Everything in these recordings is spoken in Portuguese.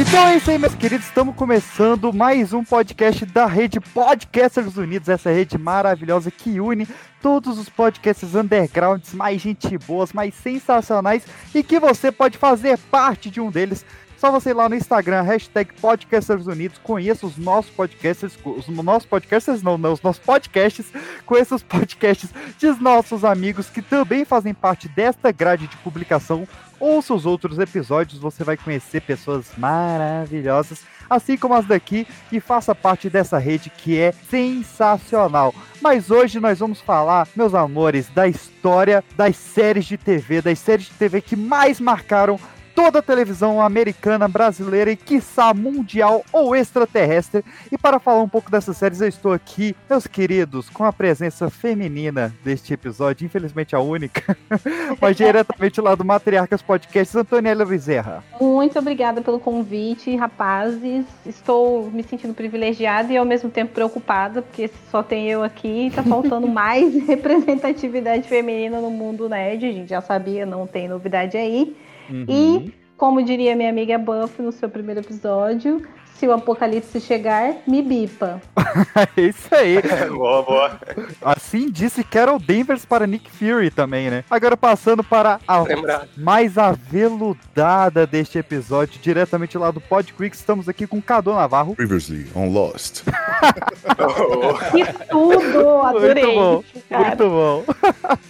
Então é isso aí, meus queridos. Estamos começando mais um podcast da rede Podcasters Unidos, essa rede maravilhosa que une todos os podcasts undergrounds, mais gente boas, mais sensacionais e que você pode fazer parte de um deles. Só você ir lá no Instagram, hashtag Podcasters Unidos, conheça os nossos podcasters, os nossos podcasters não, não, os nossos podcasts, conheça os podcasts dos nossos amigos que também fazem parte desta grade de publicação ouça os outros episódios, você vai conhecer pessoas maravilhosas, assim como as daqui, e faça parte dessa rede que é sensacional. Mas hoje nós vamos falar, meus amores, da história das séries de TV, das séries de TV que mais marcaram toda a televisão americana, brasileira e quiçá mundial ou extraterrestre. E para falar um pouco dessas séries, eu estou aqui, meus queridos, com a presença feminina deste episódio, infelizmente a única, mas diretamente lá do Matriarcas Podcasts, Antoniela Bezerra. Muito obrigada pelo convite, rapazes. Estou me sentindo privilegiada e ao mesmo tempo preocupada, porque só tem eu aqui e tá faltando mais representatividade feminina no mundo nerd. A gente já sabia, não tem novidade aí. Uhum. E, como diria minha amiga Buff no seu primeiro episódio, se o apocalipse chegar, me bipa. é isso aí. boa, boa. Assim disse Carol Danvers para Nick Fury também, né? Agora passando para a Lembrar. mais aveludada deste episódio, diretamente lá do Podcrick, estamos aqui com Cadu Navarro. Previously on Lost. que tudo! Adorei. Muito bom, muito bom.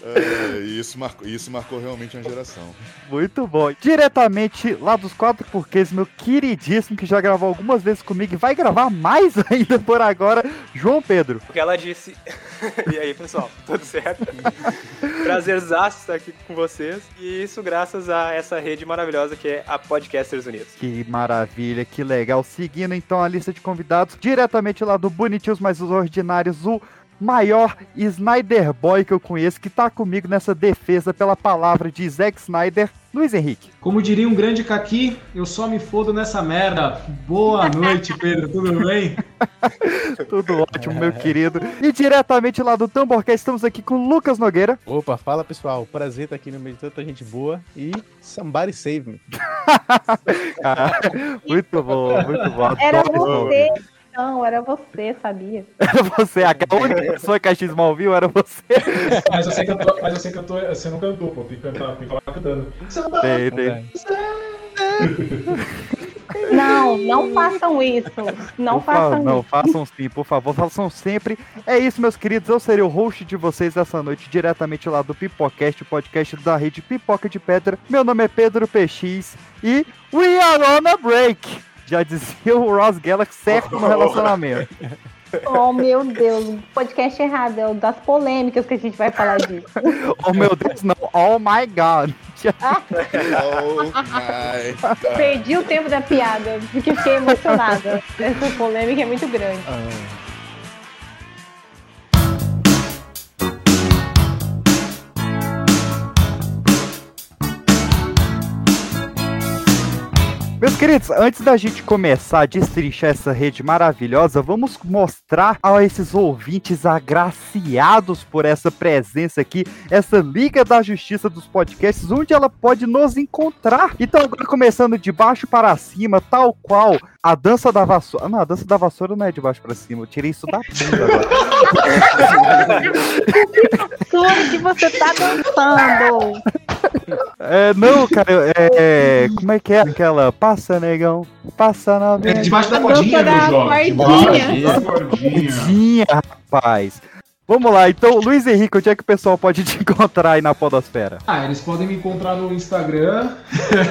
É, isso, marcou, isso marcou realmente uma geração. Muito bom. Diretamente lá dos quatro porquês, meu queridíssimo, que já gravou algumas duas vezes comigo e vai gravar mais ainda por agora, João Pedro. Porque ela disse. e aí, pessoal, tudo certo? Prazerzaço estar aqui com vocês. E isso graças a essa rede maravilhosa que é a Podcasters Unidos. Que maravilha, que legal. Seguindo então a lista de convidados, diretamente lá do Bonitinhos Mais Ordinários, o maior Snyder Boy que eu conheço, que tá comigo nessa defesa pela palavra de Zack Snyder, Luiz Henrique. Como diria um grande caqui, eu só me fodo nessa merda. Boa noite, Pedro, tudo bem? tudo ótimo, meu querido. E diretamente lá do Tamborcast, estamos aqui com Lucas Nogueira. Opa, fala pessoal, prazer estar aqui no meio de tanta gente boa e somebody save me. ah, muito bom, muito bom. Era você. Não, era você, sabia? Era você, aquela única pessoa que a X mal viu era você. Mas eu sei que eu tô, mas eu sei que eu tô, você não cantou, pô, tem que cantar, tem que falar cantando. Tem, tem. Não, não façam isso. Não por façam Não, isso. façam sim, por favor, façam sempre. É isso, meus queridos. Eu serei o host de vocês essa noite, diretamente lá do Pipocast, o podcast da rede Pipoca de Pedra. Meu nome é Pedro PX e We Are on a Break. Já dizia o Ross Geller certo no relacionamento. Oh, meu Deus, podcast errado, é o das polêmicas que a gente vai falar disso. oh, meu Deus, não. Oh, my God. oh, my God. Perdi o tempo da piada, porque fiquei emocionada. Essa polêmica é muito grande. Ah. Meus queridos, antes da gente começar a destrinchar essa rede maravilhosa, vamos mostrar a esses ouvintes agraciados por essa presença aqui, essa Liga da Justiça dos Podcasts, onde ela pode nos encontrar. Então, começando de baixo para cima, tal qual a dança da vassoura. Não, a dança da vassoura não é de baixo para cima, eu tirei isso da bunda agora. que que você tá dançando? É, não, cara, é, como é que é aquela? Passa, negão, passa na É debaixo da cordinha, meu jovem. Debaixo da cordinha. Cordinha, rapaz. Vamos lá, então, Luiz Henrique, onde é que o pessoal pode te encontrar aí na Podosfera? Ah, eles podem me encontrar no Instagram,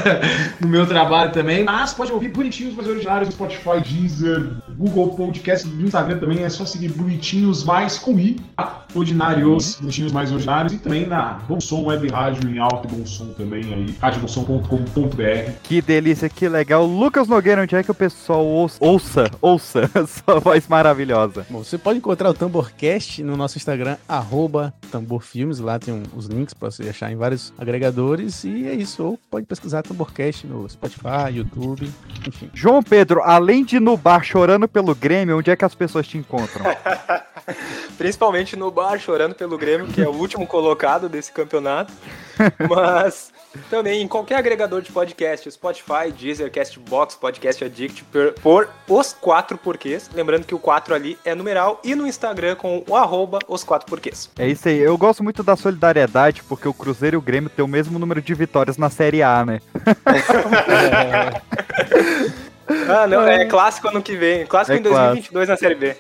no meu trabalho também, mas pode ouvir bonitinhos mais originários no Spotify, Deezer, Google Podcast, no Instagram também, é só seguir bonitinhos mais com I, tá? ordinários, bonitinhos mais ordinários, e também na Bom Som Web Rádio em alto e bom som também aí, radiobomsom.com.br. Que delícia, que legal. Lucas Nogueira, onde é que o pessoal ouça, ouça, ouça sua voz maravilhosa? Bom, você pode encontrar o Tamborcast no nosso nosso Instagram, arroba tamborfilmes. Lá tem um, os links para você achar em vários agregadores. E é isso. Ou pode pesquisar Tamborcast no Spotify, YouTube, enfim. João Pedro, além de no bar chorando pelo Grêmio, onde é que as pessoas te encontram? Principalmente no bar chorando pelo Grêmio, que é o último colocado desse campeonato. Mas Também em qualquer agregador de podcast, Spotify, Deezer, Castbox, Podcast Addict, por, por os quatro porquês. Lembrando que o 4 ali é numeral e no Instagram com o arroba os quatro porquês. É isso aí. Eu gosto muito da solidariedade, porque o Cruzeiro e o Grêmio têm o mesmo número de vitórias na Série A, né? Ah, não, é clássico ano que vem. Clássico É em 2022 na Série B.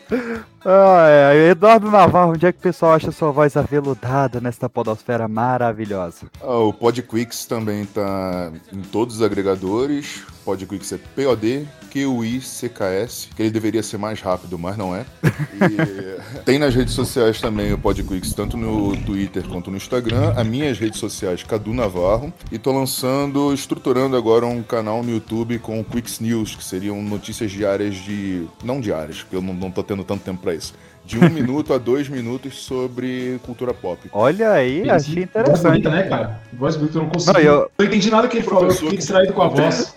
Ah, é. Eduardo Navarro, onde é que o pessoal acha sua voz aveludada nesta podosfera maravilhosa? Ah, o Podquicks também tá em todos os agregadores. Podquicks é P-O-D, Q-U-I-C-K-S, que ele deveria ser mais rápido, mas não é. E tem nas redes sociais também o Podquicks, tanto no Twitter quanto no Instagram. As minhas redes sociais, Cadu Navarro. E tô lançando, estruturando agora um canal no YouTube com Quicks News, que seriam notícias diárias de. Não diárias, porque eu não, não tô tendo tanto tempo pra isso. De um minuto a dois minutos sobre cultura pop. Olha aí, achei Voz interessante. bonita, né, cara? Voz bonita, eu não consigo. Não, eu- Não entendi nada que ele falou, eu fiquei distraído com a voz.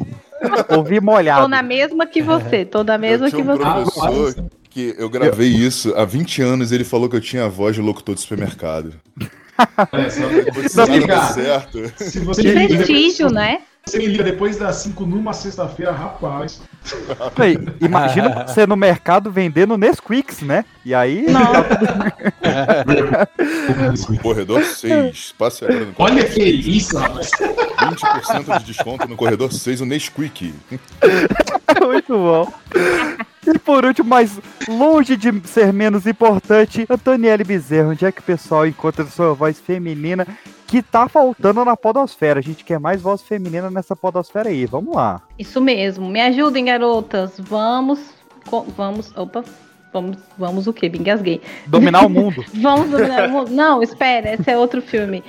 Ouvi molhado. Tô na mesma que você, tô na mesma eu que tinha um você. Ah, professor quase. que eu gravei isso há 20 anos e ele falou que eu tinha a voz de locutor de supermercado. Olha só. Dá certo. se você Que depois- né? Você me liga depois das 5 numa sexta-feira, rapaz. Aí, imagina você no mercado vendendo Nesquicks, né? E aí. Corredor 6. Passe agora no Olha que isso, rapaz. 20% de desconto no corredor 6, o Nesquik. Muito bom. E por último, mas longe de ser menos importante, Antonielle Bezerra, onde é que o pessoal encontra sua voz feminina que tá faltando na podosfera? A gente quer mais voz feminina nessa podosfera aí, vamos lá. Isso mesmo. Me ajudem, garotas. Vamos. Vamos. Opa. Vamos, vamos o quê? Me engasguei. Dominar o mundo. Vamos dominar o mundo. Não, espera, esse é outro filme.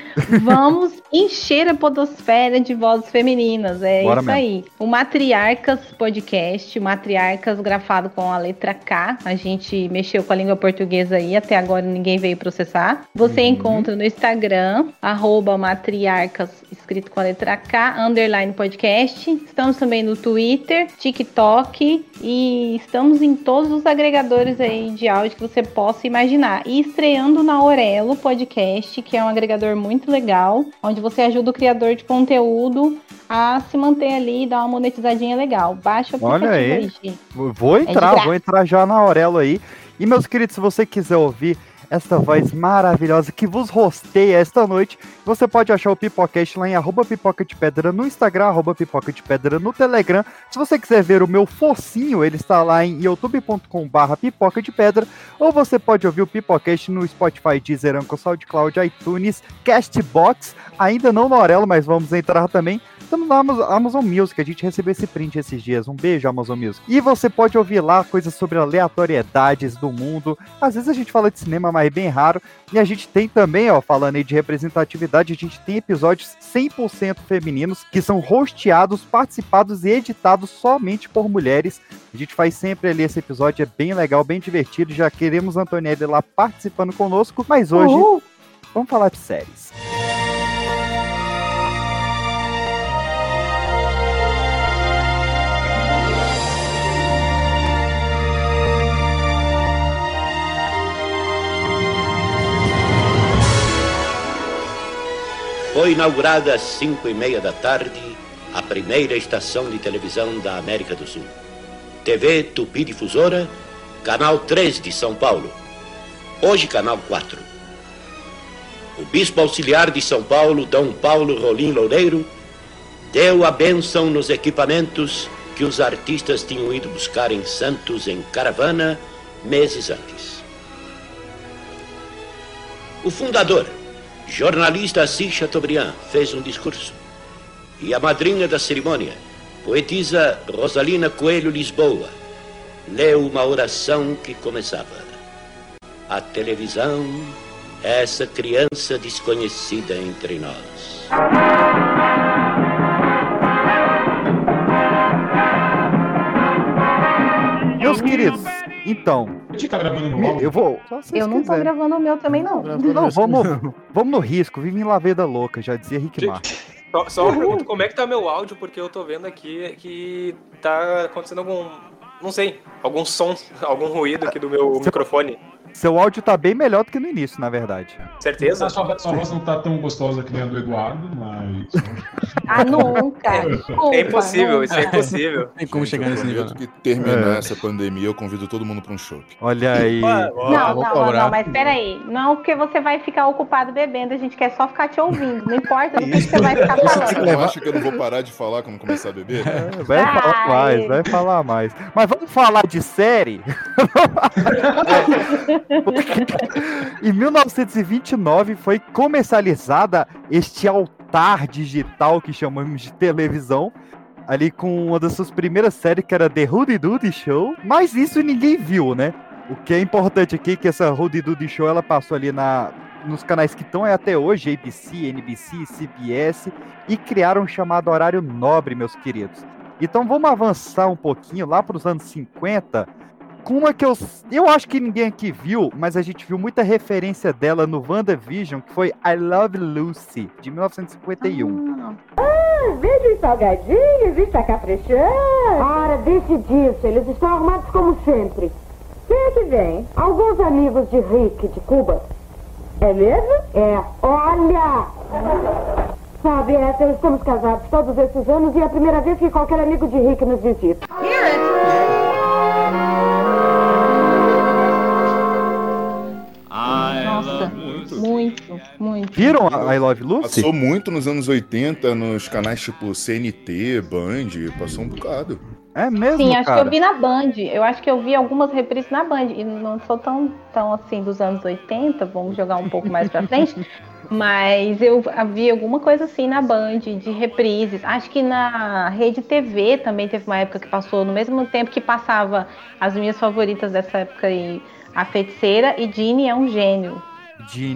Vamos encher a podosfera de vozes femininas. É Bora isso mesmo. aí. O Matriarcas Podcast, Matriarcas grafado com a letra K. A gente mexeu com a língua portuguesa aí, até agora ninguém veio processar. Você Uhum. encontra no Instagram, arroba Matriarcas, escrito com a letra K, underline podcast. Estamos também no Twitter, TikTok e estamos em todos os agregadores aí de áudio que você possa imaginar. E estreando na Aurelo Podcast, que é um agregador muito legal, onde você ajuda o criador de conteúdo a se manter ali e dar uma monetizadinha legal. Baixa o Olha aí. aí. Vou entrar, graça. vou entrar já na Aurelo aí. E meus queridos, se você quiser ouvir esta voz maravilhosa que vos rosteia esta noite, você pode achar o Pipocast lá em arroba pipoca de pedra no Instagram, arroba pipoca de pedra no Telegram. Se você quiser ver o meu focinho, ele está lá em youtube.com barra pipoca de pedra, ou você pode ouvir o Pipocast no Spotify, Deezer, Anchor, SoundCloud, iTunes, Castbox, ainda não no Aurelo, mas vamos entrar também. Estamos na Amazon, Amazon Music, a gente recebeu esse print esses dias. Um beijo, Amazon Music. E você pode ouvir lá coisas sobre aleatoriedades do mundo. Às vezes a gente fala de cinema, mas é bem raro. E a gente tem também, ó, falando aí de representatividade, a gente tem episódios 100% femininos que são hosteados, participados e editados somente por mulheres. A gente faz sempre ali esse episódio, é bem legal, bem divertido. Já queremos a Antonielle lá participando conosco, mas hoje Uhul. vamos falar de séries. Foi inaugurada às cinco e meia da tarde a primeira estação de televisão da América do Sul. TV Tupi Difusora, Canal 3 de São Paulo. Hoje, Canal 4. O Bispo Auxiliar de São Paulo, Dom Paulo Rolim Loureiro, deu a bênção nos equipamentos que os artistas tinham ido buscar em Santos em caravana meses antes. O fundador, jornalista Assis Chateaubriand, fez um discurso. E a madrinha da cerimônia, poetisa Rosalina Coelho Lisboa, leu uma oração que começava: A televisão, essa criança desconhecida entre nós. Meus queridos, então, A gente tá gravando no áudio. eu vou. Eu não tô gravando o meu também, não. Não, vamos, vamos no risco, vive em Laveda Louca, já dizia Rick Martin. Só, só uma pergunta, como é que tá meu áudio? Porque eu tô vendo aqui que tá acontecendo algum. Não sei, algum som, algum ruído aqui do meu Você- microfone. Seu áudio tá bem melhor do que no início, na verdade. Certeza? A sua, sua voz não tá tão gostosa que nem a do Eduardo, mas. Ah, nunca. É impossível, nunca. isso é impossível. Tem como chegar nesse nível, não. que terminar É. essa pandemia, eu convido todo mundo pra um show. Olha aí. Ah, ó, Não, vou não, cobrar. não, mas peraí. Não, porque você vai ficar ocupado bebendo, a gente quer só ficar te ouvindo. Não importa do que você vai ficar Você falando. não acha que eu não vou parar de falar quando começar a beber? É, Vai Ai. falar mais, vai falar mais. Mas vamos falar de série? Em 1929 foi comercializada este altar digital que chamamos de televisão. Ali com uma das suas primeiras séries, que era The Rudy Doody Show. Mas isso ninguém viu, né? O que é importante aqui é que essa Rudy Doody Show ela passou ali na, nos canais que estão até hoje, ABC, NBC, CBS, e criaram um chamado horário nobre, meus queridos. Então vamos avançar um pouquinho lá para os anos 50, com uma que eu, eu acho que ninguém aqui viu, mas a gente viu muita referência dela no WandaVision, que foi I Love Lucy, de 1951. Veja os salgadinhos, está caprichando. Ora, deixe disso, eles estão armados como sempre. Quem é que vem? Alguns amigos de Rick, de Cuba. É mesmo? É. Olha! Sabe, Ethel, estamos casados todos esses anos e é a primeira vez que qualquer amigo de Rick nos visita. Nossa, muito, muito. Viram a I Love Lucy? Passou muito nos anos 80, nos canais tipo CNT, Band, passou um bocado. É mesmo, Sim, acho cara? que eu vi na Band. Eu acho que eu vi algumas reprises na Band. E não sou tão, tão assim dos anos 80, vamos jogar um pouco mais pra frente. Mas eu vi alguma coisa assim na Band, de reprises. Acho que na Rede TV também teve uma época que passou, no mesmo tempo que passava as minhas favoritas dessa época aí, A Feiticeira e Ginny é um gênio.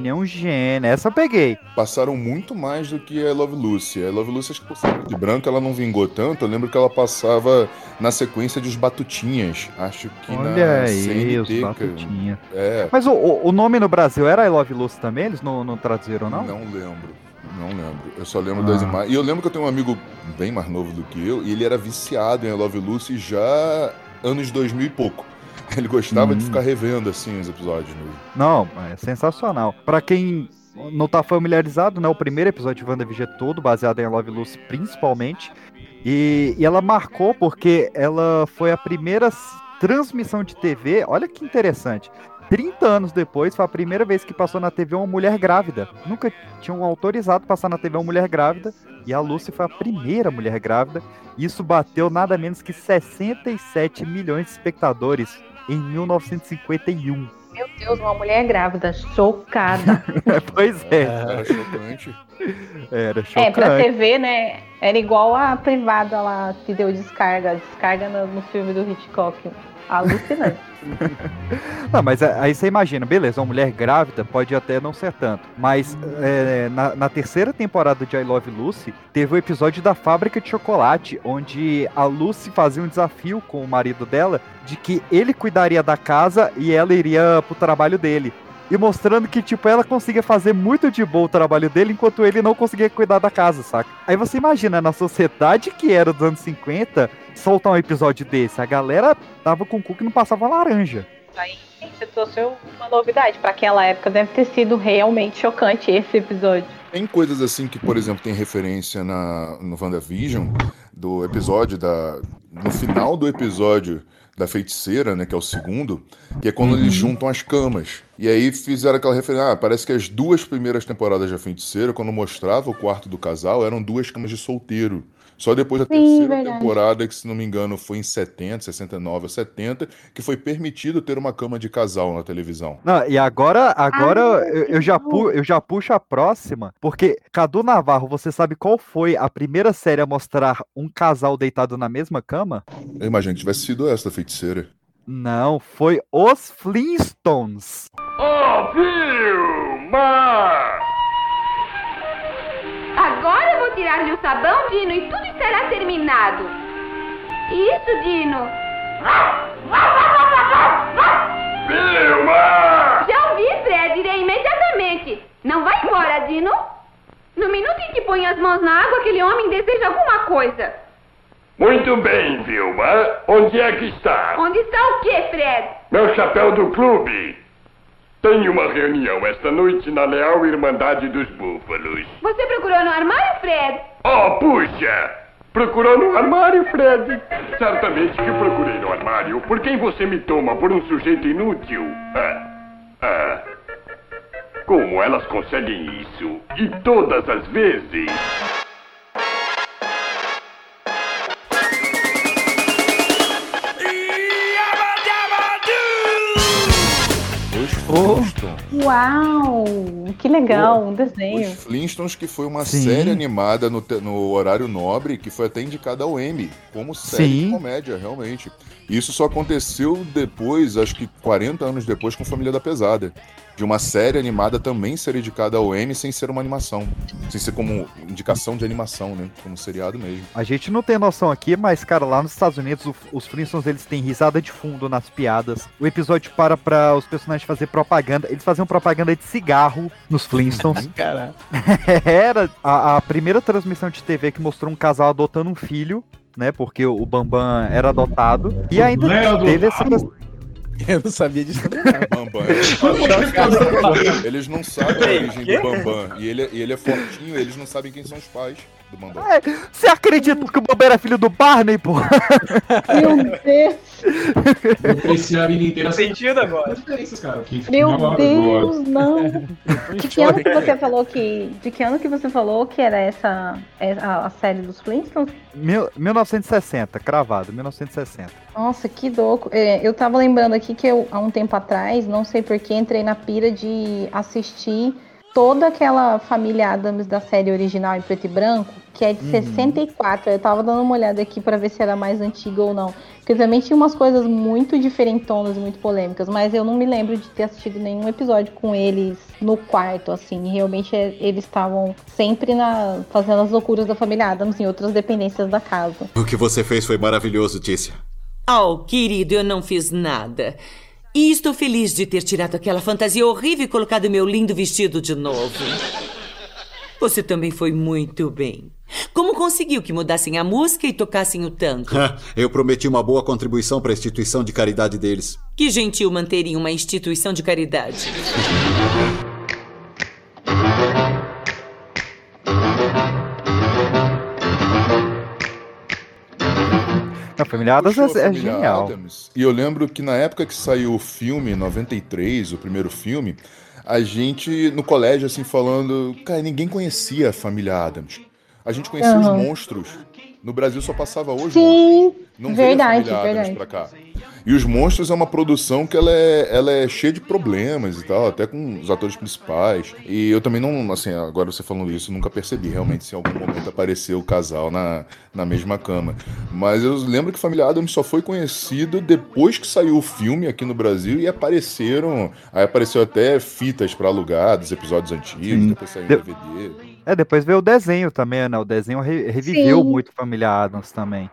É um gênio, essa eu peguei. Passaram muito mais do que I Love Lucy. I Love Lucy, acho que por ser de branco, ela não vingou tanto. Eu lembro que ela passava na sequência de Os Batutinhas. Acho que Olha na aí, os CNT. cara. batutinha. É, Mas o, o, o nome no Brasil era I Love Lucy também? Eles não, não traduziram, não? Não lembro. Não lembro. Eu só lembro Ah. das imagens. E eu lembro que eu tenho um amigo bem mais novo do que eu, e ele era viciado em I Love Lucy já anos 2000 e pouco. Ele gostava Hum. de ficar revendo assim os episódios mesmo. Não, é sensacional. Pra quem não tá familiarizado, né, o primeiro episódio de WandaVision é todo baseado em Love Lucy, principalmente. E, e ela marcou porque ela foi a primeira transmissão de TV. Olha que interessante. 30 anos depois, foi a primeira vez que passou na TV uma mulher grávida. Nunca tinham autorizado passar na TV uma mulher grávida. E a Lucy foi a primeira mulher grávida. Isso bateu nada menos que 67 milhões de espectadores em 1951. Meu Deus, uma mulher grávida, chocada. pois é, Era chocante. era É, pra chocante. TV, né? Era igual a privada lá que deu descarga, descarga no, no filme do Hitchcock. Alucinante. Não, mas aí você imagina, beleza, uma mulher grávida pode até não ser tanto. Mas é, na, na terceira temporada de I Love Lucy, teve o episódio da fábrica de chocolate, onde a Lucy fazia um desafio com o marido dela de que ele cuidaria da casa e ela iria pro trabalho dele. E mostrando que, tipo, ela conseguia fazer muito de boa o trabalho dele, enquanto ele não conseguia cuidar da casa, saca? Aí você imagina, na sociedade que era dos anos 50, soltar um episódio desse. A galera tava com o cu que não passava laranja. Aí você trouxe uma novidade. Pra aquela época deve ter sido realmente chocante esse episódio. Tem coisas assim que, por exemplo, tem referência na, no WandaVision, do episódio da. No final do episódio da feiticeira, né? Que é o segundo, que é quando eles juntam as camas. E aí fizeram aquela referência. Ah, parece que as duas primeiras temporadas da feiticeira, quando mostrava o quarto do casal, eram duas camas de solteiro. Só depois da Sim, terceira verdade. temporada, que se não me engano foi em 70, 69 ou 70, que foi permitido ter uma cama de casal na televisão. Não, e agora, agora Ah, eu, eu já pu, eu já puxo a próxima, porque Cadu Navarro, você sabe qual foi a primeira série a mostrar um casal deitado na mesma cama? Eu imagino que tivesse sido essa da feiticeira. Não, foi Os Flintstones. Agora eu vou tirar-lhe o sabão, Dino, e tudo estará terminado. Isso, Dino. Já ouvi, Fred. Irei imediatamente. Não vai embora, Dino. No minuto em que põe as mãos na água, aquele homem deseja alguma coisa. Muito bem, Vilma. Onde é que está? Onde está o quê, Fred? Meu chapéu do clube. Tenho uma reunião esta noite na Leal Irmandade dos Búfalos. Você procurou no armário, Fred? Oh, puxa! Procurou no armário, Fred? Certamente que procurei no armário. Por quem você me toma? Por um sujeito inútil? Ah, ah. Como elas conseguem isso? E todas as vezes? Flintstones. Uau! Que legal, um desenho. Os Flintstones, que foi uma Sim. série animada no, no horário nobre, que foi até indicada ao Emmy, como série Sim. de comédia, realmente. Isso só aconteceu depois, acho que 40 anos depois, com Família da Pesada. De uma série animada também ser indicada ao Emmy sem ser uma animação. Sem ser como indicação de animação, né? Como seriado mesmo. A gente não tem noção aqui, mas, cara, lá nos Estados Unidos, os Flintstones, eles têm risada de fundo nas piadas. O episódio para pra os personagens fazer propaganda. Eles faziam propaganda de cigarro nos Flintstones. Caralho. Era a, a primeira transmissão de TV que mostrou um casal adotando um filho, né? Porque o Bambam era adotado. E ainda é teve essa? Eu não sabia disso. Bambam. Não, Eles não sabem a origem do Bambam. E ele, e ele é fortinho, eles não sabem quem são os pais do. É, Você acredita que o Bambam era filho do Barney, pô? Meu Deus, Eu cresci a vida inteira sentido agora. Cara. Meu Deus, não. De que ano que você falou que. De que ano que você falou que era essa, essa a série dos Flintstones? Mil- 1960, cravado, 1960. Nossa, que louco. É, eu tava lembrando aqui que eu, há um tempo atrás, não sei porquê, entrei na pira de assistir toda aquela família Adams da série original em preto e branco, que é de 64. Eu tava dando uma olhada aqui pra ver se era mais antiga ou não. Porque também tinha umas coisas muito diferentonas, muito polêmicas, mas eu não me lembro de ter assistido nenhum episódio com eles no quarto, assim. Realmente é, eles estavam sempre na, fazendo as loucuras da família Adams em outras dependências da casa. O que você fez foi maravilhoso, Tícia. Oh, querido, eu não fiz nada. E estou feliz de ter tirado aquela fantasia horrível e colocado meu lindo vestido de novo. Você também foi muito bem. Como conseguiu que mudassem a música e tocassem o tango? Eu prometi uma boa contribuição para a instituição de caridade deles. Que gentil manterem uma instituição de caridade. A família Adams é, é família genial. Addams. E eu lembro que na época que saiu o filme, em 93, o primeiro filme, a gente no colégio, assim, falando. Cara, ninguém conhecia a família Adams. A gente conhecia Aham. os monstros. No Brasil só passava hoje. Sim, Não veio a verdade, família verdade. pra cá. E os Monstros é uma produção que ela é, ela é cheia de problemas e tal, até com os atores principais. E eu também não, assim, agora você falando isso, nunca percebi realmente se em algum momento apareceu o casal na, na mesma cama. Mas eu lembro que Família Adams só foi conhecido depois que saiu o filme aqui no Brasil e apareceram. Aí apareceu até fitas pra alugar dos episódios antigos, Sim. depois saiu em DVD. É, depois veio o desenho também, né? O desenho re- reviveu Sim. muito Família Adams também.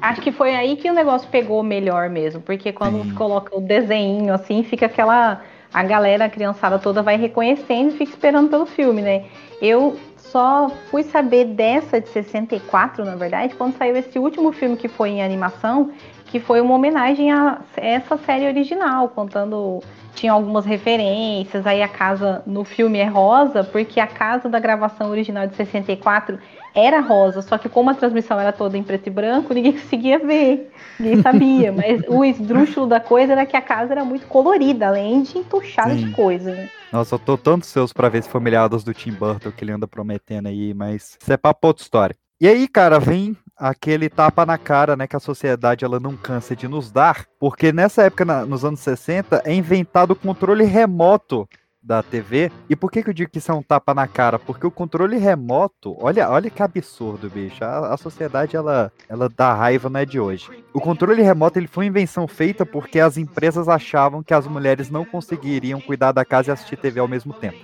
Acho que foi aí que o negócio pegou melhor mesmo, porque quando Sim. coloca o desenho assim, fica aquela. A galera, a criançada toda vai reconhecendo e fica esperando pelo filme, né? Eu só fui saber dessa de 64, na verdade, quando saiu esse último filme que foi em animação, que foi uma homenagem a essa série original, contando. Tinha algumas referências, aí a casa no filme é rosa, porque a casa da gravação original de 64 era rosa, só que como a transmissão era toda em preto e branco, ninguém conseguia ver, ninguém sabia. Mas o esdrúxulo da coisa era que a casa era muito colorida, além de entuchada Sim. de coisa, né? Nossa, eu tô tanto seus pra ver esse Família Adams do Tim Burton que ele anda prometendo aí, mas isso é papo outra história. E aí, cara, vem aquele tapa na cara, né, que a sociedade ela não cansa de nos dar, porque nessa época, na- nos anos 60, é inventado o controle remoto da TV. E por que, que eu digo que isso é um tapa na cara? Porque o controle remoto, olha, olha que absurdo, bicho. A, a sociedade ela, ela dá raiva, não é de hoje. O controle remoto ele foi uma invenção feita porque as empresas achavam que as mulheres não conseguiriam cuidar da casa e assistir TV ao mesmo tempo.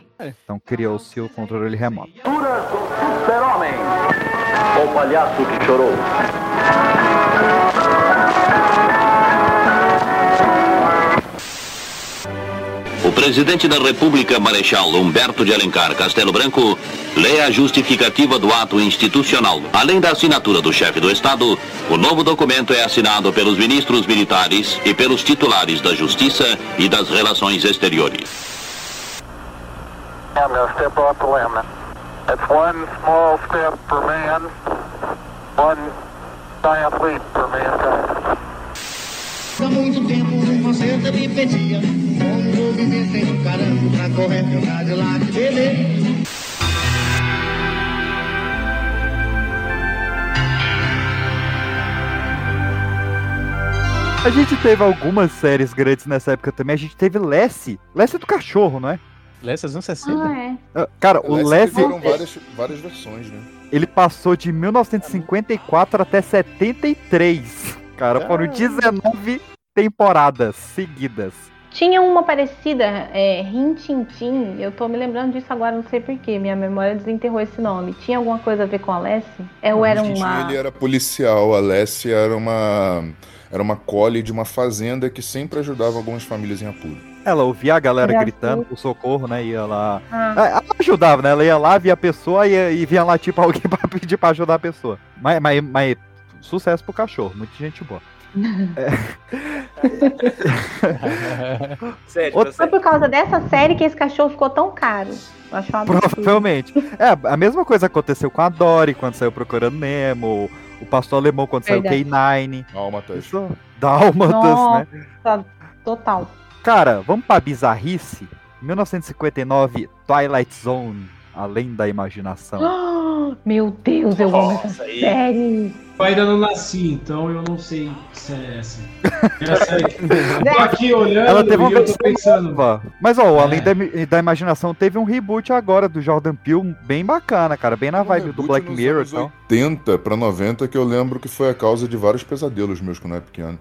Então criou-se o controle remoto. Super-Homem. O palhaço que chorou. O presidente da República, Marechal Humberto de Alencar Castelo Branco, lê a justificativa do ato institucional. Além da assinatura do chefe do Estado, o novo documento é assinado pelos ministros militares e pelos titulares da Justiça e das Relações Exteriores. Há muito tempo você também pedia Como vou viver sem um carango pra correr meu Cadillac, bebê A gente teve algumas séries grandes nessa época também. A gente teve Lessie. Lessie é do cachorro, não é? Lessie anos 60. Ah, é. Ah, Cara, o Lessie, Tiveram várias, várias versões, né? ele passou de 1954 até 73. Cara, foram 19 temporadas seguidas. Tinha uma parecida, é, Rin Tin Tin. Eu tô me lembrando disso agora, não sei porquê. Minha memória desenterrou esse nome. Tinha alguma coisa a ver com a Lessie? É, ou era uma. Ele era policial, a Lessie era uma era uma collie de uma fazenda que sempre ajudava algumas famílias em apuro. Ela ouvia a galera Era gritando assim. por socorro, né? Ia lá. Ah. Ah, Ela ajudava, né? Ela ia lá, via a pessoa e, e vinha lá, tipo, alguém pra pedir pra ajudar a pessoa. Mas, mas, mas sucesso pro cachorro, muita gente boa. Sério, Outra- Foi por causa dessa série que esse cachorro ficou tão caro. Provavelmente. É, a mesma coisa aconteceu com a Dory quando saiu Procurando Nemo, o Pastor Alemão quando Verdade. saiu K9. Dálmatas. Isso, Dálmatas, né? Nossa, total. Cara, vamos pra bizarrice? 1959, Twilight Zone, Além da Imaginação. Ah, Meu Deus, eu amo essa Nossa, aí. série. Eu ainda não nasci, então eu não sei se é essa. Essa aí. Tô aqui olhando Ela teve uma e eu tô pensando. nova. Mas, ó, É. Além da, da Imaginação teve um reboot agora do Jordan Peele, bem bacana, cara. Bem na vibe do Black Mirror e tal. 80 pra 90 que eu lembro que foi a causa de vários pesadelos meus quando eu era pequeno.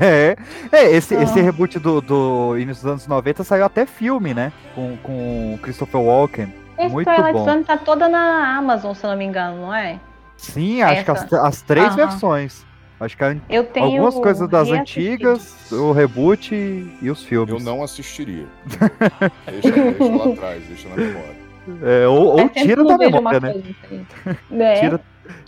É, é esse, Ah. esse reboot do, do início dos anos 90 saiu até filme, né? Com, com o Christopher Walken. Esse Muito Twilight bom. Zone tá toda na Amazon, se eu não me engano, não é? Sim, acho que as, Essa. as três Aham. versões. Acho que a- Eu tenho algumas coisas das antigas, o reboot e, e os filmes. Eu não assistiria. deixa, deixa lá atrás, deixa na memória. É, ou ou tira da vejo memória, né? coisa assim. Né? Tira,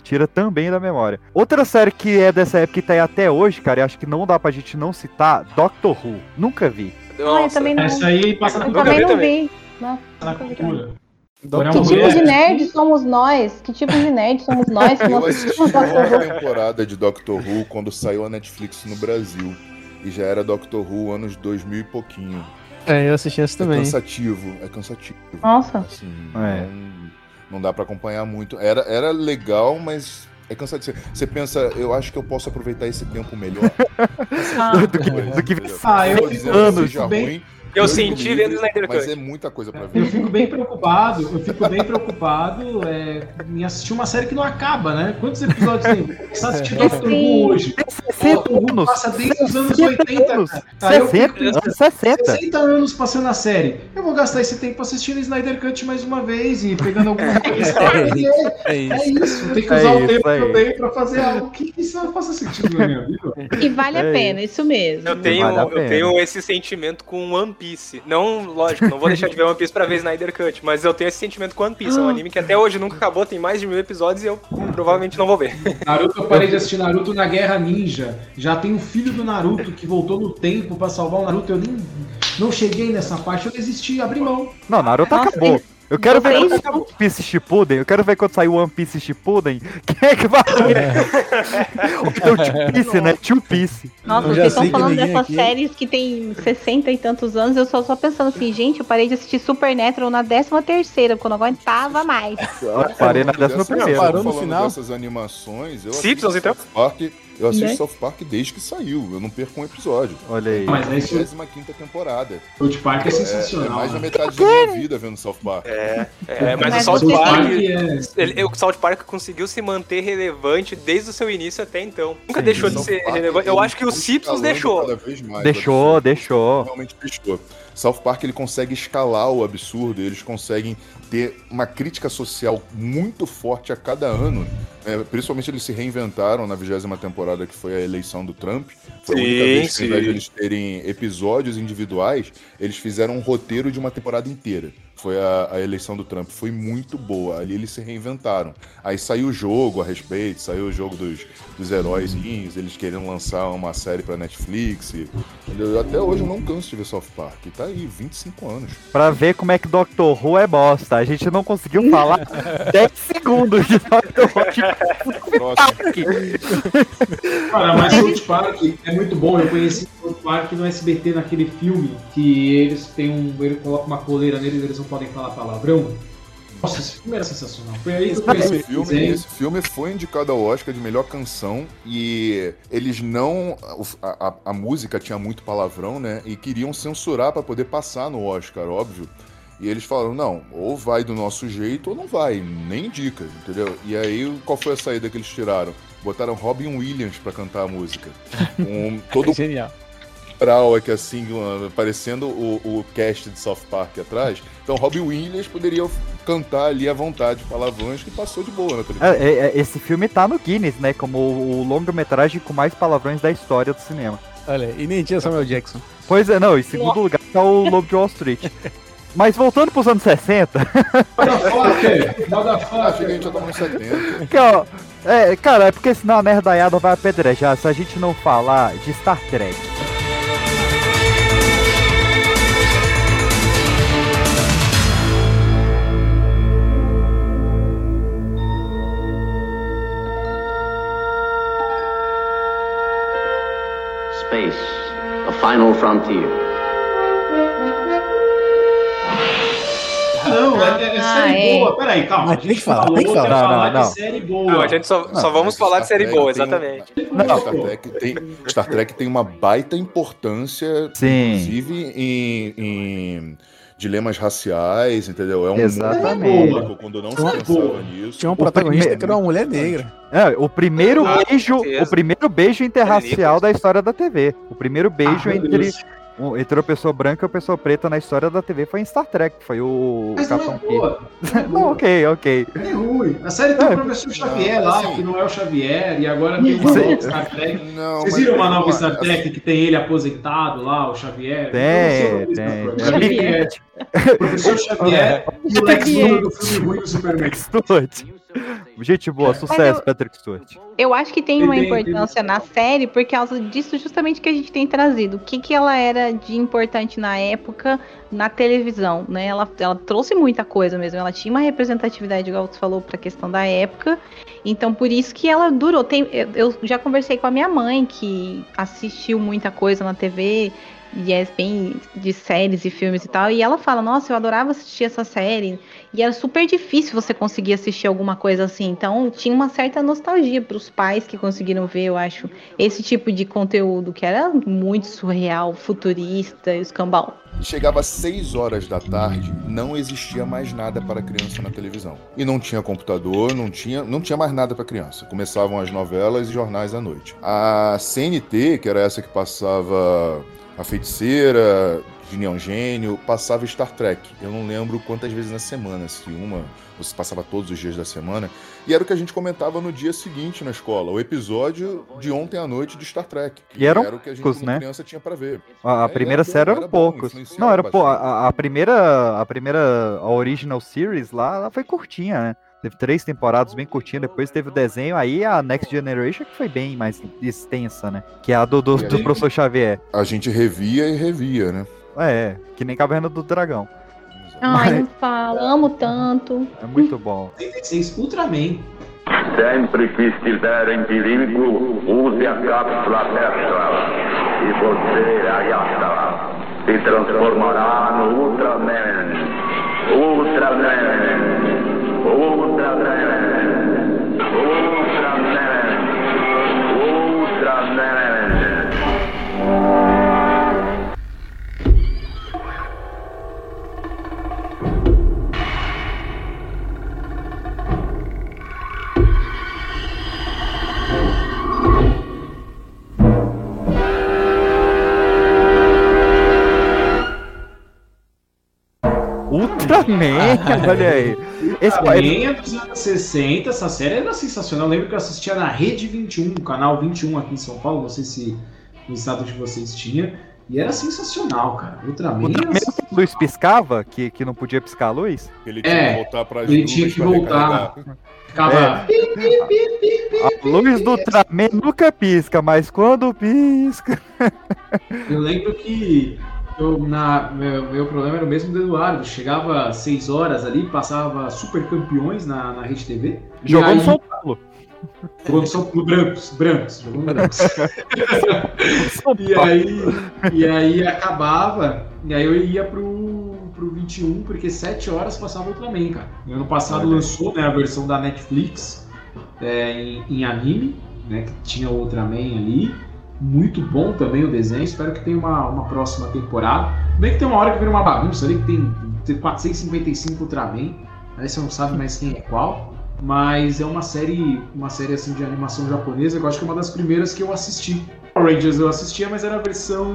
tira também da memória. Outra série que é dessa época e tá aí até hoje, cara, e acho que não dá pra gente não citar, Doctor Who. Nunca vi. Ah, eu Nossa, também não, Essa aí passa na, eu também vi não também. vi. Nossa, na nunca vi também. cultura. Doutor Que tipo de nerd somos nós? Que tipo de nerd somos nós Eu assisti uma temporada de Doctor Who quando saiu a Netflix no Brasil. E já era Doctor Who anos 2000 e pouquinho. É, eu assisti essa É também. cansativo, é cansativo. Nossa. Assim, É. não, não dá pra acompanhar muito. Era, era legal, mas é cansativo. Você pensa, eu acho que eu posso aproveitar esse tempo melhor. Ah. Do que- do que Ah, eu que anos seja bem- ruim, Eu senti livre, vendo o Snyder Mas Cut. é muita coisa pra Eu ver. fico bem preocupado, eu fico bem preocupado é, em assistir uma série que não acaba, né? Quantos episódios tem? Vou começar a assistir Doctor Who hoje. 60 Doctor Who anos. passa desde os anos 60 80, anos. cara. Aí eu 60 fico anos, 60. 60 anos passando a série. Eu vou gastar esse tempo assistindo Snyder Cut mais uma vez e pegando alguma coisa. É É isso. isso, tem que É usar o tempo que eu tenho pra fazer algo que isso não faça sentido na minha vida. E vale É a pena, isso mesmo. Eu tenho, Vale eu tenho esse sentimento com One Piece. Não, lógico, não vou deixar de ver One Piece pra ver Snyder Cut, mas eu tenho esse sentimento com One Piece. É um anime que até hoje nunca acabou, tem mais de mil episódios e eu provavelmente não vou ver. Naruto, eu parei de assistir Naruto na Guerra Ninja. Já tem o filho do Naruto que voltou no tempo pra salvar o Naruto. Eu nem não cheguei nessa parte, eu desisti, abri mão. Não, Naruto Nossa, acabou. Eu quero ver quando sair One Piece Shippuden. Eu quero ver quando sair One Piece Shippuden. Quem é que vai ver? o Two Piece, né? Two Piece. Nossa, vocês estão falando dessas aqui- séries que tem 60 e tantos anos, eu só só pensando assim, gente, eu parei de assistir Supernatural na 13 terceira, porque eu não aguentava mais. Eu parei na décima Dessas- primeira. Parou no final? dessas animações, eu Simpsons, então? Park, eu assisto Né? South Park desde que saiu. Eu não perco um episódio. Olha aí. Mas é isso. 25 temporada. South Park é É, é sensacional. mais da né? metade da minha vida vendo South Park. É, é mas, Mas o South Park. é- Ele, o South Park conseguiu se manter relevante desde o seu início até então. Nunca Sim. deixou de ser Park, relevante. Eu ele acho que o Simpsons deixou. cada vez mais Deixou, absurdo. deixou. Realmente deixou. South Park ele consegue escalar o absurdo, eles conseguem ter uma crítica social muito forte a cada ano. É, principalmente eles se reinventaram na vigésima temporada, que foi a eleição do Trump. Foi a única Sim, vez que, ao invés de sim. eles terem episódios individuais, eles fizeram um roteiro de uma temporada inteira. Foi a, a eleição do Trump. Foi muito boa. Ali eles se reinventaram. Aí saiu o jogo a respeito, saiu o jogo dos, dos heróis, eles querendo lançar uma série pra Netflix. e? Eu até hoje eu não canso de ver South Park. Tá aí, 25 anos. Pra ver como é que Doctor Who é bosta. A gente não conseguiu falar 10 segundos de Doctor Who. Cara, mas South Park é muito bom. Eu conheci South Park no SBT naquele filme que eles têm um. Ele coloca uma coleira neles e eles não podem falar palavrão. Nossa, esse filme era sensacional. Foi aí que eu conheci Esse filme, esse filme foi indicado ao Oscar de melhor canção e eles não. A, a- a música tinha muito palavrão, né? E queriam censurar pra poder passar no Oscar, óbvio. E eles falaram: não, ou vai do nosso jeito ou não vai, nem indica, entendeu? E aí, qual foi a saída que eles tiraram? Botaram Robin Williams pra cantar a música. Um, todo Genial. Coral aqui assim, uh, parecendo o, o cast de South Park atrás. Então, Robin Williams poderia cantar ali à vontade palavrões que passou de boa na televisão. É, é, é, esse filme tá no Guinness, né? Como o, o longa-metragem com mais palavrões da história do cinema. Olha, e nem tinha Samuel Jackson. Pois é, não, em segundo lugar tá o Lobo de Wall Street. Mas voltando pros anos 60, Motherfucker! Que a Motherfucker! gente já tá nos 70. que, ó, é, cara, é porque senão a nerdaiada vai apedrejar se a gente não falar de Star Trek. Final frontier. Não, é, é Ah, série é. boa. Peraí, calma. Tem que falar, Falou tem que falar. é Não, falar não, não. série boa. Não, a gente só, só Não, vamos falar de Star série Trek boa, tem exatamente. Não. Star Trek, tem, Star Trek tem uma baita importância, Sim. inclusive em, em dilemas raciais, entendeu? É um Exatamente. único, quando não se Boa. pensava nisso. Tinha um O protagonista primeiro- que era uma mulher negra. É, o primeiro Ah, beijo, o primeiro beijo interracial da história da TV. O primeiro beijo Ah, entre, Deus. Um- entre uma pessoa branca e pessoa preta na história da TV foi em Star Trek, foi o Mas não Capitão é Kirk. boa. Não é Não, boa. ok, ok. É ruim. A série tem É, o professor Xavier não, lá, assim- que não é o Xavier, e agora tem uma nova Star Trek. Não, Vocês viram uma nova Star Trek que tem ele aposentado lá, o Xavier? Tem, não tem. é o professor Xavier e o Lex Luthor do filme ruim do Superman. Gente boa, sucesso, Patrick Stewart. Eu acho que tem uma importância na série por causa disso justamente que a gente tem trazido. O que, que ela era de importante na época na televisão, né? Ela, ela trouxe muita coisa mesmo. Ela tinha uma representatividade, igual você falou, para a questão da época. Então, por isso que ela durou. Tem, eu, eu já conversei com a minha mãe, que assistiu muita coisa na TV. E é bem de séries e filmes e tal. E ela fala: Nossa, eu adorava assistir essa série. E era super difícil você conseguir assistir alguma coisa assim. Então tinha uma certa nostalgia para os pais que conseguiram ver, eu acho, esse tipo de conteúdo que era muito surreal, futurista, escambau. Chegava às 6 horas da tarde, não existia mais nada para criança na televisão. E não tinha computador, não tinha, não tinha mais nada para criança. Começavam as novelas e jornais à noite. A CNT, que era essa que passava A Feiticeira, É um Gênio, passava Star Trek. Eu não lembro quantas vezes na semana, se uma, ou se passava todos os dias da semana. E era o que a gente comentava no dia seguinte na escola, o episódio de ontem à noite de Star Trek. E eram era o que a gente poucos, né? criança tinha para ver. A, a É, primeira era bom, série era eram bom, poucos. influenciava Não, era pô, a, a primeira, a primeira, a original series lá, ela foi curtinha, né? Teve três temporadas bem curtinhas, depois teve o desenho, aí a Next Generation que foi bem mais extensa, né? Que é a do, do, do professor Xavier. A gente revia e revia, né? É, que nem Caverna do Dragão. Ai, Mas- não fala, amo tanto. É muito bom. 86 Ultraman. Sempre que estiver em perigo, use a cápsula Tesla e você, Ayata, se transformará no Ultraman. Ultraman. Ultraman. Ultraman, olha aí. Esse Ultraman é dos anos 60, essa série era sensacional. Eu lembro que eu assistia na Rede 21, canal 21 aqui em São Paulo, não sei se no estado de vocês tinha. E era sensacional, cara. Ultraman, Ultraman era eu tenho luz piscava, que, que não podia piscar a luz? Ele tinha É, que voltar pras ele tinha que voltar. Ficava. A luz do Ultraman nunca pisca, mas quando pisca. Eu lembro que eu, na, meu, meu problema era o mesmo do Eduardo. Chegava às 6 horas ali, passava super campeões na, na Rede TV. Jogou aí, no São Paulo. Jogou no São Paulo, brancos, brancos, jogou no brancos. e, aí, e aí acabava, e aí eu ia pro, pro 21, porque 7 horas passava Ultraman, cara. E ano passado lançou né, a versão da Netflix é, em, em anime, né? Que tinha o Ultraman ali. Muito bom também o desenho. Espero que tenha uma, uma próxima temporada. Bem que tem uma hora que vira uma bagunça ali, que tem, tem 455 Ultraman. Aí você não sabe mais quem é qual. Mas é uma série, uma série assim de animação japonesa. Eu acho que é uma das primeiras que eu assisti. Power Rangers eu assistia, mas era a versão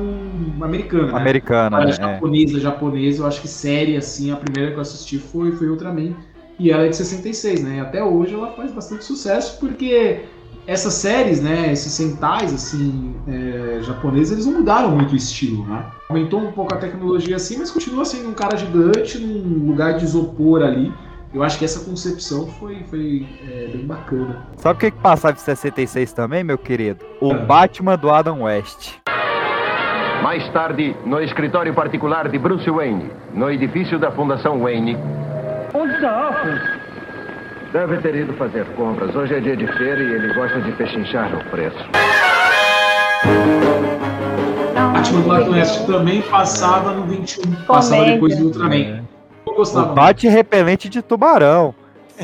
americana. Né? Americana, né? É. japonesa, japonesa. Eu acho que série assim, a primeira que eu assisti foi, foi Ultraman. E ela é de 66, né? E até hoje ela faz bastante sucesso porque essas séries, né, esses sentais, assim, é, japoneses, eles não mudaram muito o estilo, né? Aumentou um pouco a tecnologia assim, mas continua sendo um cara gigante num lugar de isopor ali. Eu acho que essa concepção foi, foi é, bem bacana. Sabe o que, que passava em 66 também, meu querido? O Batman do Adam West. Mais tarde, no escritório particular de Bruce Wayne, no edifício da Fundação Wayne. Onde está Alfred? Deve ter ido fazer compras. Hoje é dia de feira e ele gosta de pechinchar o preço. Batman do Adam West também passava no 21. Passava depois do Ultraman. Eu gostava. O bate repelente de tubarão.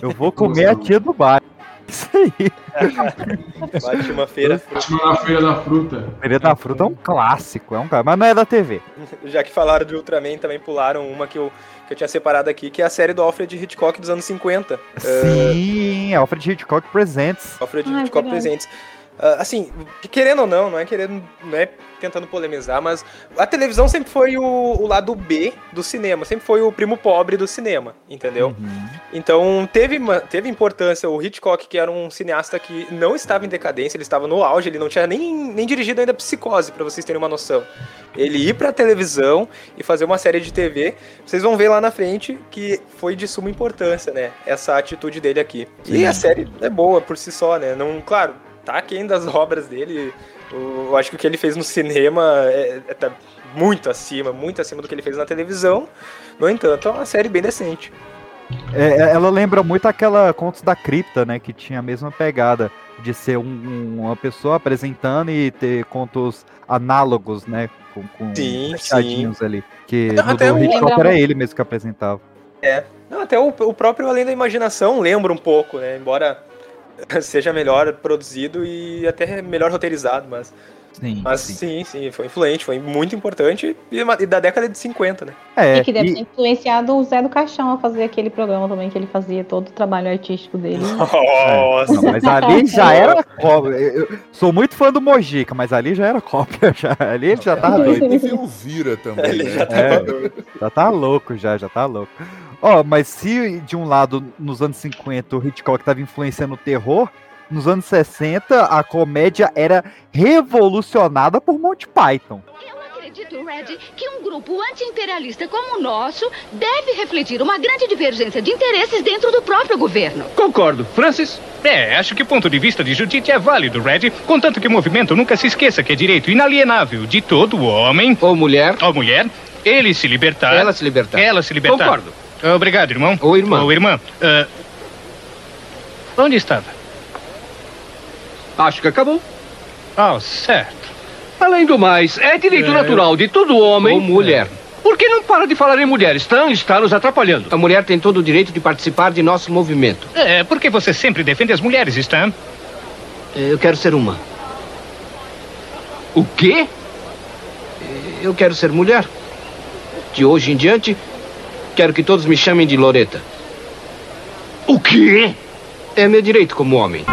Eu vou comer a tia do bate. Isso aí. Batman Feira Batman na Feira da Fruta. Feira da Fruta é um clássico, é um cara, mas não é da TV. Já que falaram de Ultraman, também pularam uma que eu, que eu tinha separado aqui, que é a série do Alfred Hitchcock dos anos 50. Sim, Uh, Alfred Hitchcock Presents. Alfred Ah, é Hitchcock verdade. Presentes. Ah, assim, querendo ou não, não é querendo, não é tentando polemizar, mas a televisão sempre foi o, o lado B do cinema, sempre foi o primo pobre do cinema, entendeu? Então teve, teve importância o Hitchcock, que era um cineasta que não estava em decadência, ele estava no auge, ele não tinha nem, nem dirigido ainda Psicose, pra vocês terem uma noção. Ele ir pra televisão e fazer uma série de TV, vocês vão ver lá na frente que foi de suma importância, né? Essa atitude dele aqui. E a série é boa por si só, né? Não, claro, tá aquém das obras dele. Eu acho que o que ele fez no cinema é, é- tá muito acima, muito acima do que ele fez na televisão. No entanto, é uma série bem decente. É, ela lembra muito aquela Contos da Cripta, né? Que tinha a mesma pegada de ser um- um- uma pessoa apresentando e ter contos análogos, né? Com, com Sim, fechadinhos ali. Que Não, no do Hitchcock era ele mesmo que apresentava. É. Não, até o, o próprio Além da Imaginação lembra um pouco, né? Embora seja melhor produzido e até melhor roteirizado, mas. Sim, mas sim. sim, foi influente, foi muito importante e, e da década de 50, né? É, E que deve ter influenciado o Zé do Caixão a fazer aquele programa também, que ele fazia todo o trabalho artístico dele. Nossa! Não, mas ali já era cópia. Eu sou muito fã do Mojica, mas ali já era cópia. Já. Ali ele já tava doido. Teve o Vira também, Ele né? já tava É, doido. já tá louco, já, já tá louco. Ó, mas se de um lado, nos anos 50, o Hitchcock tava influenciando o terror, nos anos 60, a comédia era revolucionada por Monty Python. Acredito, Red, que um grupo anti-imperialista como o nosso deve refletir uma grande divergência de interesses dentro do próprio governo. Concordo. Francis? É, acho que o ponto de vista de Judith é válido, Red. Contanto que o movimento nunca se esqueça que é direito inalienável de todo homem. Ou mulher. Ou mulher. Ele se libertar. Ela se libertar. Ela se libertar. Concordo. Obrigado, irmão. Ou irmã. Ou irmã. Ah, onde estava? Acho que acabou. Oh, certo. Além do mais, é direito É. natural de todo homem. Ou mulher. Por que não para de falar em mulher? Stan está nos atrapalhando. A mulher tem todo o direito de participar de nosso movimento. É, porque você sempre defende as mulheres, Stan? Eu quero ser uma. O quê? Eu quero ser mulher. De hoje em diante, quero que todos me chamem de Loreta. O quê? É meu direito como homem.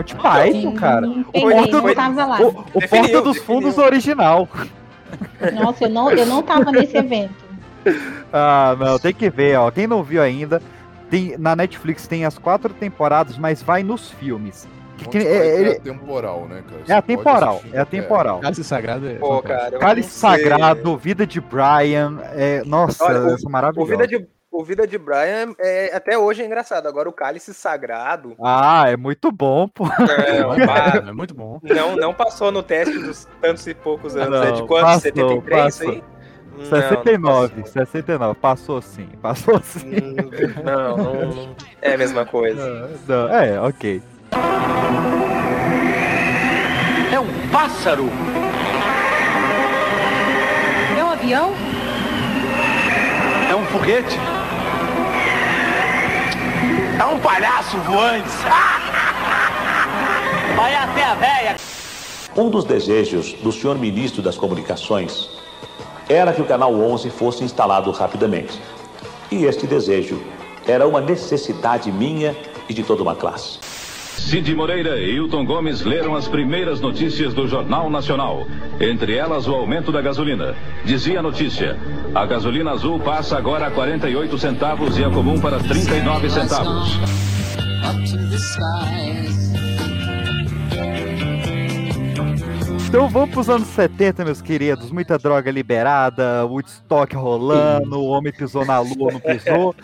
Monty Python, cara. O Foi- Porta, foi- tava lá. o, o Definiu, Porta dos Fundos original. Nossa, eu não, eu não tava nesse evento. Ah, não, tem que ver, ó. Quem não viu ainda, tem, na Netflix tem as quatro temporadas, mas vai nos filmes. que é- ele- é atemporal, né, cara? É Você atemporal, pode assistir é atemporal. Cálice Sagrado é. Pô, cara. Cálice. Sagrado, Vida de Brian, é, nossa, Olha, o- essa é maravilhosa. O Vida de, o Vida de Brian é, até hoje é engraçado. Agora o Cálice Sagrado Ah, é muito bom, pô. é, É muito bom. não, não passou no teste dos tantos e poucos anos. é de Não, quanto? passou, 73 isso passou. aí? Não, 69, 69, passou sim, passou sim. Não, não, não é a mesma coisa. Não, é, ok. É um pássaro. É um avião? É um foguete. É um palhaço voante. Vai até a véia. Um dos desejos do senhor ministro das Comunicações era que o canal 11 fosse instalado rapidamente. E este desejo era uma necessidade minha e de toda uma classe. Cid Moreira e Hilton Gomes leram as primeiras notícias do Jornal Nacional. Entre elas, o aumento da gasolina. Dizia a notícia: a gasolina azul passa agora a 48 centavos e a comum para 39 centavos. Então vamos pros anos 70, meus queridos. Muita droga liberada, Woodstock rolando, o homem pisou na lua, não pisou.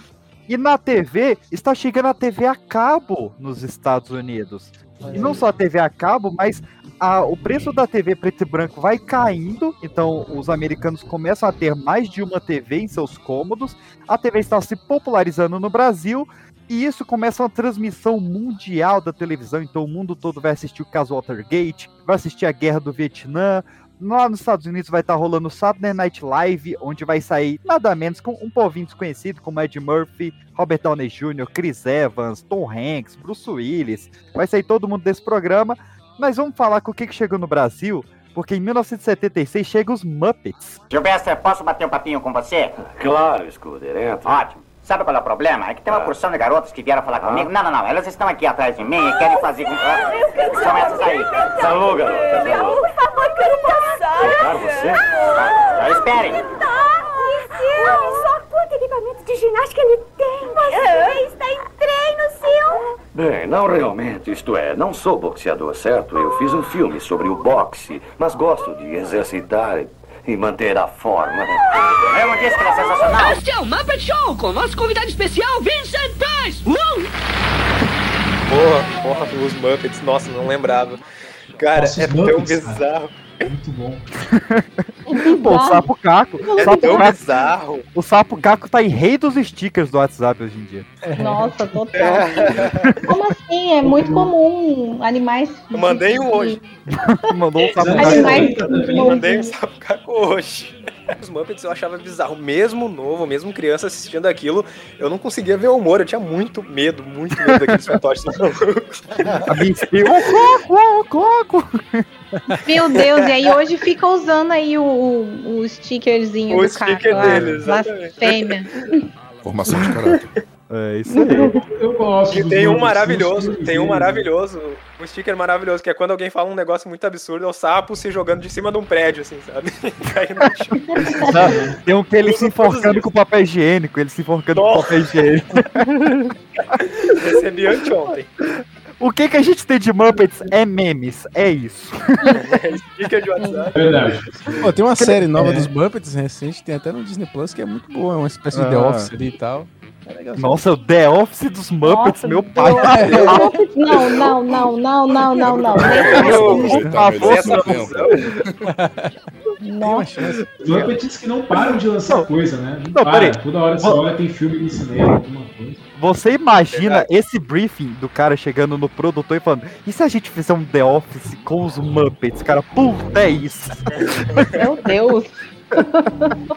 E na TV, está chegando a TV a cabo nos Estados Unidos. E não só a TV a cabo, mas a- o preço da TV preto e branco vai caindo. Então os americanos começam a ter mais de uma TV em seus cômodos. A TV está se popularizando no Brasil. E isso começa uma transmissão mundial da televisão, então o mundo todo vai assistir o caso Watergate, vai assistir a Guerra do Vietnã. Lá nos Estados Unidos vai estar rolando o Saturday Night Live, onde vai sair nada menos com um povinho desconhecido como Ed Murphy, Robert Downey Jr., Chris Evans, Tom Hanks, Bruce Willis. Vai sair todo mundo desse programa. Mas vamos falar com o que, que chegou no Brasil, porque em 1976 chega os Muppets. Gilberto, posso bater um papinho com você? Claro, Scooter, entra. Ótimo. Sabe qual é o problema? É que tem uma porção de garotas que vieram falar comigo. Não, não, não. Elas estão aqui atrás de mim e querem fazer com. São essas aí. Salô, garota, salô. Por favor, quero passar. Claro, você? Ah, esperem. Só quanto equipamento de ginástica ele tem. Você está em treino, seu. Bem, não realmente, isto é, não sou boxeador, certo? Eu fiz um filme sobre o boxe, mas gosto de exercitar e manter a forma. Eu não disse que é sensacional. Este é o Muppet Show com nosso convidado especial, Vincent Price. Uh! Porra, porra, os Muppets, nossa, não lembrava. Cara, Nossa, os é tão Muppets, cara. Muito bom. Pô, o Sapo Caco. É o Sapo tão Caco- bizarro. O Sapo Caco tá em rei dos stickers do WhatsApp hoje em dia. Nossa, total. Como assim? É muito comum animais. Eu mandei um hoje. Mandou o Sapo Animais. Mandei um sapo hoje. Os Muppets eu achava bizarro. Mesmo novo, mesmo criança assistindo aquilo, eu não conseguia ver o humor. Eu tinha muito medo, muito medo daqueles fantoches malucos. A Bici, ô coco, ô coco. Meu Deus, e aí hoje fica usando aí o, o, o stickerzinho O do sticker Caco, dele, a exatamente. blasfêmia. Formação de caráter. É isso aí. Eu gosto. E tem um maravilhoso, tem um maravilhoso, um sticker maravilhoso, que é quando alguém fala um negócio muito absurdo, é o sapo se jogando de cima de um prédio, assim, sabe? Caindo no chão. Tem um que ele se enforcando com papel higiênico, ele se enforcando com papel higiênico. Recebi anteontem. O que que a gente tem de Muppets é memes, é isso. Sticker de WhatsApp. Verdade. Pô, tem uma série nova É. dos Muppets recente, tem até no Disney Plus, que é muito boa, é uma espécie de The Ah. Office ali e tal. É. Nossa, o The Office dos Muppets, meu pai. Não, não, não, não, não, não, não. Por favor, não. Nossa. Muppets que não param de lançar coisa, né? Não, Não, para. peraí. Toda hora você olha, tem filme no cinema, alguma coisa. Você imagina esse briefing do cara chegando no produtor e falando: e se a gente fizer um The Office com os Muppets? Cara, puta, é isso. Meu Deus.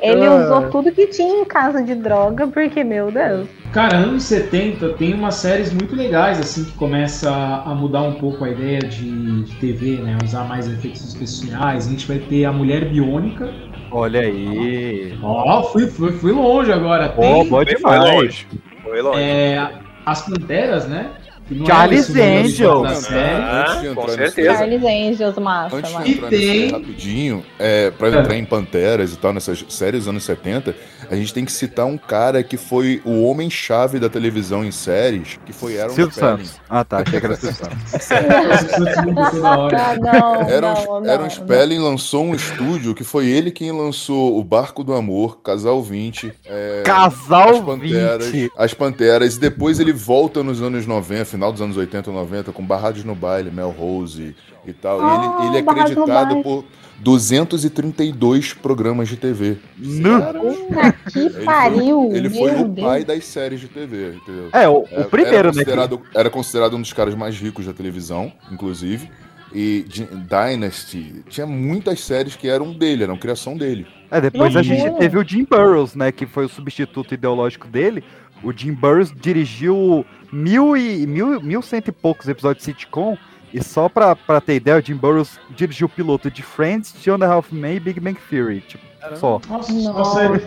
Ele Ah. usou tudo que tinha em casa de droga, porque, meu Deus. Cara, anos 70 tem umas séries muito legais, assim, que começa a mudar um pouco a ideia de, de TV, né? Usar mais efeitos especiais. A gente vai ter a Mulher Biônica. Olha aí. Ó, fui, fui, fui longe agora. Ó, Tem boa Foi demais. longe. Foi longe. é, as Panteras, né? Não Charles é Angels. entrar com nesse- certeza. Charles Angels, massa, Antes de entrar nessa série rapidinho, é, pra entrar em Panteras e tal, nessas séries dos anos 70, a gente tem que citar um cara que foi o homem-chave da televisão em séries, que foi Aaron Silvio Spelling. Santos. Ah, tá. Achei que era Silvio Santos. Ah, Aaron, Spelling lançou um estúdio que foi ele quem lançou O Barco do Amor, Casal 20. é, Casal as Panteras, 20. As Panteras. E depois ele volta nos anos 90, final dos anos 80 e 90, com Barrados no Baile, Melrose e tal. E Ah, ele, ele é Barrados no acreditado Baile. por 232 programas de TV. Puta que Ele pariu. foi, ele foi o Deus. pai das séries de TV, entendeu? É, o- o Era- primeiro, era né, considerado, Era considerado um dos caras mais ricos da televisão, inclusive. E Dynasty tinha muitas séries que eram dele, eram criação dele. É, depois a gente Loucura. teve o Jim Burrows, né? Que foi o substituto ideológico dele. O Jim Burrows dirigiu mil e mil, mil cento e poucos episódios de sitcom. E só pra, pra ter ideia, o Jim Burrows dirigiu o piloto de Friends, Two and a Half Men e Big Bang Theory. Tipo, só. Nossa, só série.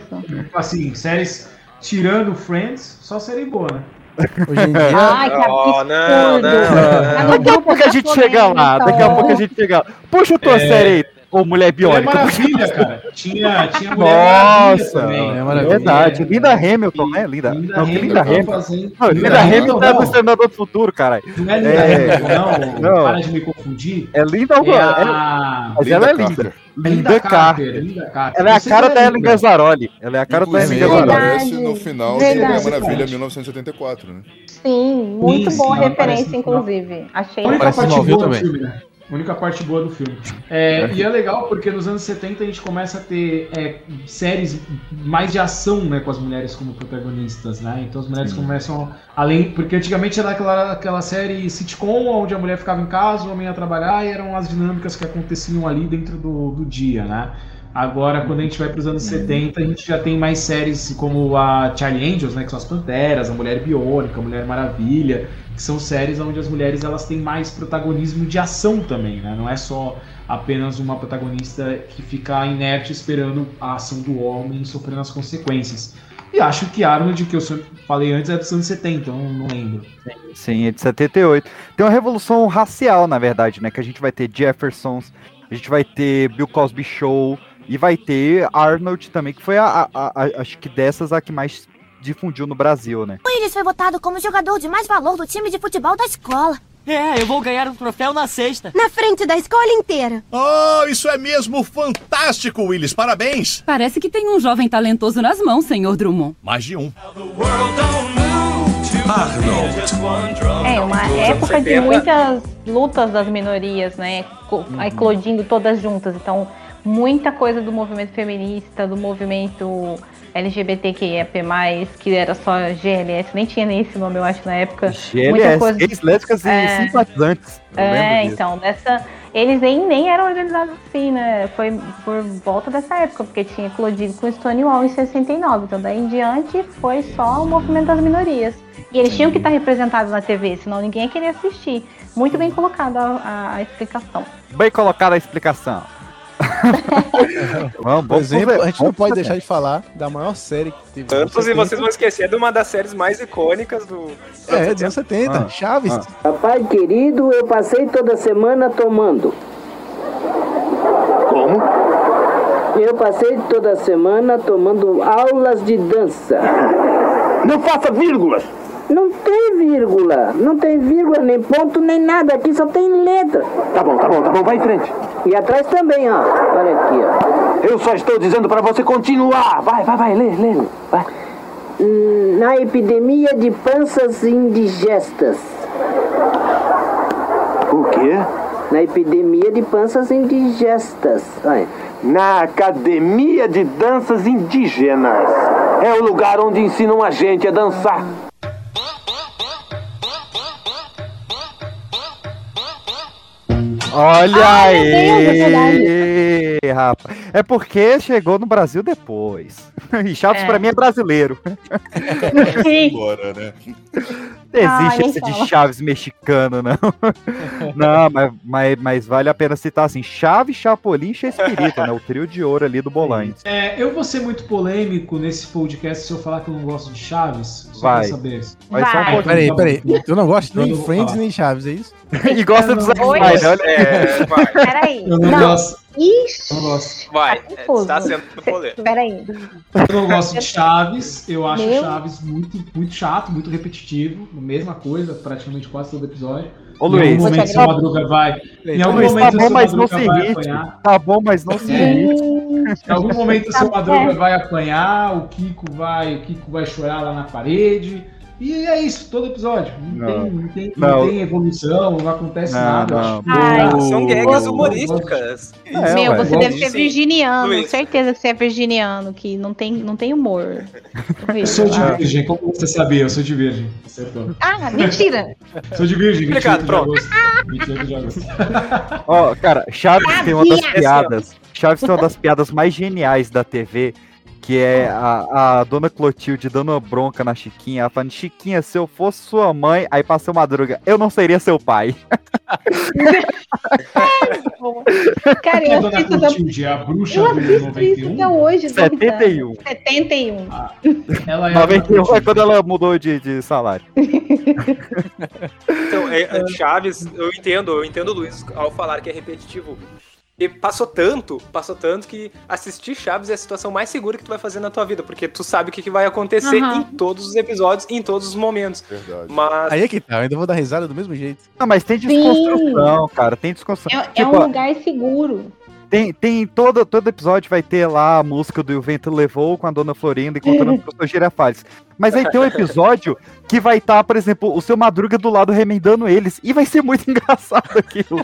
Assim, séries tirando Friends, só série boa, né? Hoje em dia. Ai, que Oh, não, não, Tá no Daqui a pouco a da gente chega lá, daqui a pouco a gente chega lá. Puxa a tua É. série aí, ô Mulher Mulher Biônica. Maravilha, cara. Tinha, tinha Mulher Maravilha Nossa, também. Mulher é verdade. Linda Hamilton, né? Linda. Linda não, Hamilton Linda tá Hamilton. fazendo- Não, Linda Linda Hamilton é do não. Exterminador do Futuro, caralho. Não é Linda É. Hamilton, não. Não. Para de me confundir. É linda ou É é, a... Mas Linda ela é linda. Linda Linda Carter. Carter. Linda Carter. Ela é a cara da Ellen. Gazzaroli. Ela é a cara da Ellen Gazzaroli. aparece no final de. Mulher Maravilha 1974, né? Sim, muito Sim, boa referência, no inclusive. Achei Parece também. filme, né? Única parte boa do filme. É, e é legal porque nos anos 70 a gente começa a ter é, séries mais de ação né, com as mulheres como protagonistas, né? Então as mulheres começam além. Porque antigamente era aquela, aquela série sitcom onde a mulher ficava em casa, o homem ia trabalhar e eram as dinâmicas que aconteciam ali dentro do, do dia, né? Agora, quando a gente vai para os anos 70, a gente já tem mais séries como a Charlie Angels, né, que são as Panteras, a Mulher Biônica, a Mulher Maravilha, que são séries onde as mulheres elas têm mais protagonismo de ação também, né? Não é só apenas uma protagonista que fica inerte esperando a ação do homem sofrendo as consequências. E acho que Arnold, que eu falei antes, é dos anos 70, eu não, lembro. Sim, é de 78. Tem uma revolução racial, na verdade, né? Que a gente vai ter Jeffersons, a gente vai ter Bill Cosby Show e vai ter Arnold também, que foi a- a- a- acho que dessas a que mais difundiu no Brasil, né? Willis foi votado como jogador de mais valor do time de futebol da escola. É, eu vou ganhar um troféu na sexta. Na frente da escola inteira. Oh, isso é mesmo fantástico, Willis. Parabéns. Parece que tem um jovem talentoso nas mãos, senhor Drummond. Mais de um. É, uma época de 70. muitas lutas das minorias, né? eclodindo todas juntas. Então, muita coisa do movimento feminista, do movimento LGBTQIAP+, que era só GLS, nem tinha nem esse nome, eu acho, na época. Muita GLS, coisa- gays, lésbicas É. e simpatizantes. É, então, dessa. Eles nem, nem eram organizados assim, né? Foi por volta dessa época, porque tinha eclodido com o Stonewall em 69. Então, daí em diante, foi só o movimento das minorias. E eles tinham que estar representados na TV, senão ninguém ia querer assistir. Muito bem colocada a, a explicação. Bem colocada a explicação. vamos, Por exemplo, ver, a gente não pode ver. deixar de falar da maior série que teve. Santos nos e 70. vocês vão esquecer de uma das séries mais icônicas do. É, dos anos 70, Ah, Chaves. ah. Papai querido, eu passei toda semana tomando. Como? Eu passei toda semana tomando aulas de dança. Não faça vírgulas. Não tem vírgula, não tem vírgula, nem ponto, nem nada. Aqui só tem letra. Tá bom, tá bom, tá bom. Vai em frente. E atrás também, ó. Olha aqui, ó. Eu só estou dizendo para você continuar. Vai, vai, vai. Lê, lê. Vai. Hum, Na epidemia de panças indigestas. O quê? Na epidemia de panças indigestas. Olha. Na Academia de Danças Indígenas. É o lugar onde ensinam a gente a dançar. Olha Ai, meu Deus, é aí, rapaz. É porque chegou no Brasil depois. E Chaves É. pra mim é brasileiro. Bora, né? Existe nem esse de fala. Chaves mexicano, não. não, mas, mas, mas vale a pena citar assim: Chaves, Chapolin e Chespirito, né? O trio de ouro ali do Bolanhos. É, eu vou ser muito polêmico nesse podcast se eu falar que eu não gosto de Chaves. Só Vai. pra saber. Vai só um Ah, pouquinho. peraí, peraí. Tu não gosta nem Eu não vou Friends falar. nem Chaves, é isso? e gosta do Zack? Snyder, olha. É, vai, Peraí. Eu não, Não. gosto. Ixi. Eu não gosto. vai. Tá confuso. Tá sendo polêmico. Peraí. Eu não gosto de Chaves. Eu acho Meu. Chaves muito, muito chato, muito repetitivo. Mesma coisa, praticamente quase todo episódio. Ô, em Luiz. algum Vou te momento seu agradar. Madruga vai. Em algum Luiz, tá momento bom, seu mas não se Madruga vai irrite. apanhar. Tá bom, mas não se irrite. Em algum momento o Tá seu bom. Madruga vai apanhar, o Kiko vai, o Kiko vai chorar lá na parede. E é isso, todo episódio. Não, Não. Tem, não, tem, não. Não. tem evolução, não acontece Não, nada. São gags humorísticas. É, Meu, ué. você deve ser virginiano. Luiz. Certeza que você é virginiano, que não tem, não tem humor. Eu sou de Ah. virgem, como você sabia? Eu sou de virgem. Acertou. Ah, mentira! Sou de virgem, 28 Explicado, de pronto. agosto. 28 de agosto. Ó, cara, Chaves tem uma das piadas. Chaves tem uma das piadas mais geniais da TV. Que é a, a dona Clotilde dando uma bronca na Chiquinha. Ela falando, Chiquinha, se eu fosse sua mãe, aí passou madruga, eu não seria seu pai. Cara, eu assisto. Clotilde? É a bruxa Eu assisto isso 91? até hoje. tô 71. irritada. 71. Ela é a Dona 91 é quando ela mudou de, de salário. Então, é, é, Chaves, eu entendo, eu entendo o Luiz ao falar que é repetitivo. E passou tanto, passou tanto que assistir Chaves é a situação mais segura que tu vai fazer na tua vida, porque tu sabe o que, que vai acontecer Aham. em todos os episódios, em todos os momentos. Verdade. Mas Aí é que tá, eu ainda vou dar risada do mesmo jeito. Não, mas tem desconstrução, cara. Tem desconstrução. É, é Tipo, um lugar seguro. Tem, tem todo, todo episódio vai ter lá a música do E o Vento Levou com a Dona Florinda encontrando o professor Girafales. Mas aí tem um episódio que vai estar, por exemplo, o seu Madruga do lado remendando eles. E vai ser muito engraçado aquilo.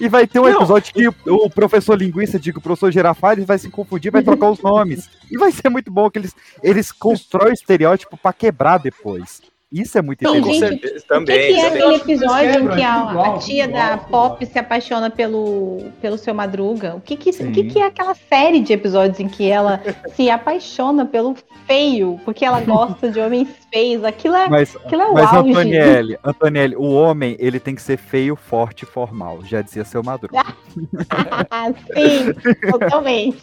E vai ter um Não. episódio que o professor linguista, digo, o professor Girafales, vai se confundir, vai trocar os nomes. E vai ser muito bom que eles, eles constroem o estereótipo pra quebrar depois. Isso é muito inteligente. gente, certeza, O também. que, que é também. aquele episódio em que a, igual, a tia da igual, Pop se apaixona pelo, pelo seu Madruga? O que que, o que que é aquela série de episódios em que ela se apaixona pelo feio, porque ela gosta de homens feios? Aquilo é, Mas, aquilo é o mas auge. Antonielli, Antonielli, o homem, ele tem que ser feio, forte e formal. Já dizia seu Madruga. Ah, sim, totalmente.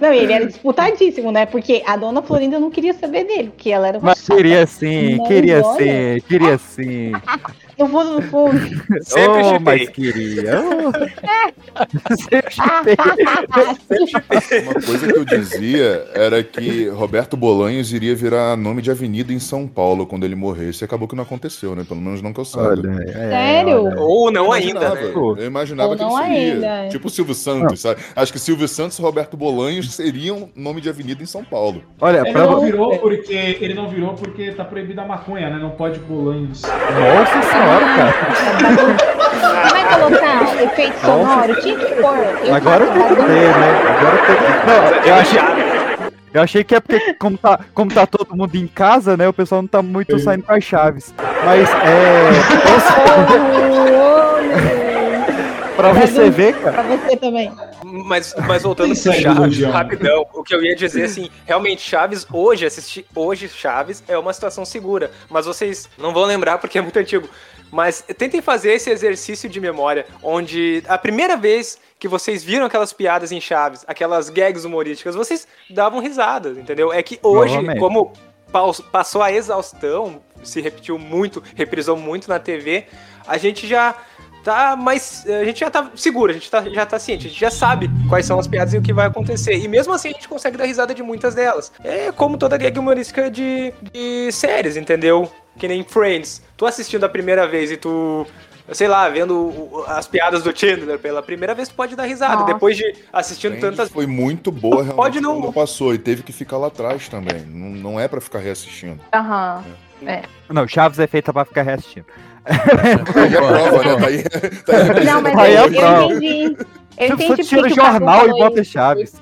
Não, ele era disputadíssimo, né? Porque a dona Florinda não queria saber dele, porque ela era uma Mas chata. queria sim, queria olha. sim, queria sim. No fundo, no fundo. Sempre oh, mas queria. Oh. Sempre chipei. Uma coisa que eu dizia era que Roberto Bolanhos iria virar nome de avenida em São Paulo quando ele morresse. E acabou que não aconteceu, né? Pelo menos não que eu saiba. Olha, é, Sério? olha. Ou não Eu ainda, né? Eu imaginava Ou que ele não seria. ainda. Tipo o Silvio Santos, sabe? Acho que Silvio Santos e Roberto Bolanhos seriam nome de avenida em São Paulo. Olha, Ele pra não virou porque ele não virou porque tá proibida a maconha, né? Não pode bolanhos. Nossa senhora, cara. Você vai colocar efeito sonoro? Tinha que pôr. Agora tem que ter, né? Agora tem que. Não, eu achei. Eu achei que é porque, como tá, como tá todo mundo em casa, né? O pessoal não tá muito saindo com as chaves. Mas é. Pra você ver, cara. Pra você também. Mas, mas voltando pro Chaves, rapidão, o que eu ia dizer assim, realmente Chaves, hoje, assistir hoje Chaves é uma situação segura, mas vocês não vão lembrar porque é muito antigo. Mas tentem fazer esse exercício de memória, onde a primeira vez que vocês viram aquelas piadas em Chaves, aquelas gags humorísticas, vocês davam risadas, entendeu? É que hoje, Novamente. como passou a exaustão, se repetiu muito, reprisou muito na TV, a gente já tá mais. A gente já tá seguro, a gente tá, já tá ciente, a gente já sabe quais são as piadas e o que vai acontecer. E mesmo assim a gente consegue dar risada de muitas delas. É como toda gag humorística de, de séries, entendeu? Que nem Friends. Tu assistindo a primeira vez e tu. Sei lá, vendo as piadas do Chandler pela primeira vez, tu pode dar risada. Nossa. Depois de assistindo Friends tantas. Foi muito boa realmente Pode não- quando passou e teve que ficar lá atrás também. Não, não é pra ficar reassistindo. Aham. Não, Chaves é feita pra ficar reassistindo. Aí é prova, né? Não, mas Aí eu, é eu entendi. Eu entendi tira o jornal e bota isso. Chaves.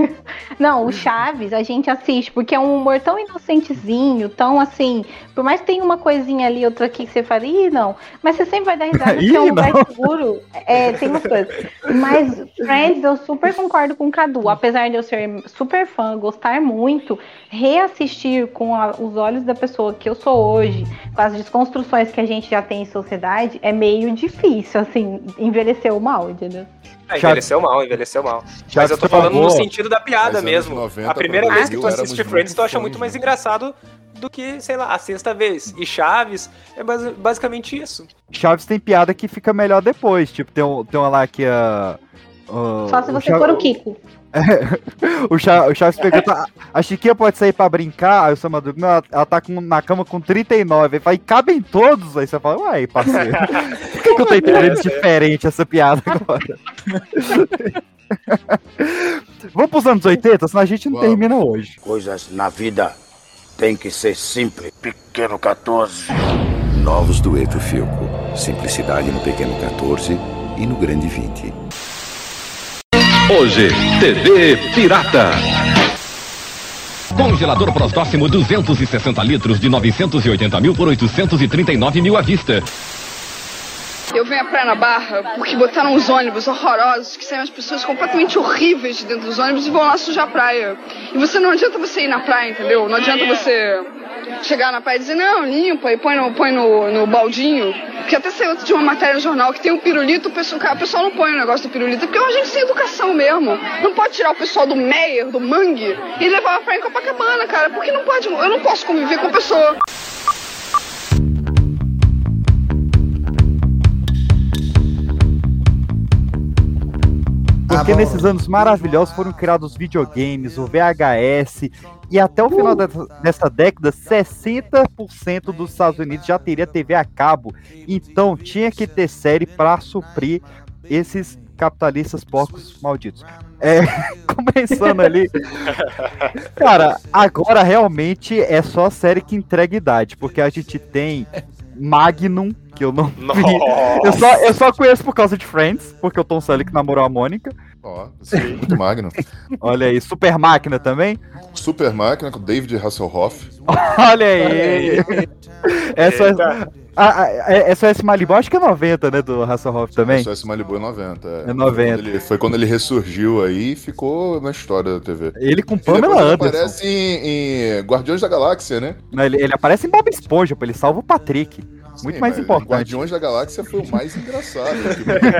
Não, o Chaves a gente assiste porque é um humor tão inocentezinho, tão assim. Por mais que tenha uma coisinha ali, outra aqui que você fala, ih, não. Mas você sempre vai dar risada porque é um lugar seguro. É, tem umas coisas. Mas Friends, eu super concordo com o Cadu. Apesar de eu ser super fã, gostar muito, reassistir com a, os olhos da pessoa que eu sou hoje, com as desconstruções que a gente já tem em sociedade, é meio difícil, assim, envelheceu mal, entendeu? Ah, envelheceu mal, envelheceu mal. Mas eu tô falando no sentido da piada mesmo. a primeira vez que tu assiste Friends, tu acha muito mais engraçado do que, sei lá, a sexta vez. E Chaves é basicamente isso. Chaves tem piada que fica melhor depois. Tipo, tem, um, tem uma lá que a. Uh, Só se você Chaves... for o Kiko. o, Chaves, o Chaves pergunta: a Chiquinha pode sair pra brincar? Aí o seu Madruga, não, ela tá com, na cama com 39. Aí fala, e cabem todos? Aí você fala, uai, parceiro. Por que, que eu tô entendendo diferente essa piada agora? Vamos pros anos 80, senão a gente não Vamos. termina hoje. Coisas na vida tem que ser simples. Pequeno 14. Novos dueto Filco. Simplicidade no Pequeno 14 e no Grande 20. Hoje, TV Pirata. Congelador próximo 260 litros de 980 mil por 839 mil à vista. Eu venho à praia na Barra porque botaram uns ônibus horrorosos que saem as pessoas completamente horríveis de dentro dos ônibus e vão lá sujar a praia. E você não adianta você ir na praia, entendeu? Não adianta você chegar na praia e dizer, não, limpa e põe no, põe no, no baldinho. Porque até saiu de uma matéria no jornal que tem um pirulito, o pessoal, o pessoal não põe o negócio do pirulito, porque é uma gente sem educação mesmo. Não pode tirar o pessoal do Meyer, do Mangue, e levar pra em Copacabana, cara, porque não pode, eu não posso conviver com a pessoa. Porque ah, nesses anos maravilhosos foram criados videogames, o VHS, e até o final uh. dessa década, 60% dos Estados Unidos já teria TV a cabo. Então tinha que ter série para suprir esses capitalistas porcos malditos. É, começando ali. Cara, agora realmente é só a série que entrega idade, porque a gente tem Magnum, que eu não. Eu só, eu só conheço por causa de Friends, porque o Tom Selleck namorou a Mônica. Ó, oh, muito Magnum. Olha aí, Super Máquina também? Super Máquina com David Hasselhoff. Olha aí! Essa, a, a, é, SOS Malibu, acho que é 90, né, do Hasselhoff também? SOS Malibu é 90. É, é 90. Foi quando, ele, foi quando ele ressurgiu aí e ficou na história da TV. Ele com Pamela Anderson. Ele aparece em, em Guardiões da Galáxia, né? Não, ele, ele aparece em Bob Esponja, ele salva o Patrick. Muito Sim, mais importante. Guardiões da Galáxia foi o mais engraçado.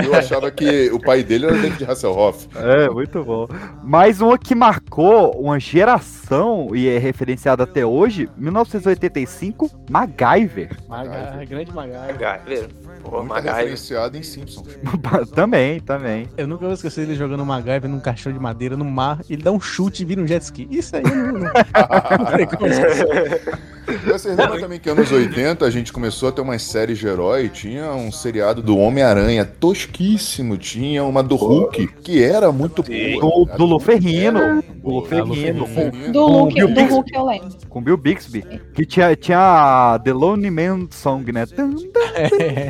eu achava que o pai dele era David Hasselhoff. É, muito bom. Mais uma que marcou uma geração e é referenciada até hoje, 1985, MacGyver. MacGyver, grande MacGyver. MacGyver. Pô, MacGyver. referenciado em Simpsons. também, também. Eu nunca vou esquecer ele jogando MacGyver num caixão de madeira no mar, ele dá um chute e vira um jet ski. Isso aí não, não, não sei como Você lembra também que anos 80 a gente começou a ter umas séries de herói? Tinha um seriado do Homem-Aranha tosquíssimo, tinha uma do Hulk, que era muito boa. Do, do Luferrino. Do Luferrino. Do Hulk, do Hulk eu lembro. Com Bill Bixby. Que tinha, tinha a The Lonely Man Song, né? É.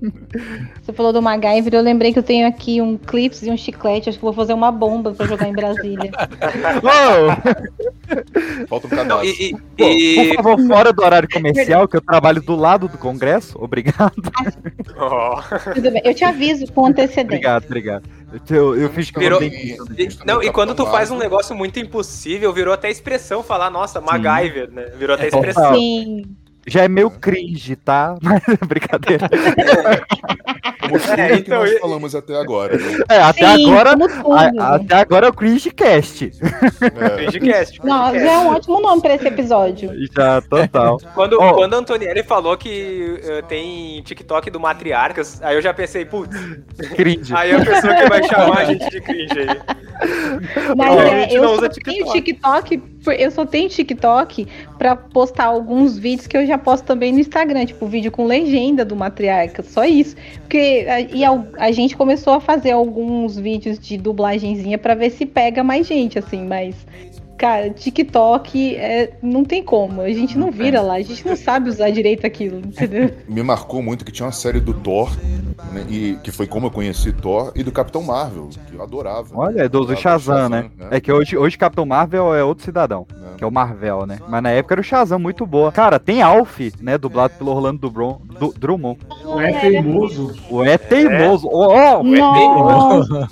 Você falou do MacGyver, eu lembrei que eu tenho aqui um clips e um chiclete, acho que vou fazer uma bomba pra jogar em Brasília. Falta um canal. E, e, por favor, fora do horário comercial, que eu trabalho do lado do Congresso, obrigado. Oh. Tudo bem, eu te aviso com antecedência. Obrigado, obrigado. Eu, eu fiz que virou, e, Não, e quando tu faz um negócio muito impossível, virou até expressão falar, nossa, MacGyver, né? Virou até expressão. Sim. Já é meio cringe, tá? Mas brincadeira. Como é, então, que nós falamos até agora. Né? É, até Sim, agora. A, até agora é o Cringe Cast. É. Cringe Cast. Não, já é um ótimo nome pra esse episódio. Já, total. quando, oh. quando a Antonielli falou que uh, tem TikTok do Matriarcas, aí eu já pensei, putz. Cringe. Aí a pessoa que vai chamar a gente de cringe aí. Mas oh, é, eu só TikTok. tenho TikTok, eu só tenho TikTok pra postar alguns vídeos que eu já posto também no Instagram, tipo vídeo com legenda do Matriarca, só isso. Porque a, e a, a, gente começou a fazer alguns vídeos de dublagenzinha para ver se pega mais gente, assim, mas Cara, TikTok é, não tem como. A gente não vira lá, a gente não sabe usar direito aquilo, entendeu? Me marcou muito que tinha uma série do Thor, né, e, que foi como eu conheci Thor, e do Capitão Marvel, que eu adorava. Olha, é do, do Shazam, né? É que hoje, hoje Capitão Marvel é outro cidadão, que é o Marvel, né? Mas na época era o Shazam, muito boa. Cara, tem Alf, né? Dublado pelo Orlando Dubron, du, Drummond. O é teimoso. O é teimoso. Oh, oh, o é teimoso.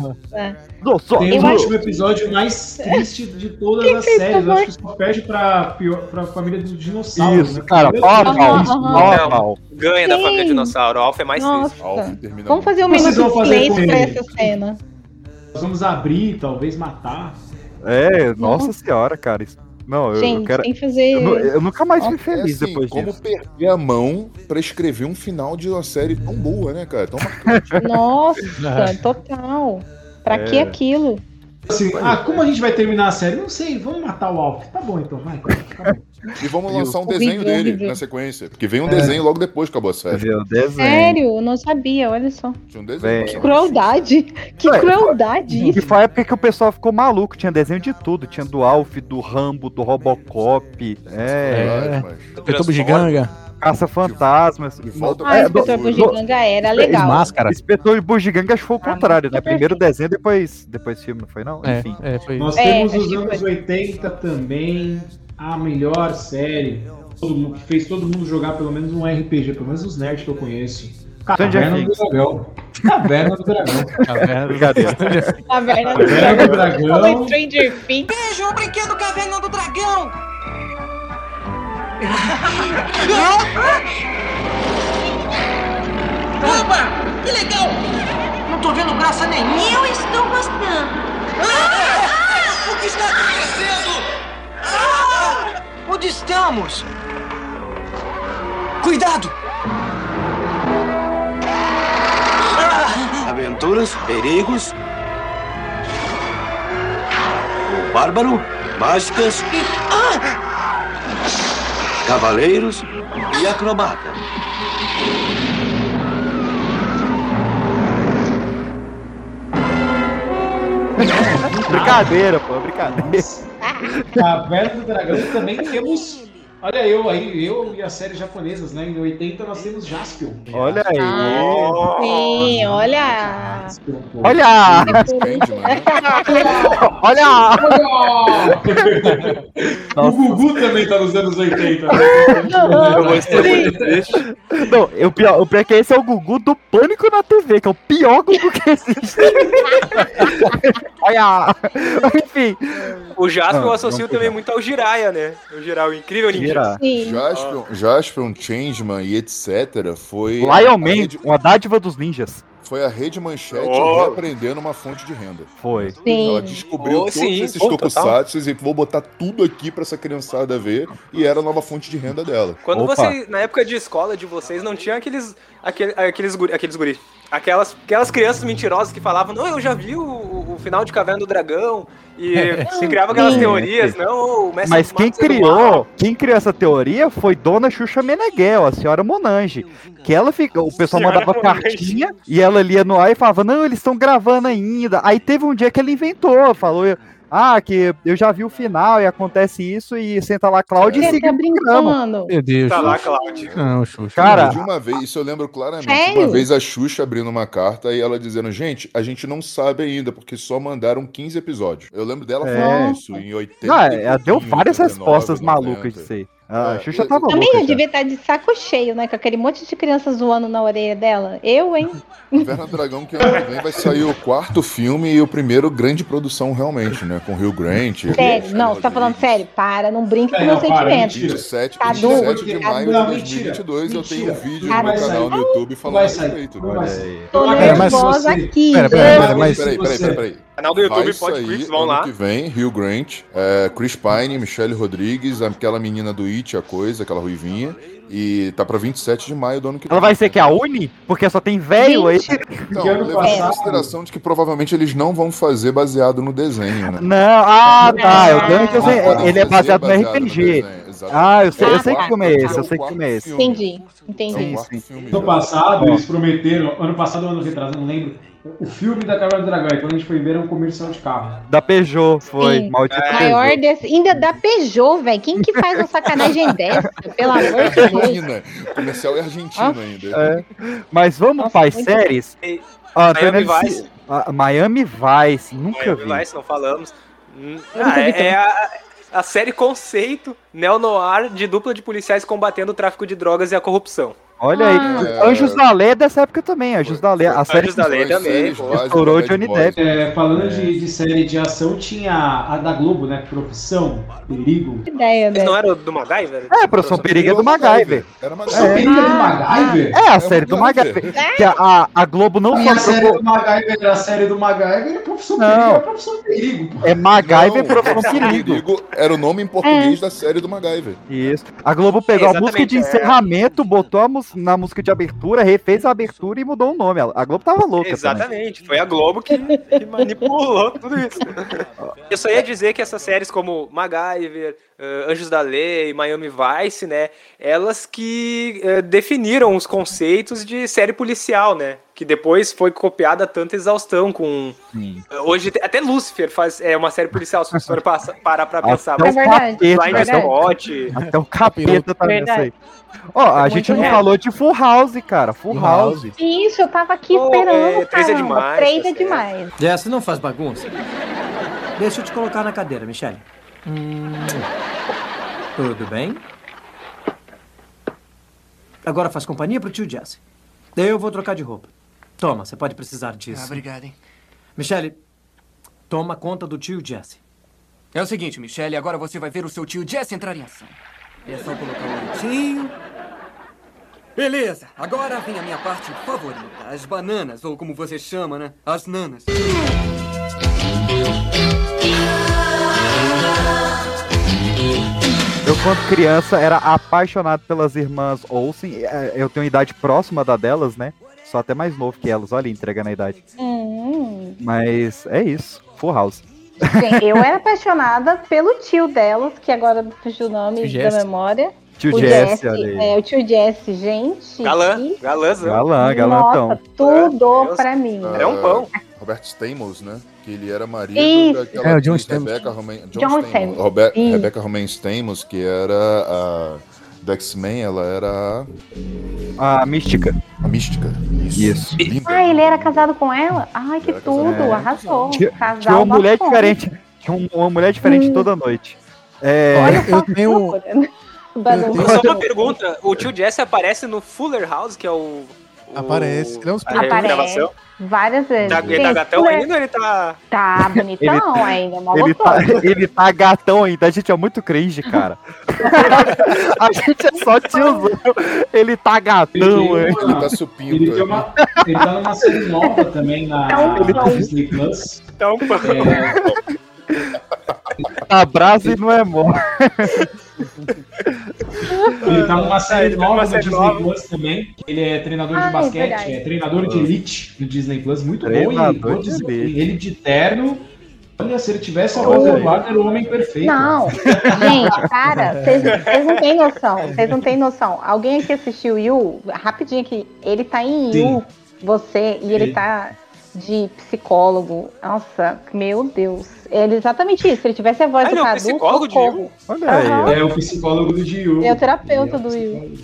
Nossa. Tem o último episódio mais triste de todas Que as que séries. isso, Eu acho que só perde pra, pior, pra família dos dinossauros. Isso, né? cara, pau a pau, pau a pau. Ganha da Sim. família dinossauro. O Alpha é mais Nossa. triste. Vamos fazer um minuto de silêncio pra essa cena. Nós vamos abrir, talvez matar. É, nossa senhora, cara. isso- Não, eu, Gente, eu quero. tem que fazer. Eu, eu nunca mais fui feliz É assim, depois como disso. perder a mão pra escrever um final de uma série tão boa, né, cara? Tão marcante. Nossa, total. Pra É. que aquilo? Assim, ah, como a gente vai terminar a série? Não sei, vamos matar o Alf. Tá bom então, vai. Tá bom. E vamos lançar um desenho dele na sequência. Porque vem um É. desenho logo depois que acabou a série. Sério, eu não sabia, olha só. Tinha um desenho. Vem. Que crueldade. Que Ué, crueldade E foi a época que o pessoal ficou maluco, tinha desenho de tudo. Tinha do Alf, do Rambo, do Robocop. É. É. Inspetor Bugiganga. Caça-fantasmas. volta Ah, É, Inspetor do- Bugiganga era legal. Máscara. Inspetor Bugiganga acho que foi o Ah, contrário, né? Primeiro desenho, depois, depois filme, não foi não? É, Enfim. é, foi Nós É, temos os anos foi. 80 também, a melhor série. Todo mundo, que fez todo mundo jogar pelo menos um RPG, pelo menos os nerds que eu conheço. Caverna do. Dragão. Caverna do Dragão. Caverna. Do Caverna do Dragão. Dragão. Falou Stranger Things. Veja o brinquedo Caverna do Dragão! Opa! Que legal! Não tô vendo graça nenhuma! Eu estou gostando. Ah! O que está acontecendo? Ah! Onde estamos? Cuidado! Aventuras, perigos. O bárbaro, mágicas, cavaleiros e acrobata. Brincadeira, pô, brincadeira. Caverna do Dragão também temos. Olha eu aí, eu e as séries japonesas, né? Em 80 nós temos Jaspion. Olha aí. Ah, sim, olha. Jaspion. Olha! Olha! O Gugu também tá nos anos 80. né? Eu gostei muito desse. Não, o pior, o pior é que esse é o Gugu do Pânico na TV, que é o pior Gugu que existe. Olha! Enfim. O Jasper Ah, eu associo também muito ao Jiraiya, né? O Jiraiya, o incrível ninja. Sim. Jaspion, Jaspion, Changeman e etc. foi. Lion a Man, rede- uma dádiva dos ninjas. Foi a rede manchete Oh. reaprendendo uma fonte de renda. Foi. Sim. Ela descobriu Oh, todos sim. esses Oh, tokusatsu e vou botar tudo aqui pra essa criançada ver. E era a nova fonte de renda dela. Quando Opa. você, na época de escola de vocês, não tinha aqueles, aquele, aqueles, guri, aqueles guri, aquelas, aquelas crianças mentirosas que falavam, não, eu já vi o, o final de Caverna do Dragão, e se criava aquelas Sim. teorias, não, o Mestre Mas quem é criou, quem criou essa teoria foi Dona Xuxa Meneghel, a senhora Monange. Que ela fica, o pessoal Senhora mandava Monange. cartinha e ela lia no ar e falava: "Não, eles estão gravando ainda". Aí teve um dia que ele inventou, falou: "Ah, que eu já vi o final e acontece isso e senta lá Cláudia e siga tá o programa". brincando. Meu Deus. Tá lá, Cláudio. Não, Xuxa. Cara, de uma vez, isso eu lembro claramente. Sério? Uma vez a Xuxa abrindo uma carta e ela dizendo: Gente, a gente não sabe ainda, porque só mandaram 15 episódios. Eu lembro dela É. falando isso em 80. Não, e ela deu pouquinho, várias 89, respostas 90. malucas disso aí. A É, Xuxa eu- tava Também louca. já devia estar de saco cheio, né? Com aquele monte de criança zoando na orelha dela. Eu, hein? Inverno Dragão, que ano que vem vai sair o quarto filme e o primeiro grande produção realmente, né? Com Rio Grant. Sério, não, você tá falando sério? Para, não brinque com É, meus não, para, sentimentos. mentira. 27, Cadu, 27 de maio não, de mentira, 2022 eu tenho um mentira. vídeo Não no vai canal no YouTube falando a respeito. Tô nervosa aqui. Peraí, peraí, peraí, peraí. Canal do YouTube, pode Chris, vão ano lá. que vem, Hugh Grant, é, Chris Pine, Michelle Rodrigues, aquela menina do It, a coisa, aquela ruivinha. E tá pra 27 de maio do ano que vem. Ela vai ser que a Uni? Porque só tem velho aí. Então, Que levando em consideração de que provavelmente eles não vão fazer baseado no desenho, né? Não, ah, tá. Eu Ah, Dungeons, Podem é- ele é fazer baseado no baseado RPG. desenho, exatamente. Ah, eu sei, eu Ah, sei tá. que filme é esse, eu sei que É filme é esse. Entendi, É o entendi. quarto filme Ano passado, eles prometeram, ano passado ou ano retrasado, não lembro, O filme da Caverna do Dragão, e quando a gente foi ver, era um comercial de carro. Da Peugeot, foi. Sim. Maldito Maior Peugeot. desse. Ainda da Peugeot, velho. Quem que faz uma sacanagem dessa? Pelo amor de Deus. Argentina. O comercial é argentino ainda. É. Mas vamos para as séries? E- Ah, Miami Vice. se- ah, Miami Vice, nunca Miami vi. Vice, não falamos. Hum, Ah, é, é a, a série conceito neo-noir de dupla de policiais combatendo o tráfico de drogas e a corrupção. Olha aí, Ah. Anjos da Lei é dessa época também, Anjos da Lei. A série Anjos da Lei também, estourou da Johnny. Depp. É, falando De, de série de ação, tinha a da Globo, né? Profissão, Perigo. Que ideia, velho. não eram do MacGyver? É, Profissão Perigo é do MacGyver. Era Profissão É. Perigo é do MacGyver? É, a É série do MacGyver. Que a, a, a Globo não Minha só série trocou. do MacGyver era a série do MacGyver e Profissão Não. Perigo era Profissão Perigo. É MacGyver Profissão Perigo. Era o nome em português da série do MacGyver. Isso. A Globo pegou a música de é. encerramento, botou a mus- na música de abertura, refez a abertura e mudou o nome. A Globo tava louca. também. Exatamente, foi a Globo que, que manipulou tudo isso. Eu só ia dizer que essas séries como MacGyver, eh, Anjos da Lei, Miami Vice, né, elas que eh, definiram os conceitos de série policial, né, que depois foi copiada tanta exaustão com... Sim. Hoje, até Lucifer faz, é uma série policial, se você for passa- parar pra pensar. Até É o verdade, capeta. Spot... Até o capeta tá nessa aí. Ó, a Muito gente não real. falou de Full House, cara. Full, Full House. House. Isso, eu tava aqui Pô, esperando, é, três é demais, Três tá é demais. Jesse, não faz bagunça. Deixa eu te colocar na cadeira, Michelle. Hum, Tudo bem? Agora faz companhia pro tio Jesse. Eu vou trocar de roupa. Toma, você pode precisar disso. obrigado, hein? Michelle, toma conta do tio Jesse. É o seguinte, Michelle, agora você vai ver o seu tio Jesse entrar em ação. É só colocar o leitinho. Beleza, agora vem a minha parte favorita. As bananas, ou como você chama, né? As nanas. Eu, quando criança, era apaixonado pelas irmãs Olsen. É, Eu tenho idade próxima da delas, né? Sou até mais novo que elas. Olha, entregando a idade. Hum. Mas é isso. Full House. Gente, eu era apaixonada pelo tio delas, que agora fugiu o nome Tio da Jesse. memória. Tio o Jesse, olha aí. É, o tio Jesse, gente. Galã, que- galãzão. Galã, galantão. Nossa, tudo Deus. pra mim. É um pão. Robert Stamos, né? Que ele era marido Isso. daquela É, o John Stamos. Rebecca Romain, John, John Stamos. Stamos. Robe- Isso. Rebecca Romain Stamos, que era a do X-Men, ela era A Mística. a mística. Isso. Isso. Linda. Ah, ele era casado com ela? Ai, que tudo, arrasou. Tinha, Casal tinha uma mulher diferente. Tinha um- uma mulher diferente Hum. toda noite. É, Olha Eu tenho- né? Bagunça. Só uma pergunta, o tio Jesse aparece no Fuller House, que é o... o- Aparece. Ele é um super- Aparece. gravação. Várias vezes. Tá, ele tá gatão ainda ou ele tá... Tá bonitão ainda, mó ele, tá, ele tá gatão ainda. A gente é muito cringe, cara. a gente é só tiozão. Ele tá gatão, Ele Ele tá supinto. Ele, uma, ele tá numa série nova também na Então, Disney Plus. Tá um pão. É, Abraço e não é mole. ele tá numa série ele tá nova no série Disney nova. Plus também. Ele é treinador Ah, de é basquete, verdade. é treinador de elite no Disney Plus. Muito bom. E Treinador de ele de terno. Olha, se ele tivesse a voz do era o homem perfeito. Não, gente, cara, vocês vocês não têm noção. Vocês não têm noção. Alguém aqui assistiu Yu? Rapidinho aqui. Ele tá em Yu, você, e ele Ele- tá de psicólogo. Nossa, meu Deus. Ele é exatamente isso. Se ele tivesse a voz Ah, do ele é o Cadu, psicólogo de socorro. Olha aí. É o psicólogo do Gil. É o terapeuta do Yu.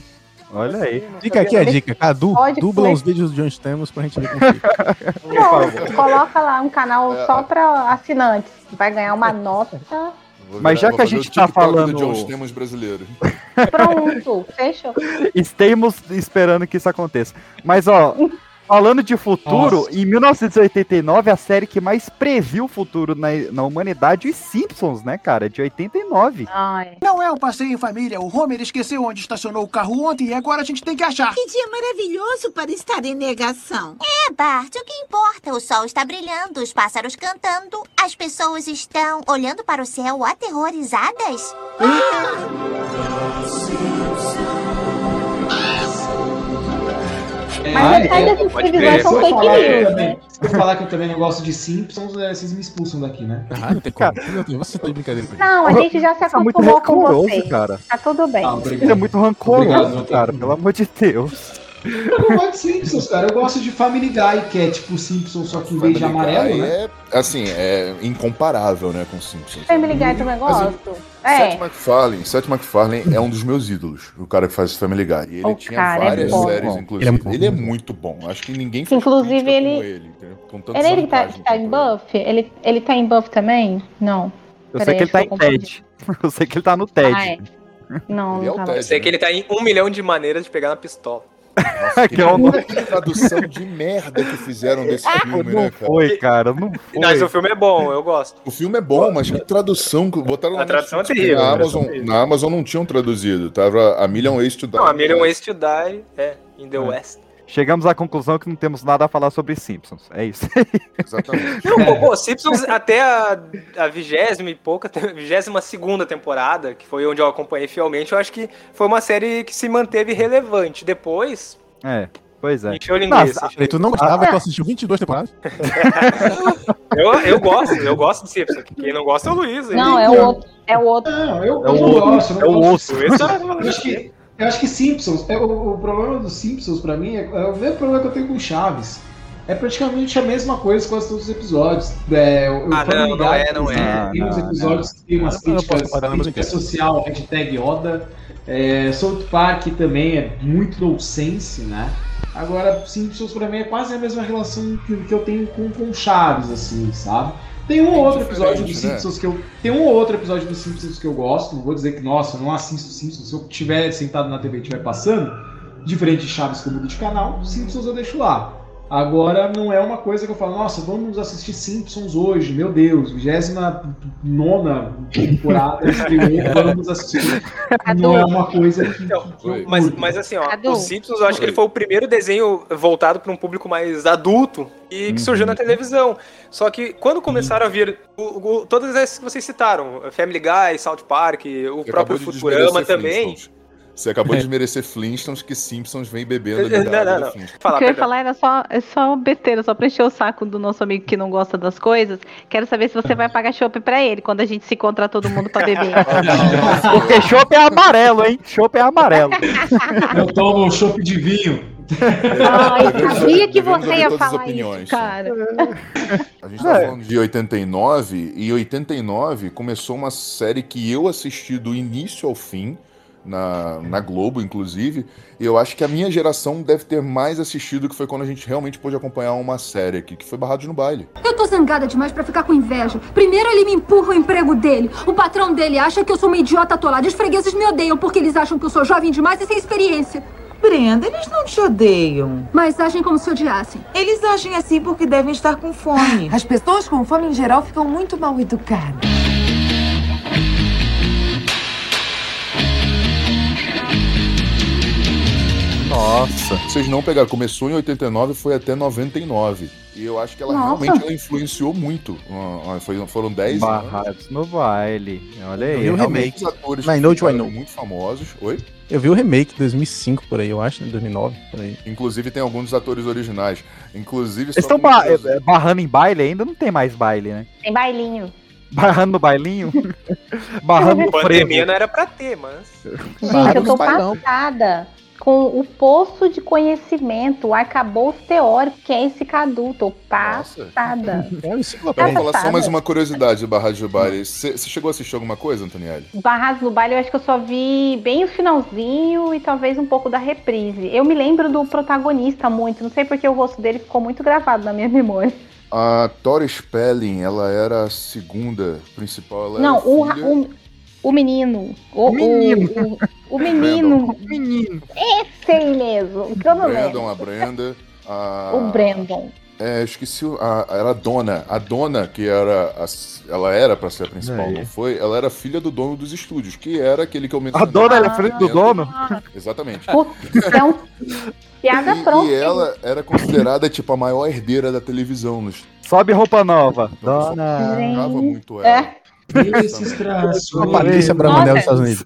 olha aí. Fica aqui a dica. Cadu, Pode dubla os vídeos do John Stamos pra gente ver fica. Pronto, coloca lá um canal só pra assinantes. Vai ganhar uma nota. Mas já que a gente o tá falando- do John Stamos brasileiro. Pronto, fechou. Estamos esperando que isso aconteça. Mas, ó, falando de futuro, Nossa. em 1989, a série que mais previu o futuro na, na humanidade, os Simpsons, né, cara? De 89. Ai. Não é um passeio em família. O Homer esqueceu onde estacionou o carro ontem e agora a gente tem que achar. Que dia maravilhoso para estar em negação. É, Bart, o que importa? O sol está brilhando, os pássaros cantando, as pessoas estão olhando para o céu aterrorizadas. Mas metade é, dessas previsões são fake falar que eu news, também- né? se eu falar que eu também não gosto de Simpsons, é, vocês me expulsam daqui, né? Ah, não tem Deus, você tá de brincadeira comigo. Não, a gente já se é muito acostumou com rancoroso, você. cara. Tá tudo bem. Ah, Isso é muito rancoroso, Obrigado, cara, pelo amor de Deus. Eu não gosto de Simpsons, cara. Eu gosto de Family Guy, que é tipo Simpsons, só que em vez de amarelo, Guy né? É, assim, é incomparável, né, com Simpsons. Family Guy também gosto. É. Seth MacFarlane, Seth MacFarlane é um dos meus ídolos, o cara que faz Family Guy. E ele O tinha é várias bom. séries, Ele é inclusive. muito bom. Ele é muito bom. Acho que ninguém faz Inclusive, ele. como ele, entendeu? com Ele, ele tá, tá em buff? Ele, ele tá em buff também? Não. Eu Peraí, sei que ele tá em. TED. Eu sei que ele tá no TED. Ah, é. Não, Ele é não o tá. TED. Eu sei que ele tá em um milhão de maneiras de pegar na pistola. que é um... Que tradução de merda que fizeram desse filme, Não né, cara? foi, cara, não foi. Mas o filme é bom, eu gosto. O filme é bom, mas que tradução que botaram A tradução é terrível, Na Amazon, é na Amazon não tinham traduzido, tava a Million Ways to Die. Não, a Million Ways to Die é In the West. Chegamos à conclusão que não temos nada a falar sobre Simpsons. É isso. Exatamente. Não, pô, pô, Simpsons até a, vigésima e pouca, vigésima segunda temporada, que foi onde eu acompanhei fielmente, eu acho que foi uma série que se manteve relevante. Depois, É, pois é. encheu linguiça. Nossa, E tu não gostava, tu assistiu 22 temporadas? Eu, eu gosto, eu gosto de Simpsons. Quem não gosta é o Luiz. Não, é o outro. É o outro. Eu, É eu o eu é não o osso. É- Eu que, eu acho que Simpsons, é, o, o problema dos Simpsons pra mim é, é o mesmo problema que eu tenho com Chaves. É praticamente a mesma coisa com todos os episódios. É, o, o Ah, Family não, não é, não é. Tem uns Não, episódios que tem umas Eu críticas, eu crítica social, hashtag Oda. É, South Park também é muito nonsense, né? Agora, Simpsons pra mim é quase a mesma relação que, que eu tenho com, com Chaves, assim, sabe? Tem um ou outro episódio dos né? Simpsons que eu. Tem um ou outro episódio dos Simpsons que eu gosto. Não vou dizer que, nossa, eu não assisto Simpsons. Se eu estiver sentado na TV e estiver passando, diferente de Chaves que eu mudo de canal, Simpsons eu deixo lá. Agora não é uma coisa que eu falo, nossa, vamos assistir Simpsons hoje, meu Deus, 29 temporada estreou, vamos assistir. Não é uma coisa que. eu Mas, mas assim, ó, o Simpsons eu acho que ele foi o primeiro desenho voltado para um público mais adulto e que surgiu na televisão. Só que quando começaram a vir o- o- todas essas que vocês citaram, Family Guy, South Park, o Você próprio de Futurama também. Flintstones. Você acabou de desmerecer Flintstones que Simpsons vem bebendo ali Não, da não, água não. não. Flintstones. Fala, o que eu ia falar era só, é só besteira, só pra encher o saco do nosso amigo que não gosta das coisas. Quero saber se você vai pagar chopp pra ele quando a gente se encontrar todo mundo pra beber. Porque chopp é amarelo, hein? Chopp é amarelo. Eu tomo um chopp de vinho. Ai, Devemos- sabia que devemos você ia falar opiniões, isso, cara. A gente tá É. falando de 89, e 89 começou uma série que eu assisti do início ao fim, na, na Globo, inclusive, e eu acho que a minha geração deve ter mais assistido, que foi quando a gente realmente pôde acompanhar uma série aqui, que foi Barrados no Baile. Eu tô zangada demais pra ficar com inveja. Primeiro ele me empurra o emprego dele. O patrão dele acha que eu sou uma idiota atolada. Os fregueses me odeiam porque eles acham que eu sou jovem demais e sem experiência. Brenda, eles não te odeiam. Mas agem como se odiassem. Eles agem assim porque devem estar com fome. As pessoas com fome em geral ficam muito mal educadas. Nossa. Vocês não pegaram, começou em 89 e foi até 99. E eu acho que ela Nossa. realmente ela influenciou muito. Ah, ah, foi- foram 10 anos. Barrados no baile. Olha Eu aí. vi o remake. Atores I know I muito famosos. Oi? Eu vi o remake de 2005 por aí, eu acho, né? 2009 por aí. Inclusive tem alguns dos atores originais. Inclusive Eles estão ba- curioso- é, barrando em baile ainda? Não tem mais baile, né? Tem bailinho. Barrando no bailinho? barrando no Pandemia frevo. não era pra ter, mas. Gente, eu tô passada com o poço de conhecimento, o arcabouço teórico que é esse Cadu. Tô passada. É enciclopédia. vamos falar só mais uma curiosidade do Barrados do Baile. Você chegou a assistir alguma coisa, Antonielli? Barrados no baile, eu acho que eu só vi bem o finalzinho e talvez um pouco da reprise. Eu me lembro do protagonista muito, não sei porque o rosto dele ficou muito gravado na minha memória. A Tori Spelling, ela era a segunda principal. Ela não, o, filha- o, o menino. O, O menino. O, o, o menino. Menino. Esse aí mesmo, que eu não lembro. Brandon, a Brenda. A... O Brandon. É, eu esqueci. o- A, era a dona. A dona, que era. a- ela era pra ser a principal, Aí. não foi? Ela era filha do dono dos estúdios, que era aquele que eu A dona é filha do dono? Exatamente. Então, piada E, pronta. e ela era considerada, tipo, a maior herdeira da televisão. Nos... Sobe roupa nova. Então, o Dona. criticava muito ela. É. Esses traços. A Patrícia Bravanel dos Estados Unidos.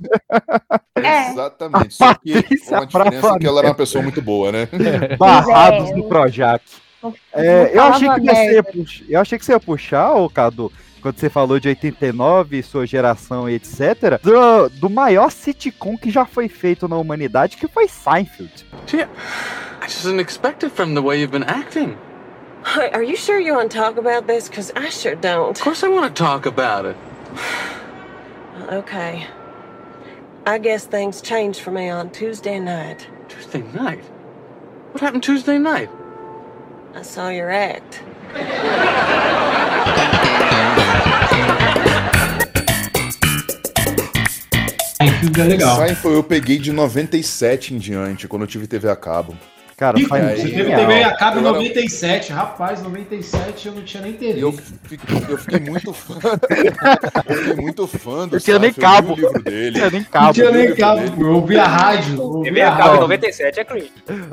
É. Exatamente. Só que Patrícia com a diferença é que ela era uma pessoa muito boa, né? Barrados é. no Projac. Não- É, eu achei que você ia merda. puxar, eu achei que você ia puxar, ô Cadu, quando você falou de 89, sua geração e etc., do, do maior sitcom que já foi feito na humanidade, que foi Seinfeld. Gee, I just didn't expect it from the way you've been acting. Are you sure you want to talk about this? Because I sure don't. Of course I want to talk about it. Okay. I guess things changed for me on Tuesday night. Tuesday night? What happened Tuesday night? I saw your act. Seinfeld é legal. Seinfeld eu peguei de 97 em diante, quando eu tive TV a cabo. Cara, Ih, Seinfeld você teve. TV a cabo em Eu era- 97. Rapaz, 97 eu não tinha nem TV. Eu fiquei, eu fiquei muito fã. eu fiquei muito fã do Eu tinha nem cabo. eu livro dele. Tinha nem Não cabo. tinha eu nem cabo. Eu ouvi a rádio. eu ouvi TV a cabo em rádio. 97 é cringe.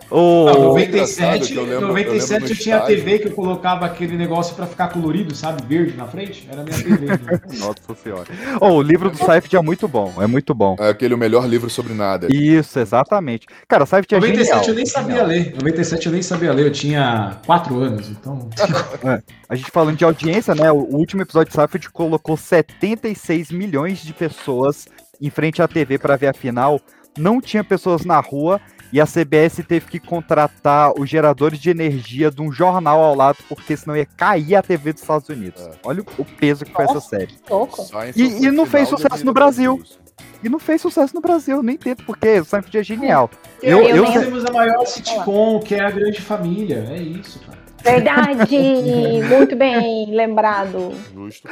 Ô, Não, engraçado 97, que eu lembro- eu 97 eu, lembro no tinha estádio. TV que eu colocava aquele negócio pra ficar colorido, sabe? Verde na frente. Era a minha TV. né? Nossa senhora. Ô, o livro do Seinfeld é muito bom, é muito bom. É aquele o melhor livro sobre nada. Isso, exatamente. Cara, o Seinfeld é 97 genial. eu nem sabia ler. 97 eu nem sabia ler. Eu tinha 4 anos, então. É. A gente falando de audiência, né? O último episódio de Seinfeld colocou 76 milhões de pessoas em frente à TV para ver a final. Não tinha pessoas na rua e a CBS teve que contratar os geradores de energia de um jornal ao lado, porque senão ia cair a TV dos Estados Unidos. Olha o- peso que foi essa série. E, e não fez sucesso no Brasil. Brasil. E não fez sucesso no Brasil, nem entendo porque o Seinfeld é genial. Eu, Eu, eu, nós temos a maior sitcom, que é a Grande Família. É isso, cara. Verdade! Muito bem lembrado. Justo.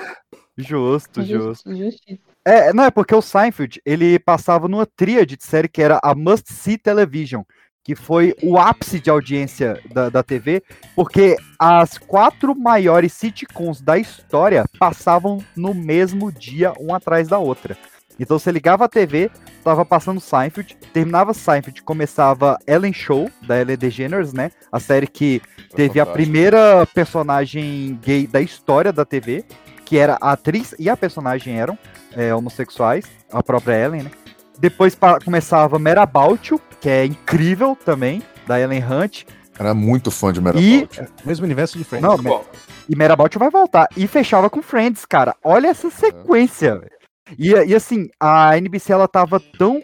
Justo, justo. Justiça. É, não, é porque o Seinfeld, ele passava numa tríade de série que era a Must See Television, que foi o ápice de audiência da, da TV, porque as quatro maiores sitcoms da história passavam no mesmo dia, um atrás da outra. Então você ligava a TV, tava passando Seinfeld, terminava Seinfeld, começava Ellen Show, da Ellen DeGeneres, né? A série que teve a primeira personagem gay da história da TV, que era a atriz e a personagem eram é, homossexuais, a própria Ellen, né? Depois começava Merabout You, que é incrível também, da Ellen Hunt. Era muito fã de E. Merabout. Mesmo universo de Friends. Não, bom. e Merabout You vai voltar. E fechava com Friends, cara. Olha essa sequência, velho. E, e assim, a NBC ela tava tão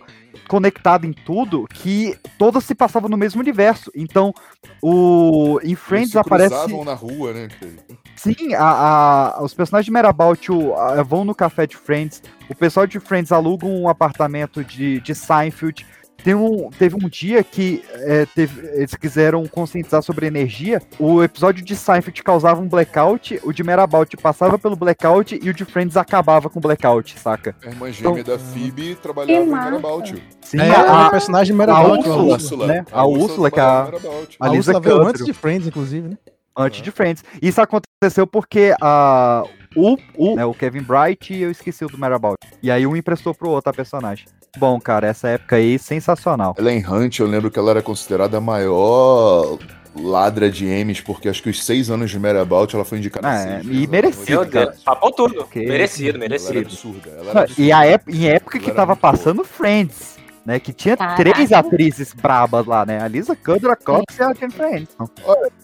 conectada em tudo que todas se passavam no mesmo universo. Então, o em Eles Friends se aparece na rua, né? Sim, a, a- os personagens de Merabout vão no café de Friends. O pessoal de Friends aluga um apartamento de, de Seinfeld. Tem um, teve um dia que é, teve- eles quiseram conscientizar sobre energia. O episódio de Seinfeld causava um blackout, o de Merabout passava pelo blackout e o de Friends acabava com o blackout, saca? A irmã gêmea Então- da Phoebe trabalhava em. Merabout. Sim, É, a personagem a Merabout, Úrsula, a Úrsula. né? A A Úrsula que é a, Merabout. a A Lisa veio antes de Friends, inclusive, né? antes de Friends. Isso aconteceu porque a, o, o, né, o Kevin Bright e eu esqueci o do Merabout. E aí um emprestou pro outro a personagem. Bom, cara, essa época aí, sensacional. Ellen Hunt, eu lembro que ela era considerada a maior ladra de Emmys, porque acho que os seis anos de Merabout ela foi indicada seis e vezes. merecido, cara. Papou tudo. Ok. Merecido, Ela era merecido. absurda. Ela era E a ép- em época Ela que tava muito boa. passando Friends, né? Que tinha Caraca. três atrizes brabas lá, né? A Lisa Kudrow, a Cox e a Jennifer Aniston.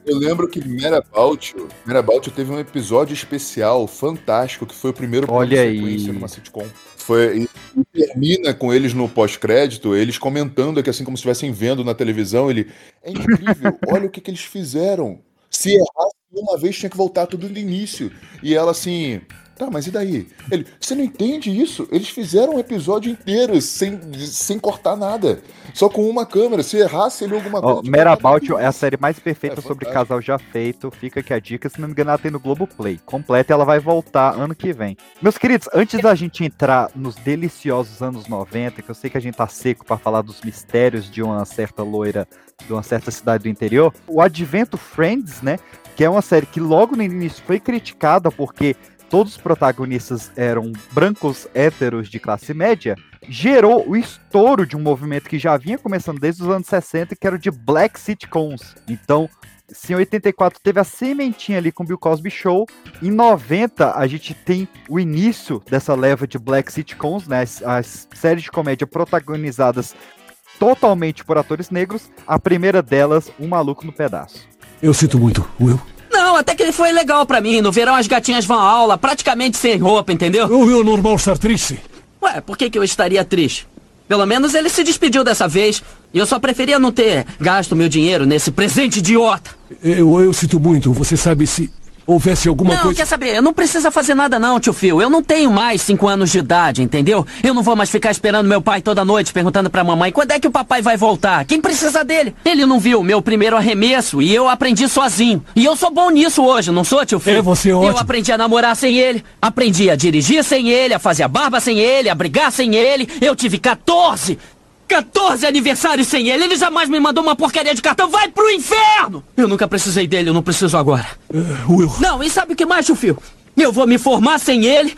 Eu lembro que Merabout, Merabout teve um episódio especial fantástico que foi o primeiro Olha de sequência aí. numa sitcom. Foi e e termina com eles no pós-crédito, eles comentando aqui assim como se estivessem vendo na televisão, ele é incrível, olha o que que eles fizeram. Se errasse uma vez tinha que voltar tudo do início. E ela assim, tá, mas e daí? Ele, você não entende isso? Eles fizeram um episódio inteiro sem, sem cortar nada, só com uma câmera. Se errasse ele alguma coisa. Cortar Merabout é a série mais perfeita É sobre fantástico. casal já feito. Fica aqui a dica. Se não me engano, ela tem no Globoplay. Completa e ela vai voltar ano que vem. Meus queridos, antes da gente entrar nos deliciosos anos 90, que eu sei que a gente tá seco pra falar dos mistérios de uma certa loira de uma certa cidade do interior, o advento Friends, né? Que é uma série que logo no início foi criticada porque todos os protagonistas eram brancos héteros de classe média, gerou o estouro de um movimento que já vinha começando desde os anos 60, que era o de Black Sitcoms. Então, se em 84 teve a sementinha ali com o Bill Cosby Show, em 90 a gente tem o início dessa leva de Black Sitcoms, né? As, as séries de comédia protagonizadas totalmente por atores negros. A primeira delas, Um Maluco no Pedaço. Eu sinto muito, Will. Não, até que ele foi legal pra mim. No verão as gatinhas vão à aula praticamente sem roupa, entendeu? Não é normal estar triste. Ué, por que, que eu estaria triste? Pelo menos ele se despediu dessa vez. E eu só preferia não ter gasto meu dinheiro nesse presente idiota. Eu, eu sinto muito. Você sabe se houvesse alguma não, coisa. quer saber? Não precisa fazer nada não, tio Phil. Eu não tenho mais cinco anos de idade, entendeu? Eu não vou mais ficar esperando meu pai toda noite perguntando pra mamãe quando é que o papai vai voltar. Quem precisa dele? Ele não viu meu primeiro arremesso e eu aprendi sozinho. E eu sou bom nisso hoje, não sou, tio Phil? É, você é Eu ótimo. aprendi a namorar sem ele, aprendi a dirigir sem ele, a fazer a barba sem ele, a brigar sem ele. Eu tive 14! 14 aniversários sem ele! Ele jamais me mandou uma porcaria de cartão! Vai pro inferno! Eu nunca precisei dele, eu não preciso agora. Will. Não, e sabe o que mais, Phil? Eu vou me formar sem ele.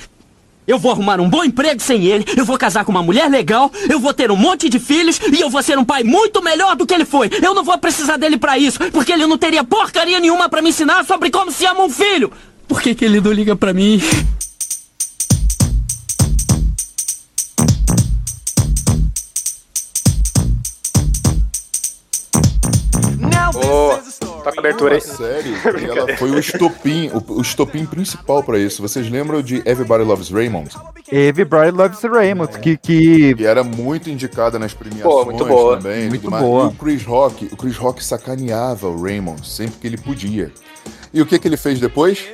Eu vou arrumar um bom emprego sem ele. Eu vou casar com uma mulher legal. Eu vou ter um monte de filhos. E eu vou ser um pai muito melhor do que ele foi. Eu não vou precisar dele pra isso. Porque ele não teria porcaria nenhuma pra me ensinar sobre como se ama um filho. Por que, que ele não liga pra mim? Ô, toca a abertura aí. série, ela foi o estopim, o, o estopim principal pra isso. Vocês lembram de Everybody Loves Raymond? Everybody Loves Raymond, que, que... Que era muito indicada nas premiações Pô, muito boa. também. Muito boa. E o Chris Rock, o Chris Rock sacaneava o Raymond sempre que ele podia. E o que que ele fez depois?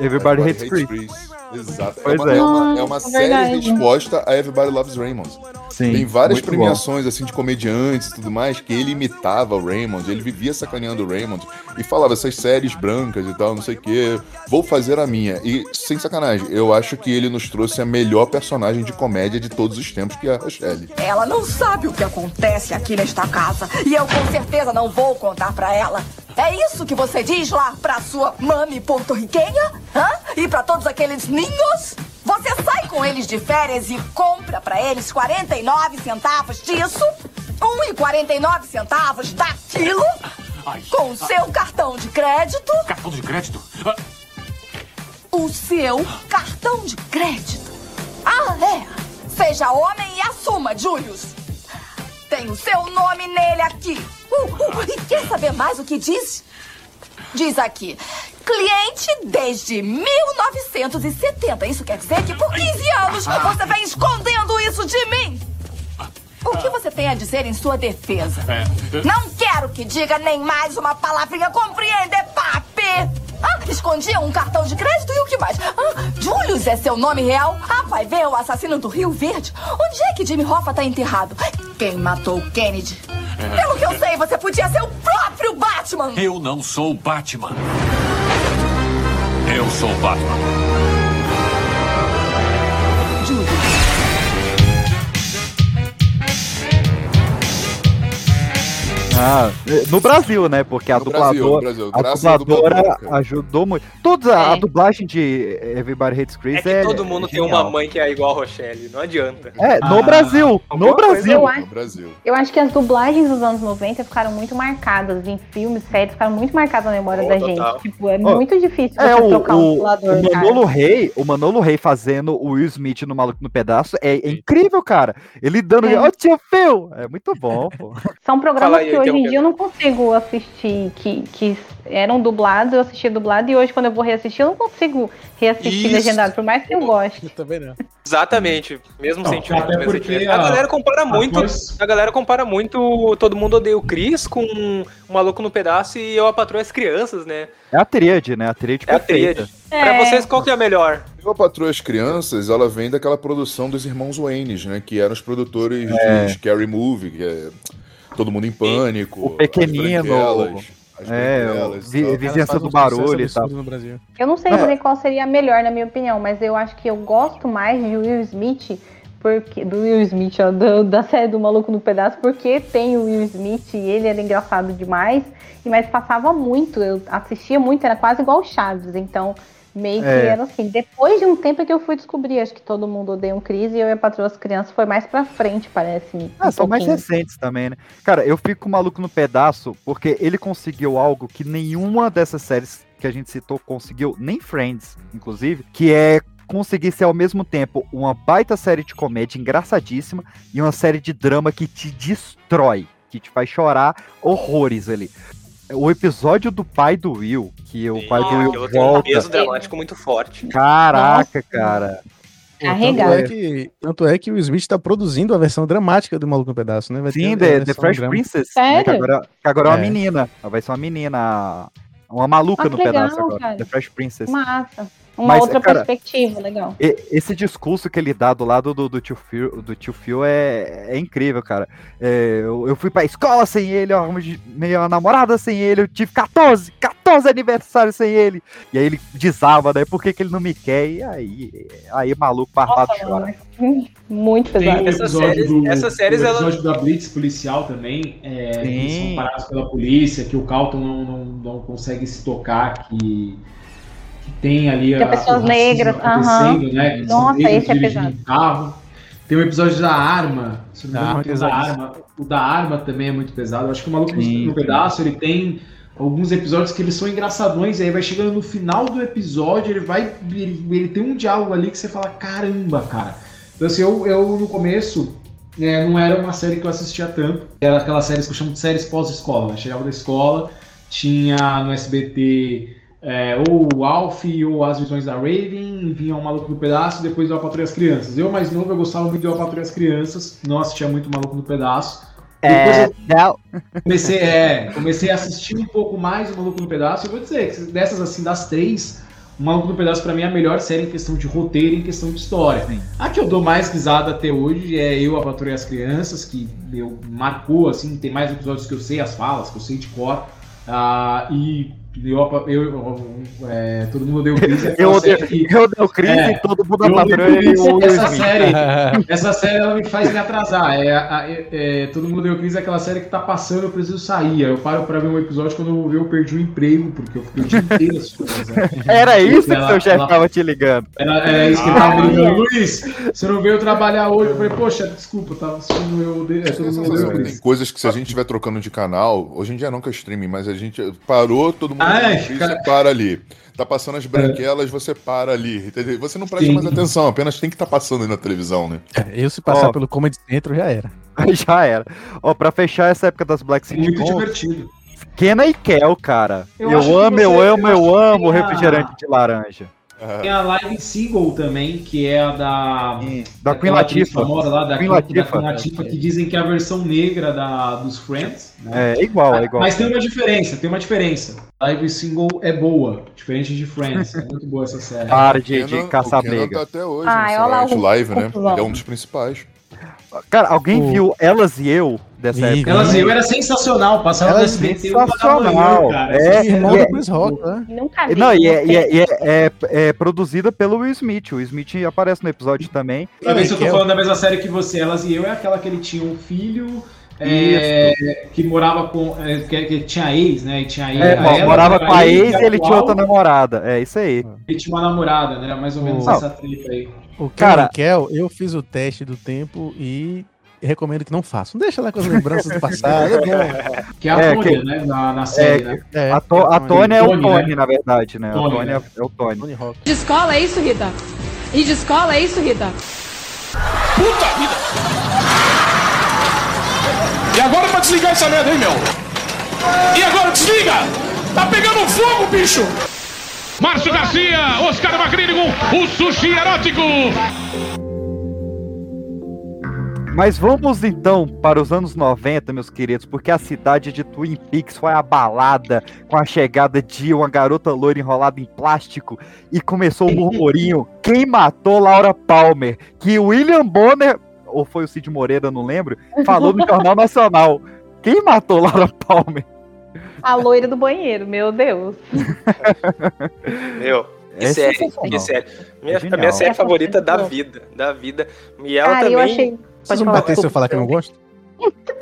Everybody Hates Chris. Exato. É Pois uma, é. é uma, é uma Ah, série verdade. resposta a Everybody Loves Raymond. Sim, Tem várias premiações assim de comediantes e tudo mais que ele imitava o Raymond, ele vivia sacaneando o Raymond e falava essas séries brancas e tal, não sei o que, vou fazer a minha. E sem sacanagem, eu acho que ele nos trouxe a melhor personagem de comédia de todos os tempos, que é a Rochelle. Ela não sabe o que acontece aqui nesta casa e eu com certeza não vou contar pra ela. É isso que você diz lá pra sua mami porto-riquenha? Hã? E pra todos aqueles ninhos? Você sai com eles de férias e compra pra eles 49 centavos disso, 1,49 centavos daquilo, com o seu cartão de crédito. Cartão de crédito? O seu cartão de crédito. Ah, é. Seja homem e assuma, Julius. Tem o seu nome nele aqui. Uh, uh, e quer saber mais o que diz? Diz aqui. Cliente desde 1970. Isso quer dizer que por 15 anos você vem escondendo isso de mim. O que você tem a dizer em sua defesa? Não quero que diga nem mais uma palavrinha, compreende, papi? Ah, escondia um cartão de crédito e o que mais? Ah, Julius é seu nome real? Ah, vai ver o assassino do Rio Verde? Onde é que Jimmy Hoffa tá enterrado? Quem matou Kennedy? Pelo que eu sei, você podia ser o próprio Batman! Eu não sou o Batman. Eu sou o Batman. Ah, no Brasil, né? Porque a No Brasil, no dubladora, Brasil. a dubladora ajudou muito. Toda a É. dublagem de Everybody Hates Chris É que é, todo mundo tem uma mãe que é igual a Rochelle, não adianta. É, no Ah, Brasil, no alguma coisa Brasil. Eu acho- Brasil. Eu acho que as dublagens dos anos 90 ficaram muito marcadas em filmes, séries, ficaram muito marcadas na memória Oh, da total. gente. Tipo, é Oh, muito difícil É, você o, trocar um o, dublador, o cara. Manolo Rey, o Manolo Rey fazendo o Will Smith no Maluco no Pedaço é, é incrível, cara. Ele dando, É. ó, tio Phil! É muito bom, pô. São programas aí, que hoje em interrompendo. dia eu não consigo assistir, que, que eram dublados, eu assistia dublado, e hoje quando eu vou reassistir, eu não consigo reassistir Isso. legendado, por mais que eu goste. Eu também não. Exatamente, mesmo Não, sentimento. até mesmo porque sentimento. a- A, galera compara muito. após- A galera compara muito Todo Mundo Odeia o Chris com o Maluco no Pedaço e Eu a Patroa as Crianças, né? É a tríade, né? A tríade É a tríade. Pra vocês, qual que é a melhor? Eu, a Patroa as Crianças, ela vem daquela produção dos irmãos Waynes, né? Que eram os produtores É. de Scary Movie, que é Todo Mundo em Pânico. O Pequenino. As É, Branquelas Vi-. Vizinhança do Barulho e tal. Eu não sei É. dizer qual seria a melhor, na minha opinião, mas eu acho que eu gosto mais de Will Smith, porque do Will Smith, ó, do- da série do Maluco no Pedaço, porque tem o Will Smith e ele era engraçado demais, e mas passava muito, eu assistia muito, era quase igual o Chaves, então meio que É. era assim. Depois de um tempo é que eu fui descobrir, acho que todo mundo odeia um Cris e eu e a Patroa as Crianças foi mais pra frente, parece. um Ah, são mais recentes também, né? Cara, eu fico maluco no pedaço porque ele conseguiu algo que nenhuma dessas séries que a gente citou conseguiu, nem Friends, inclusive, que é conseguir ser ao mesmo tempo uma baita série de comédia engraçadíssima e uma série de drama que te destrói, que te faz chorar horrores ali. O episódio do pai do Will, que o pai do Ah, Will aquilo tem um volta. peso dramático muito forte. Caraca, cara. Pô, Tanto Carregado. é, que, tanto é que o Smith tá produzindo a versão dramática do Maluco no Pedaço, né? Vai Sim, The, The Fresh drama. Princess. né, que Sério? agora, que agora é uma É. menina. Ela vai ser uma menina. Uma maluca Ah, no legal, pedaço agora. cara. The Fresh Princess. Massa. Uma Mas, outra cara, perspectiva, legal. Esse discurso que ele dá do lado do, do tio Phil, do tio Phil é, é incrível, cara. É, eu, eu fui pra escola sem ele, eu arrumei meio namorada sem ele, eu tive 14, 14 aniversários sem ele. E aí ele desaba, né? Por que, que ele não me quer? E aí, aí maluco, barbado chora. Muito pesado. Essas séries- do, essas séries, elas- episódio da Blitz policial também, é, que são parados pela polícia, que o Calton não, não, não consegue se tocar, que tem ali Tem a, pessoas negras, acontecendo, aham. né? Nossa, esse é dirigindo pesado. um carro. Tem um episódio da arma, se não me engano, da arma. O da arma também é muito pesado. Eu acho que o Maluco no- Sim, no sim. Pedaço, ele tem alguns episódios que eles são engraçadões, e aí vai chegando no final do episódio, ele vai. Ele, ele tem um diálogo ali que você fala, caramba, cara. Então assim, eu, eu no começo é, não era uma série que eu assistia tanto. Era aquelas séries que eu chamo de séries pós-escola. né? Chegava da escola, tinha no SBT é, ou o Alf ou As Visões da Raven, vinha um Maluco no Pedaço, depois eu Patrulha as Crianças. Eu, mais novo, eu gostava muito de Eu Patrulha as Crianças, não assistia muito Maluco no Pedaço. É, eu comecei, é, comecei a assistir um pouco mais o Maluco no Pedaço. Eu vou dizer que dessas, assim, das três, o Maluco no Pedaço pra mim é a melhor série em questão de roteiro e em questão de história. A que eu dou mais risada até hoje é Eu, a Patrulha e as Crianças, que marcou, assim, tem mais episódios que eu sei as falas, que eu sei de cor. Ah, e eu, eu, é, todo mundo deu crise. é Eu odeio, série que- eu odeio crise É, e todo mundo o Will essa série, essa série ela me faz me atrasar. É, a- é- é, todo mundo deu crise é aquela série que tá passando, eu preciso sair. Eu paro pra ver um episódio quando eu vou ver, eu perdi o emprego, porque eu fiquei o dia inteiro né? Era isso que Ela- seu chefe ela- tava te ligando. Era, era isso que ele tava me ligando. Luiz, você não veio trabalhar hoje? Eu falei, poxa, desculpa, tava assistindo eu. de- é, todo Tem coisas que se a gente estiver trocando de canal, hoje em dia não que é streaming, mas a gente parou, todo mundo Ah, é, isso, cara. para ali. Tá passando as branquelas, você para ali. entendeu? Você não presta Sim. mais atenção, apenas tem que estar passando aí na televisão, né? Eu, se passar Ó. pelo Comedy Central, já era. Já era. Ó, pra fechar essa época das Black City Muito divertido. Kenna e Kel, cara. Eu Eu, amo, você- eu eu amo, eu que amo o tem a- refrigerante de laranja. Tem a live single também, que é a da. Da Queen atriz Latifah. famosa lá, da Queen Queen, Latifah. da Queen Latifah, que dizem que é a versão negra da, dos Friends. né? É igual, é igual. Mas tem uma diferença, tem uma diferença. Live single é boa, diferente de Friends. É muito boa essa série. Para de, de caçar briga. tá até hoje Ai, nessa olha lá live, o- live, né? Ele é um dos principais. Cara, alguém O- viu Elas e Eu dessa Vi, época? Elas e eu era sensacional, passava no é SBT sensacional. manhã, cara. É, Irmão e do é- Chris Rock, né? Nunca vi. Não, e, é, é- é- é- é produzida pelo Will Smith. O Will Smith aparece no episódio também. Pra ver se eu tô falando da mesma série que você. Elas e eu é aquela que ele tinha um filho. É, que morava com. é, que, que tinha ex, né? E tinha ex, É, a ela, morava com a ex e ele tinha atual, outra namorada. É isso aí. Ele tinha uma namorada, né? Era mais ou menos Não. essa treta aí. O Cara- Kel, eu fiz o teste do tempo e recomendo que não façam. Deixa lá com as lembranças do passado. É. Que é a É, Tônia, que- né? Na, na série, É, né? É, A, to, a Tônia é o Tony, Tony, né? na verdade, né? Tony, a Tônia né? é o Tony. Tony Rock. De escola, é isso, Rita? E de escola, é isso, Rita? Puta vida! E agora pra desligar essa merda aí, meu? E agora desliga! Tá pegando fogo, bicho! Márcio Garcia, Oscar Magrini o sushi erótico! Mas vamos então para os anos 90, meus queridos, porque a cidade de Twin Peaks foi abalada com a chegada de uma garota loira enrolada em plástico e começou o murmurinho: quem matou Laura Palmer? Que William Bonner, ou foi o Cid Moreira, não lembro, falou no Jornal Nacional. Quem matou Laura Palmer? A loira do banheiro, meu Deus. Meu, que É série, sensacional. que série. Minha, É a minha série favorita da vida, da vida. E ela Cara, também... eu achei. Vocês Pode vão falar. bater se eu falar que eu não gosto?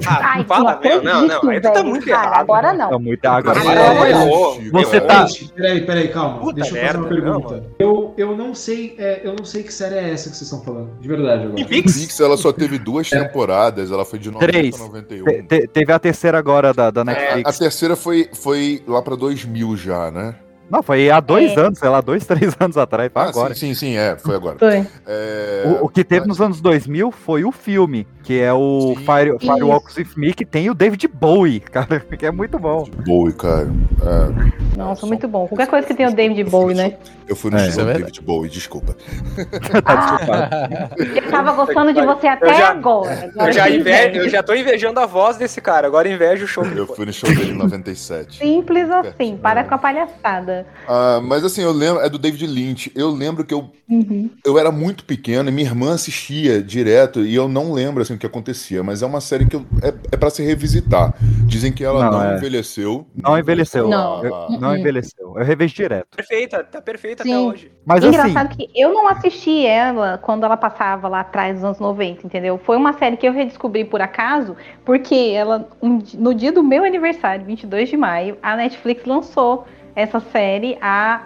Ah, Ai, fala, não meu, não, não, aí tu tá muito cara, errado. Agora não. Tá muito agora. Agora não. Você tá- peraí, peraí, calma. Puta Deixa eu fazer uma pergunta. Eu, eu não sei, é, eu não sei que série é essa que vocês estão falando. De verdade agora. Twin Peaks? Pix, ela só teve duas temporadas, ela foi de 90 Três. a 91. Te- te- teve a terceira agora da, da A, a Netflix. terceira foi, foi lá pra 2000 já, né? Não, foi há dois É. anos, sei lá, dois, três anos atrás, foi Ah, agora. sim, sim, sim, é, foi agora. Foi. É, O, o que teve nos anos 2000 foi o filme, que é o Fire, Isso. Firewalks With Me, que tem o David Bowie, cara, que é muito bom. Bowie, cara. É, Nossa, muito bom. Qualquer coisa que tenha o David Bowie, né? eu fui no show é do David Bowie, desculpa. tá desculpado. Eu tava gostando de você até Eu já- agora. Agora Eu já, invejo, eu já tô invejando a voz desse cara, agora invejo o show que ele Eu fui no show dele em 97. Simples assim, para com a palhaçada. Ah, mas assim, eu lembro, é do David Lynch. Eu lembro que eu, Uhum. eu era muito pequeno e minha irmã assistia direto e eu não lembro assim o que acontecia, mas é uma série que eu, é, é para se revisitar. Dizem que ela não, Não, é. envelheceu. Não envelheceu. Não. Eu- não envelheceu. Eu revejo direto. Perfeita, tá perfeita até Sim. hoje. Mas assim, Engraçado que eu não assisti ela quando ela passava lá atrás dos anos 90, entendeu? Foi uma série que eu redescobri por acaso, porque ela um no dia do meu aniversário, 22 de maio, a Netflix lançou essa série, a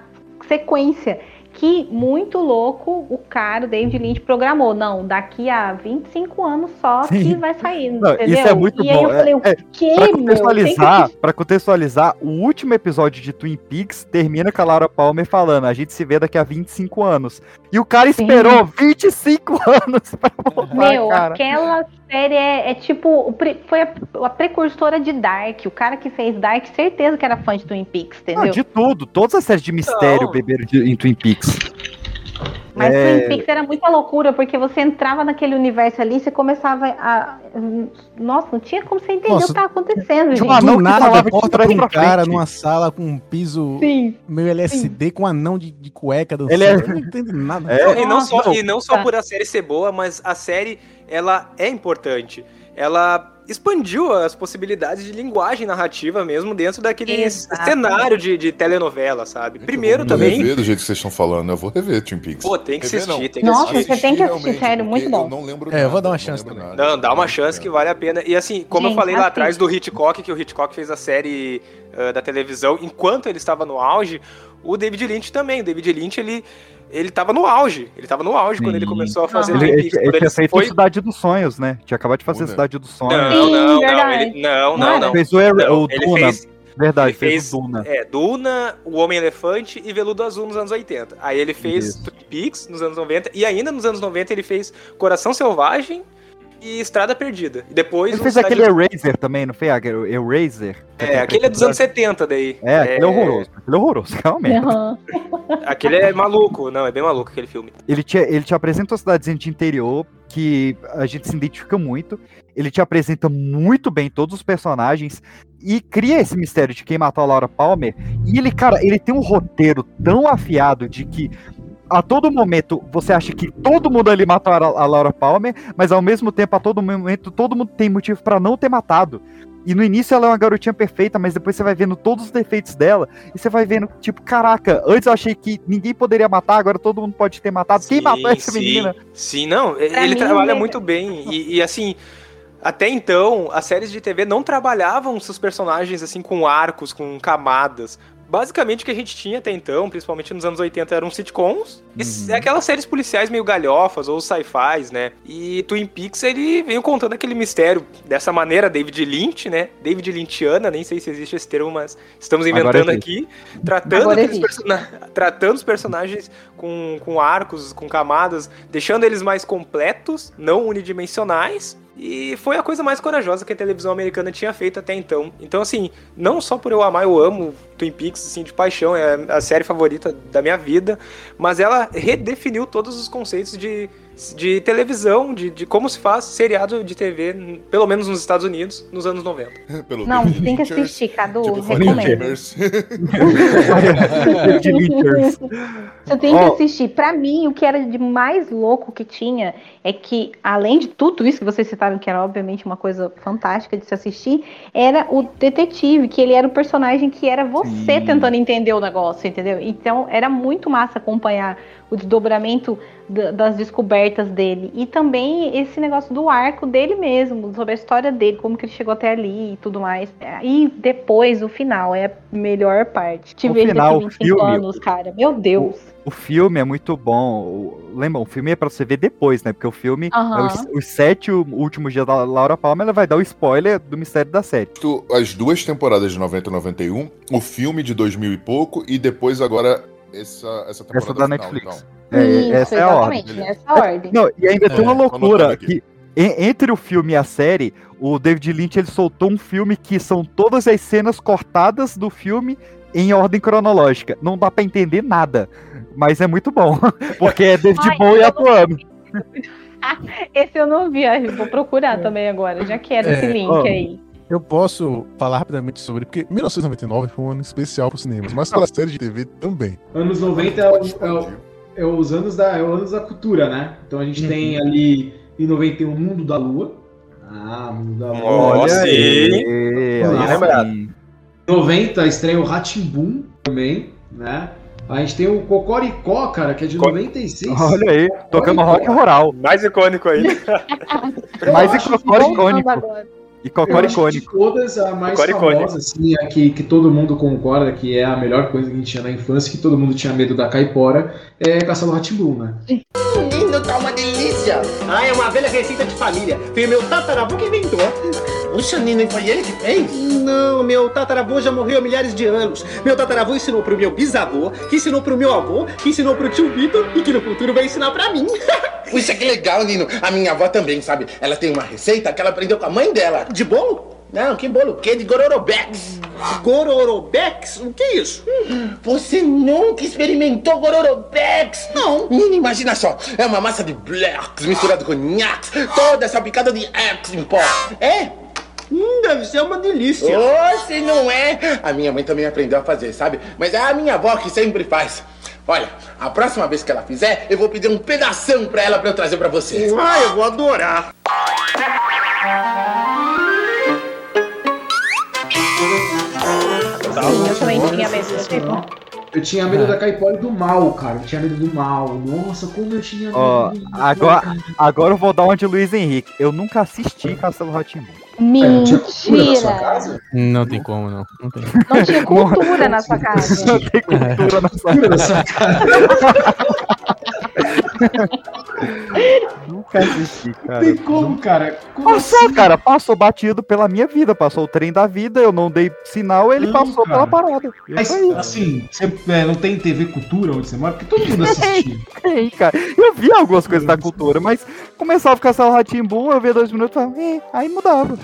sequência. Que muito louco o cara, o David Lynch, programou. Não, daqui a 25 anos só que Sim. vai sair. Não, entendeu? isso é muito e aí bom. eu falei, É- o é, quê, Pra contextualizar, Tem pra contextualizar, o último episódio de Twin Peaks termina com a Laura Palmer falando: a gente se vê daqui a 25 anos. E o cara esperou 25 anos pra voltar, Meu, cara. aquela série é, é tipo. Foi a, a precursora de Dark. O cara que fez Dark, certeza que era fã de Twin Peaks, entendeu? Não, de tudo. Todas as séries de mistério Não. beberam de- em Twin Peaks. Mas É. Twin Peaks era muita loucura, porque você entrava naquele universo ali, você começava a. Nossa, não tinha como você entender Nossa, o que estava acontecendo, tinha um anão Do que nada, falava de porta pra um cara numa sala com um piso Sim. meio LSD, com um anão de, de cueca dançando. Ele é- Eu não entendo nada. É. E não só, e não só tá. por a série ser boa, mas a série, ela é importante. Ela expandiu as possibilidades de linguagem narrativa mesmo dentro daquele Exato. cenário de, de telenovela, sabe? Primeiro Eu vou também... rever do jeito que vocês estão falando. Eu vou rever Twin Peaks. Pô, tem que Rever, assistir, não. tem que Nossa, assistir. você tem que assistir, sério, muito bom. Eu não lembro É, eu vou nada, dar uma chance também. nada. Não, dá uma chance que vale a pena. E assim, como eu Gente, falei lá atrás do Hitchcock, que o Hitchcock fez a série ah, da televisão, enquanto ele estava no auge, o David Lynch também. O David Lynch, ele, ele tava no auge. Ele tava no auge quando ele Sim. começou a fazer. Ele, ele, Peaks. ele tinha feito foi- Cidade dos Sonhos, né? Tinha acabado de fazer Duna. Cidade dos Sonhos. Não, Sim, não, não, ele, não, Não não. Fez o, Er- Não, o ele Duna. fez- Verdade, ele fez, fez o Duna. É, Duna, O Homem-Elefante e Veludo Azul nos anos 80. Aí ele fez Isso. Twin Peaks nos anos 90 e ainda nos anos 90 ele fez Coração Selvagem e Estrada Perdida. E depois Ele fez Cidade aquele dos- Eraser também, não foi? Eraser? É, aquele é dos anos 70 daí. É, aquele é horroroso. Aquele é horroroso, realmente. Aham. Aquele é maluco, não, é bem maluco aquele filme. Ele te, ele te apresenta uma cidadezinha de interior que a gente se identifica muito. Ele te apresenta muito bem todos os personagens e cria esse mistério de quem matou a Laura Palmer. E ele, cara, ele tem um roteiro tão afiado de que a todo momento você acha que todo mundo ali matou a, a Laura Palmer, mas ao mesmo tempo, a todo momento, todo mundo tem motivo pra não ter matado. E no início ela é uma garotinha perfeita, mas depois você vai vendo todos os defeitos dela e você vai vendo, tipo, caraca, antes eu achei que ninguém poderia matar, agora todo mundo pode ter matado. Quem matou essa sim, menina? Sim, não, Pra ele trabalha né? muito bem. E, e, assim, até então, as séries de TV não trabalhavam seus personagens assim com arcos, com camadas. Basicamente o que a gente tinha até então, principalmente nos anos 80, eram sitcoms. E aquelas séries policiais meio galhofas ou sci-fis, né? E Twin Peaks, ele veio contando aquele mistério dessa maneira, David Lynch, né? David Lynchiana, nem sei se existe esse termo, mas estamos inventando aqui. Tratando, tratando os personagens com, com arcos, com camadas, deixando eles mais completos, não unidimensionais. E foi a coisa mais corajosa que a televisão americana tinha feito até então. Então, assim, não só por eu amar, eu amo Twin Peaks, assim, de paixão, é a série favorita da minha vida, mas ela redefiniu todos os conceitos de, de televisão, de, de como se faz seriado de TV, pelo menos nos Estados Unidos, nos anos 90. Pelo Não, David tem que assistir, Cadu. Tipo, recomendo. Você tem que assistir. Pra mim, o que era de mais louco que tinha é que, além de tudo isso que vocês citaram, que era obviamente uma coisa fantástica de se assistir, era o detetive, que ele era o personagem que era você Sim. tentando entender o negócio, entendeu? Então, era muito massa acompanhar o desdobramento da- das descobertas dele. E também esse negócio do arco dele mesmo, sobre a história dele, como que ele chegou até ali e tudo mais. E depois, o final, é a melhor parte. Te O vejo final, daqui o 25 filme, anos, cara. Meu Deus. O filme é muito bom. O- Lembra, o filme é pra você ver depois, né? Porque o filme é Aham. os, os sete últimos dias da Laura Palmer, ela vai dar o spoiler do mistério da série. As duas temporadas de 90 e 91, o filme de 2000 e pouco, e depois agora essa, essa temporada Essa da final, Netflix. então. É, Isso, essa é a ordem. exatamente, nessa ordem. Não, e ainda tem É, uma tô anotando loucura que en- entre o filme e a série, o David Lynch ele soltou um filme que são todas as cenas cortadas do filme em ordem cronológica. Não dá pra entender nada, mas é muito bom, porque é David Bowie atuando. Esse eu não vi, vou procurar também agora. Já quero esse É, link ó, aí. Eu posso falar rapidamente sobre, porque 1999 foi um ano especial para os cinemas, mas para a série de TV também. Anos 90 é, o- é o- é os anos da, é os anos da cultura, né? Então a gente tem ali em 91 Mundo da Lua. Ah, Mundo da Lua. Olha Olha aí. lembrado. Em 90 estreia o Ratimbum também, né? A gente tem o Cocoricó, cara, que é de Co- 96. Olha aí, tocando rock rural. Mais icônico aí. Mais icônico. E acho que de icônico. todas, a mais icônico. famosa, assim, a que, que todo mundo concorda que é a melhor coisa que a gente tinha na infância, que todo mundo tinha medo da caipora, é Castelo Ratimbum, né? Menino, tá uma delícia! Ah, é uma velha receita de família. Foi meu tataravô que inventou. Puxa, Nino, foi ele que fez? Não, meu tataravô já morreu há milhares de anos. Meu tataravô ensinou pro meu bisavô, que ensinou pro meu avô, que ensinou pro tio Vitor e que no futuro vai ensinar pra mim. Puxa, que legal, Nino. A minha avó também, sabe? Ela tem uma receita que ela aprendeu com a mãe dela. De bolo? Não, que bolo o quê? De gororobex. Gororobex? O que é isso? Você nunca experimentou gororobex? Não. Nino, imagina só. É uma massa de blacks misturada com nhax, toda salpicada de X em pó. É? Hum, deve ser uma delícia. Oh, se não é. A minha mãe também aprendeu a fazer, sabe? Mas é a minha avó que sempre faz. Olha, a próxima vez que ela fizer, eu vou pedir um pedação pra ela pra eu trazer pra você. Ah, eu vou adorar. Sim, eu também tinha desse filme. Eu tinha medo da caipora do mal, cara. Eu tinha medo do mal. Nossa, como eu tinha medo mal. agora, agora eu vou dar uma de Luiz Henrique. Eu nunca assisti Castelo Ratimbum. Mentira! Não tem como, não. Não tem. Não tinha cultura na sua casa. Não tem cultura na sua Cultura na sua casa. Nunca assisti, cara. Tem como, cara? Como Passou, assim? cara, passou batido pela minha vida, passou o trem da vida, eu não dei sinal, ele Não, passou cara. pela parada. Mas, assim, você é, não tem TV Cultura onde você mora? Porque todo mundo assistia. Tem, cara. Eu vi algumas coisas da cultura, mas começava a ficar só o Ratimbu, eu via dois minutos e falava, "Eh", aí mudava.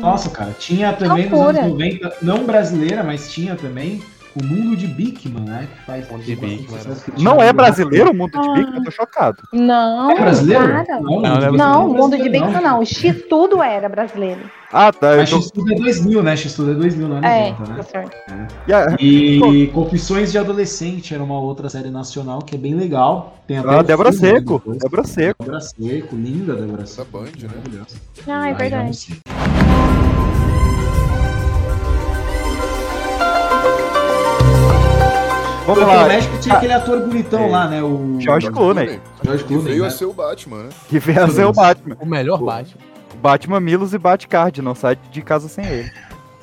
Nossa, cara, tinha também nos Loucura. anos 90, não brasileira, mas tinha também o Mundo de Bigman, né? Que faz Mundo de sucesso, que Não é brasileiro o mundo de Big? Eu tô chocado. Não, É brasileiro? Cara. Não, Não, é o mundo de brasileiro, Big não. O X tudo era brasileiro. Ah, tá. Mas tô... X-Tudo é 2000, né? X-Tudo é 2000, não é É, 90, tá né? certo. E a- E Confissões de Adolescente era uma outra série nacional que é bem legal. Tem até Ah, Débora filme, né, Seco. depois. Débora Seco. Débora Seco, linda Débora Essa Seco. Band, né? Ah, é verdade. Vamos Porque lá. o México tinha aquele ator bonitão É. lá, né? O George Clooney. George Que Clooney. veio né? a ser o Batman, né? Que veio a ser o Batman. O melhor Batman. Batman Milos e Batcard, não sai de casa sem ele.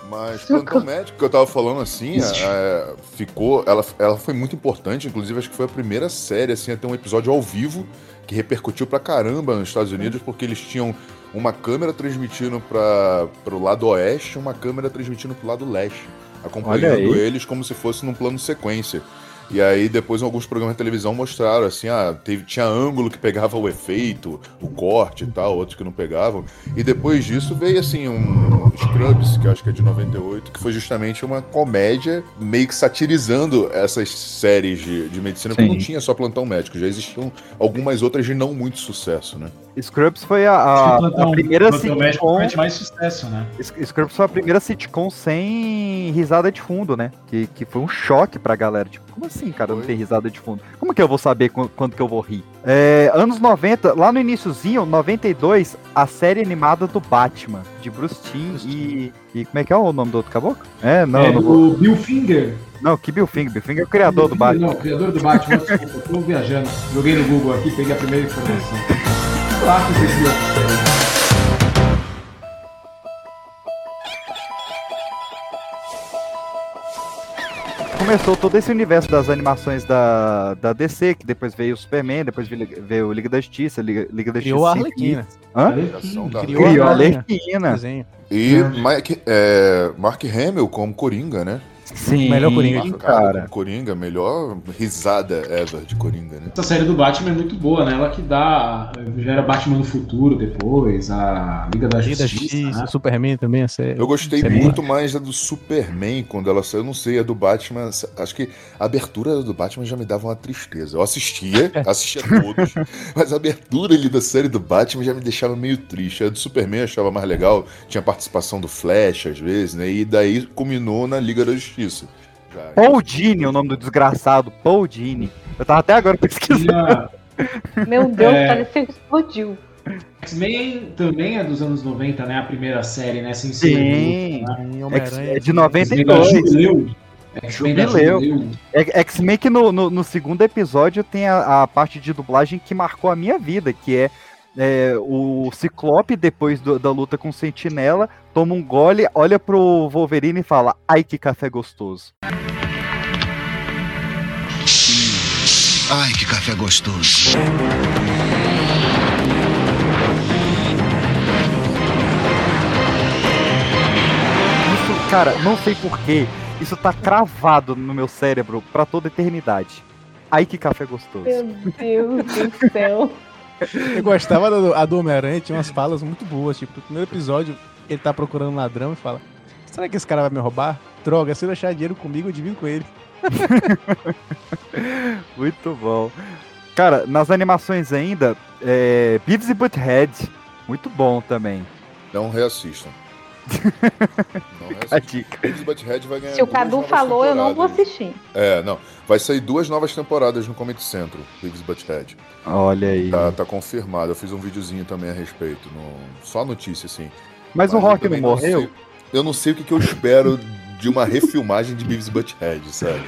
Mas Plantão Médico que eu tava falando assim, é, ficou. Ela, ela foi muito importante, inclusive acho que foi a primeira série assim, a ter um episódio ao vivo que repercutiu pra caramba nos Estados Unidos, porque eles tinham uma câmera transmitindo para pro lado oeste e uma câmera transmitindo pro lado leste, acompanhando eles como se fosse num plano sequência. E aí depois alguns programas de televisão mostraram assim, ah, teve, tinha ângulo que pegava o efeito, o corte e tal, outros que não pegavam. E depois disso veio assim um Scrubs, que eu acho que é de 98, que foi justamente uma comédia meio que satirizando essas séries de, de medicina, Sim. não tinha só plantão médico, já existiam algumas outras de não muito sucesso, né? Scrubs foi a, a- a primeira sitcom. mais sucesso, né? Scrubs foi a primeira sitcom sem risada de fundo, né? Que, que foi um choque pra galera. Tipo, como assim, cara, não Foi. tem risada de fundo? Como que eu vou saber qu- quando que eu vou rir? É, anos 90, lá no iníciozinho, 92, a série animada do Batman, de Bruce Timm e, e. Como é que é o nome do outro caboclo? É, não. é não do Bill Finger. Não, que Bill Finger. Bill Finger é o criador do Batman. Não, criador do Batman, desculpa, eu tô viajando. Joguei no Google aqui, peguei a primeira informação. Que. Começou todo esse universo das animações da, da DC, que depois veio o Superman, depois veio, veio o Liga da Justiça, Liga, Liga da Criou a Justiça. Arlequina. Hã? Criação da- Criou, Criou a a Arlequina. Arlequina. E Mike- é, Mark Hamill como Coringa, né? Sim, Melhor Coringa. Marcado cara. como Coringa, melhor risada ever de Coringa, né? Essa série do Batman é muito boa, né? Ela que dá. Gera Batman no futuro depois, a Liga da Liga Justiça. Né? Superman também, a série. Eu gostei série muito mais da do Superman quando ela saiu. Eu não sei, a do Batman. Acho que a abertura do Batman já me dava uma tristeza. Eu assistia, assistia todos, mas a abertura ali da série do Batman já me deixava meio triste. A do Superman eu achava mais legal, tinha participação do Flash às vezes, né? E daí culminou na Liga da Justiça. Já- Paul Dini, o nome do desgraçado, Paul Dini. Eu tava até agora pesquisando. Meu Deus, É. pareceu que explodiu. X-Men também é dos anos 90, né? A primeira série, né? Sem Sim, né? Homem-Aranha. é de X-Men da 92. Jubileu. Jubileu. É- X-Men que no, no, no segundo episódio tem a, a parte de dublagem que marcou a minha vida, que é, é, o Ciclope, depois do- da luta com o Sentinela, toma um gole, olha pro Wolverine e fala, ai que café gostoso. Ai, que café gostoso. Isso, cara, não sei porquê, isso tá cravado no meu cérebro pra toda eternidade. Ai que café gostoso. Meu Deus do céu. Eu gostava do, a do Homem-Aranha, tinha umas falas muito boas. Tipo, no primeiro episódio, ele tá procurando um ladrão e fala: Será que esse cara vai me roubar? Droga, se ele achar dinheiro comigo, eu divido com ele. Muito bom. Cara, nas animações ainda, é, Beavis e Butthead, muito bom também. Não reassistam. Não A reassistam. dica. Beavis e Butthead vai ganhar Se o Cadu falou, eu não vou assistir. É, não. Vai sair duas novas temporadas no Comedy Central, Beavis e Butthead. Olha aí. Tá, tá confirmado. Eu fiz um videozinho também a respeito. No... Só notícia, assim. Mas o Rock não morreu? sei- eu não sei o que, que eu espero de uma refilmagem de Beavis e Butthead, sabe?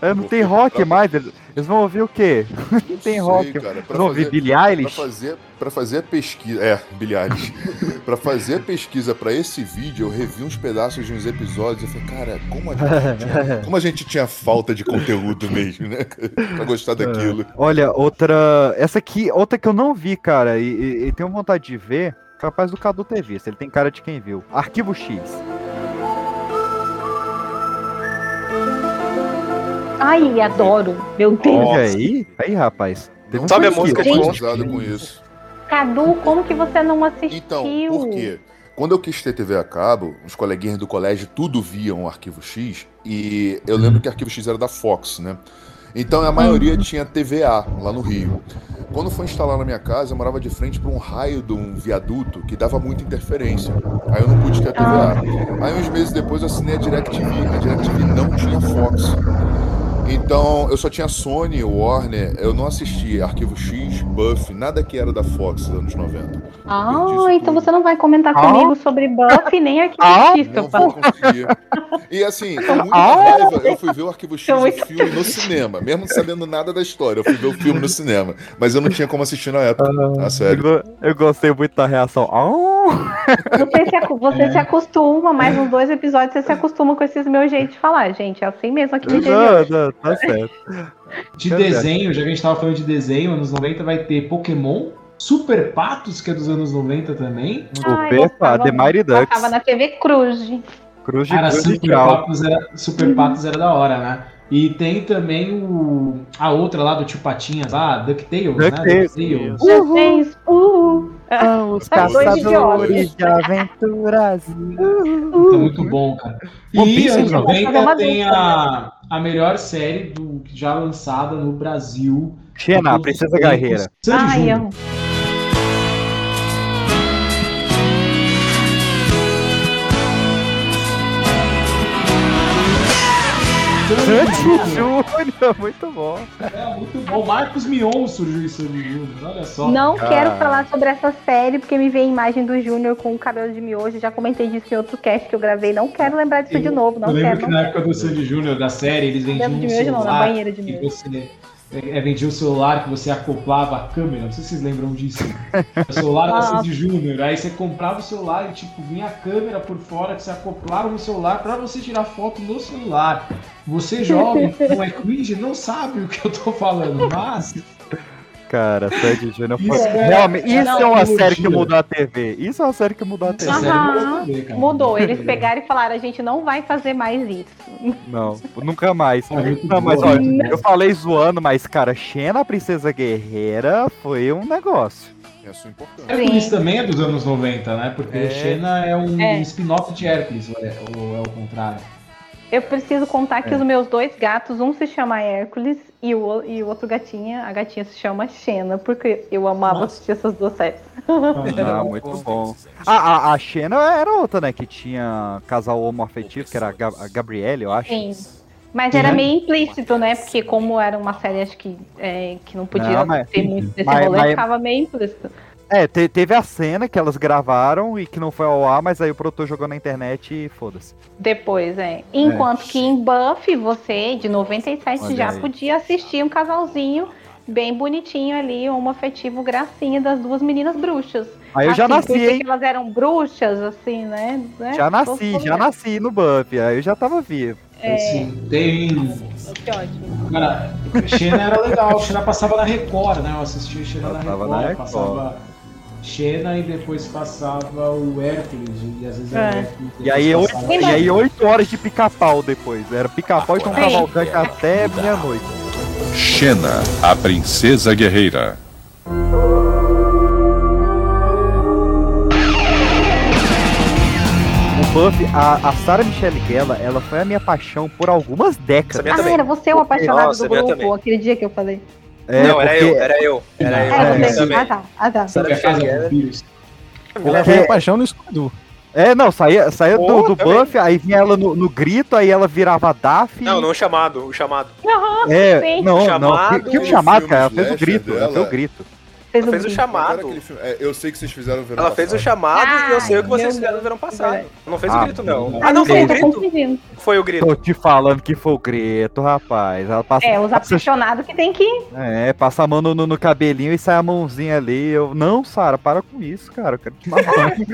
É, não tem rock mais, eles vão ouvir o quê? Não tem Sei, rock. cara, Eles pra vão ouvir Billie Pra Eilish? fazer, pra fazer a pesquisa. É, Billie Eilish. pra fazer a pesquisa pra esse vídeo, eu revi uns pedaços de uns episódios. Eu falei, cara, como a gente tinha, como a gente tinha falta de conteúdo mesmo, né? pra gostar daquilo. Olha, outra. Essa aqui, outra que eu não vi, cara, e, e- e tenho vontade de ver, capaz do Cadu ter visto. Ele tem cara de quem viu. Arquivo X. Ai, adoro. Meu Deus. Olha aí, aí, rapaz. Teve um Sabe a música Gente. Traumatizado com isso. Cadu, como que você não assistiu? Então, por quê? Quando eu quis ter TV a cabo, os coleguinhas do colégio tudo viam o Arquivo X, e eu lembro que o Arquivo X era da Fox, né? Então a maioria tinha TVA lá no Rio. Quando foi instalar na minha casa, eu morava de frente para um raio de um viaduto que dava muita interferência. Aí eu não pude ter a TVA. Aí uns meses depois eu assinei a DirecTV. A DirecTV não tinha Fox. Então eu só tinha Sony, Warner, eu não assisti Arquivo X, Buff, nada que era da Fox dos anos 90. Ah, então você não vai comentar Ah. comigo sobre Buffy nem Arquivo Ah, X, Não vou conseguir. E assim, com muita Ah! raiva, eu fui ver o Arquivo X no muito filme no cinema, mesmo não sabendo nada da história. Eu fui ver o filme no cinema, mas eu não tinha como assistir na época. A Eu, sério. go- eu gostei muito da reação. Ah! Você, se, você se acostuma, mais uns dois episódios você se acostuma com esses meus jeitos de falar, gente. É assim mesmo aqui no interior. Não, não, tá certo. De desenho, já que a gente tava falando de desenho, anos 90 vai ter Pokémon, Super Patos, que é dos anos 90 também. Super, gostava- The Mighty Ducks. Passava na TV Cruz. Cruz de Cara, cruz Super. Patos, era, Super Patos era da hora, né? E tem também o, a outra lá do Tio Patinhas lá, DuckTales, né? DuckTales. DuckTales. Já fez. Uh, Ah, os Tá caçadores de aventuras. É muito bom, cara. E anos não. Fazer 90 uma tem a, a melhor série do, já lançada no Brasil. Xena, princesa guerreira. Ai, Júnior. Sandy Júnior, muito bom. É, muito bom. Marcos Mion surgiu em Sandy Júnior, olha só. Não Cara. quero falar sobre essa série, porque me veio a imagem do Júnior com o cabelo de miojo. Já comentei disso em outro cast que eu gravei. Não quero lembrar disso de novo. Não eu lembro quero. que Não na época do Sandy Júnior, da série, eles vendiam um miojo não, na celular banheira de que miojo. Você é, vendia um celular que você acoplava a câmera, não sei se vocês lembram disso. O celular da Nossa. Sandy Júnior, aí você comprava o celular e tipo, vinha a câmera por fora que você acoplava no celular pra você tirar foto no celular. Você jovem, não é cringe, não sabe o que eu tô falando, mas Cara, Sandy Júnior foi. Isso é- Realmente, isso não, é uma série que mudou a TV. Isso é uma série que mudou a TV. Aham, mudou. Eles pegaram e falaram: a gente não vai fazer mais isso. Não, nunca mais. mas boa, olha, eu falei zoando, mas, cara, Xena, a Princesa Guerreira, foi um negócio. É a sua importância. Hércules também é dos anos 90, né? Porque É. Xena é um É. spin-off de Hércules, ou é, ou é o contrário? Eu preciso contar que É. os meus dois gatos, um se chama Hércules e o, e o outro gatinha, a gatinha se chama Xena, porque eu amava assistir essas duas séries. Ah, muito bom. A, a, a Xena era outra, né? Que tinha casal homoafetivo, que era a, Ga- a Gabriele, eu acho. Sim. Mas era meio implícito, né? Porque como era uma série, acho que, é, que não podia Não, mas- ter muito desse mas- rolê, mas- ficava meio implícito. É, te- teve a cena que elas gravaram e que não foi ao ar, mas aí o produtor jogou na internet e foda-se. Depois, é. Enquanto que em Buffy, você, de 97, Olha já aí. podia assistir um casalzinho bem bonitinho ali, um afetivo gracinha das duas meninas bruxas. Aí eu já Assim, nasci, hein? que elas eram bruxas, assim, né? Né? Já nasci, já nasci no Buffy, aí eu já tava vivo. É. Assim, tem. Que ótimo. Cara, Xena era legal, Xena passava na Record, né? Eu assistia Xena na Record, na Record. passava Xena e depois passava o Hércules, e às vezes era É. Hércules. E aí, oito, e aí oito horas de pica-pau depois. Era pica-pau e Tom. Cavalcante até meia-noite. Xena, a princesa guerreira. O Buffy, a, a Sarah Michelle Gellar, ela foi a minha paixão por algumas décadas. Ah, era você o apaixonado Nossa, do grupo, aquele dia que eu falei. É, não, era porque- eu, era eu. Era eu. Era eu você. também. Ah, tá. Ah, tá. Gellar. Vampiros. Ela foi a paixão no escudo. É, não, saía, saía do, Pô, do também. Buffy, aí vinha ela no, no grito, aí ela virava Daphne. Não, não o chamado, o chamado. Aham, É, sim. não, Chamado, não. Que, que o chamado, cara? Ela fez o grito, ela fez o grito. Fez Ela fez o chamado. aquele filme? É, eu sei que vocês fizeram o verão Ela fez o passado. chamado e eu sei o que vocês fizeram no verão passado. Não fez Ah, o grito, não. Ah, não, foi o tô grito? Foi o grito. Tô te falando que foi o grito, rapaz. Ela passa, É, os apaixonados que tem que. é, passa a mão no, no- cabelinho e sai a mãozinha ali. Eu, não, Sara, para com isso, cara. Eu quero tomar banho.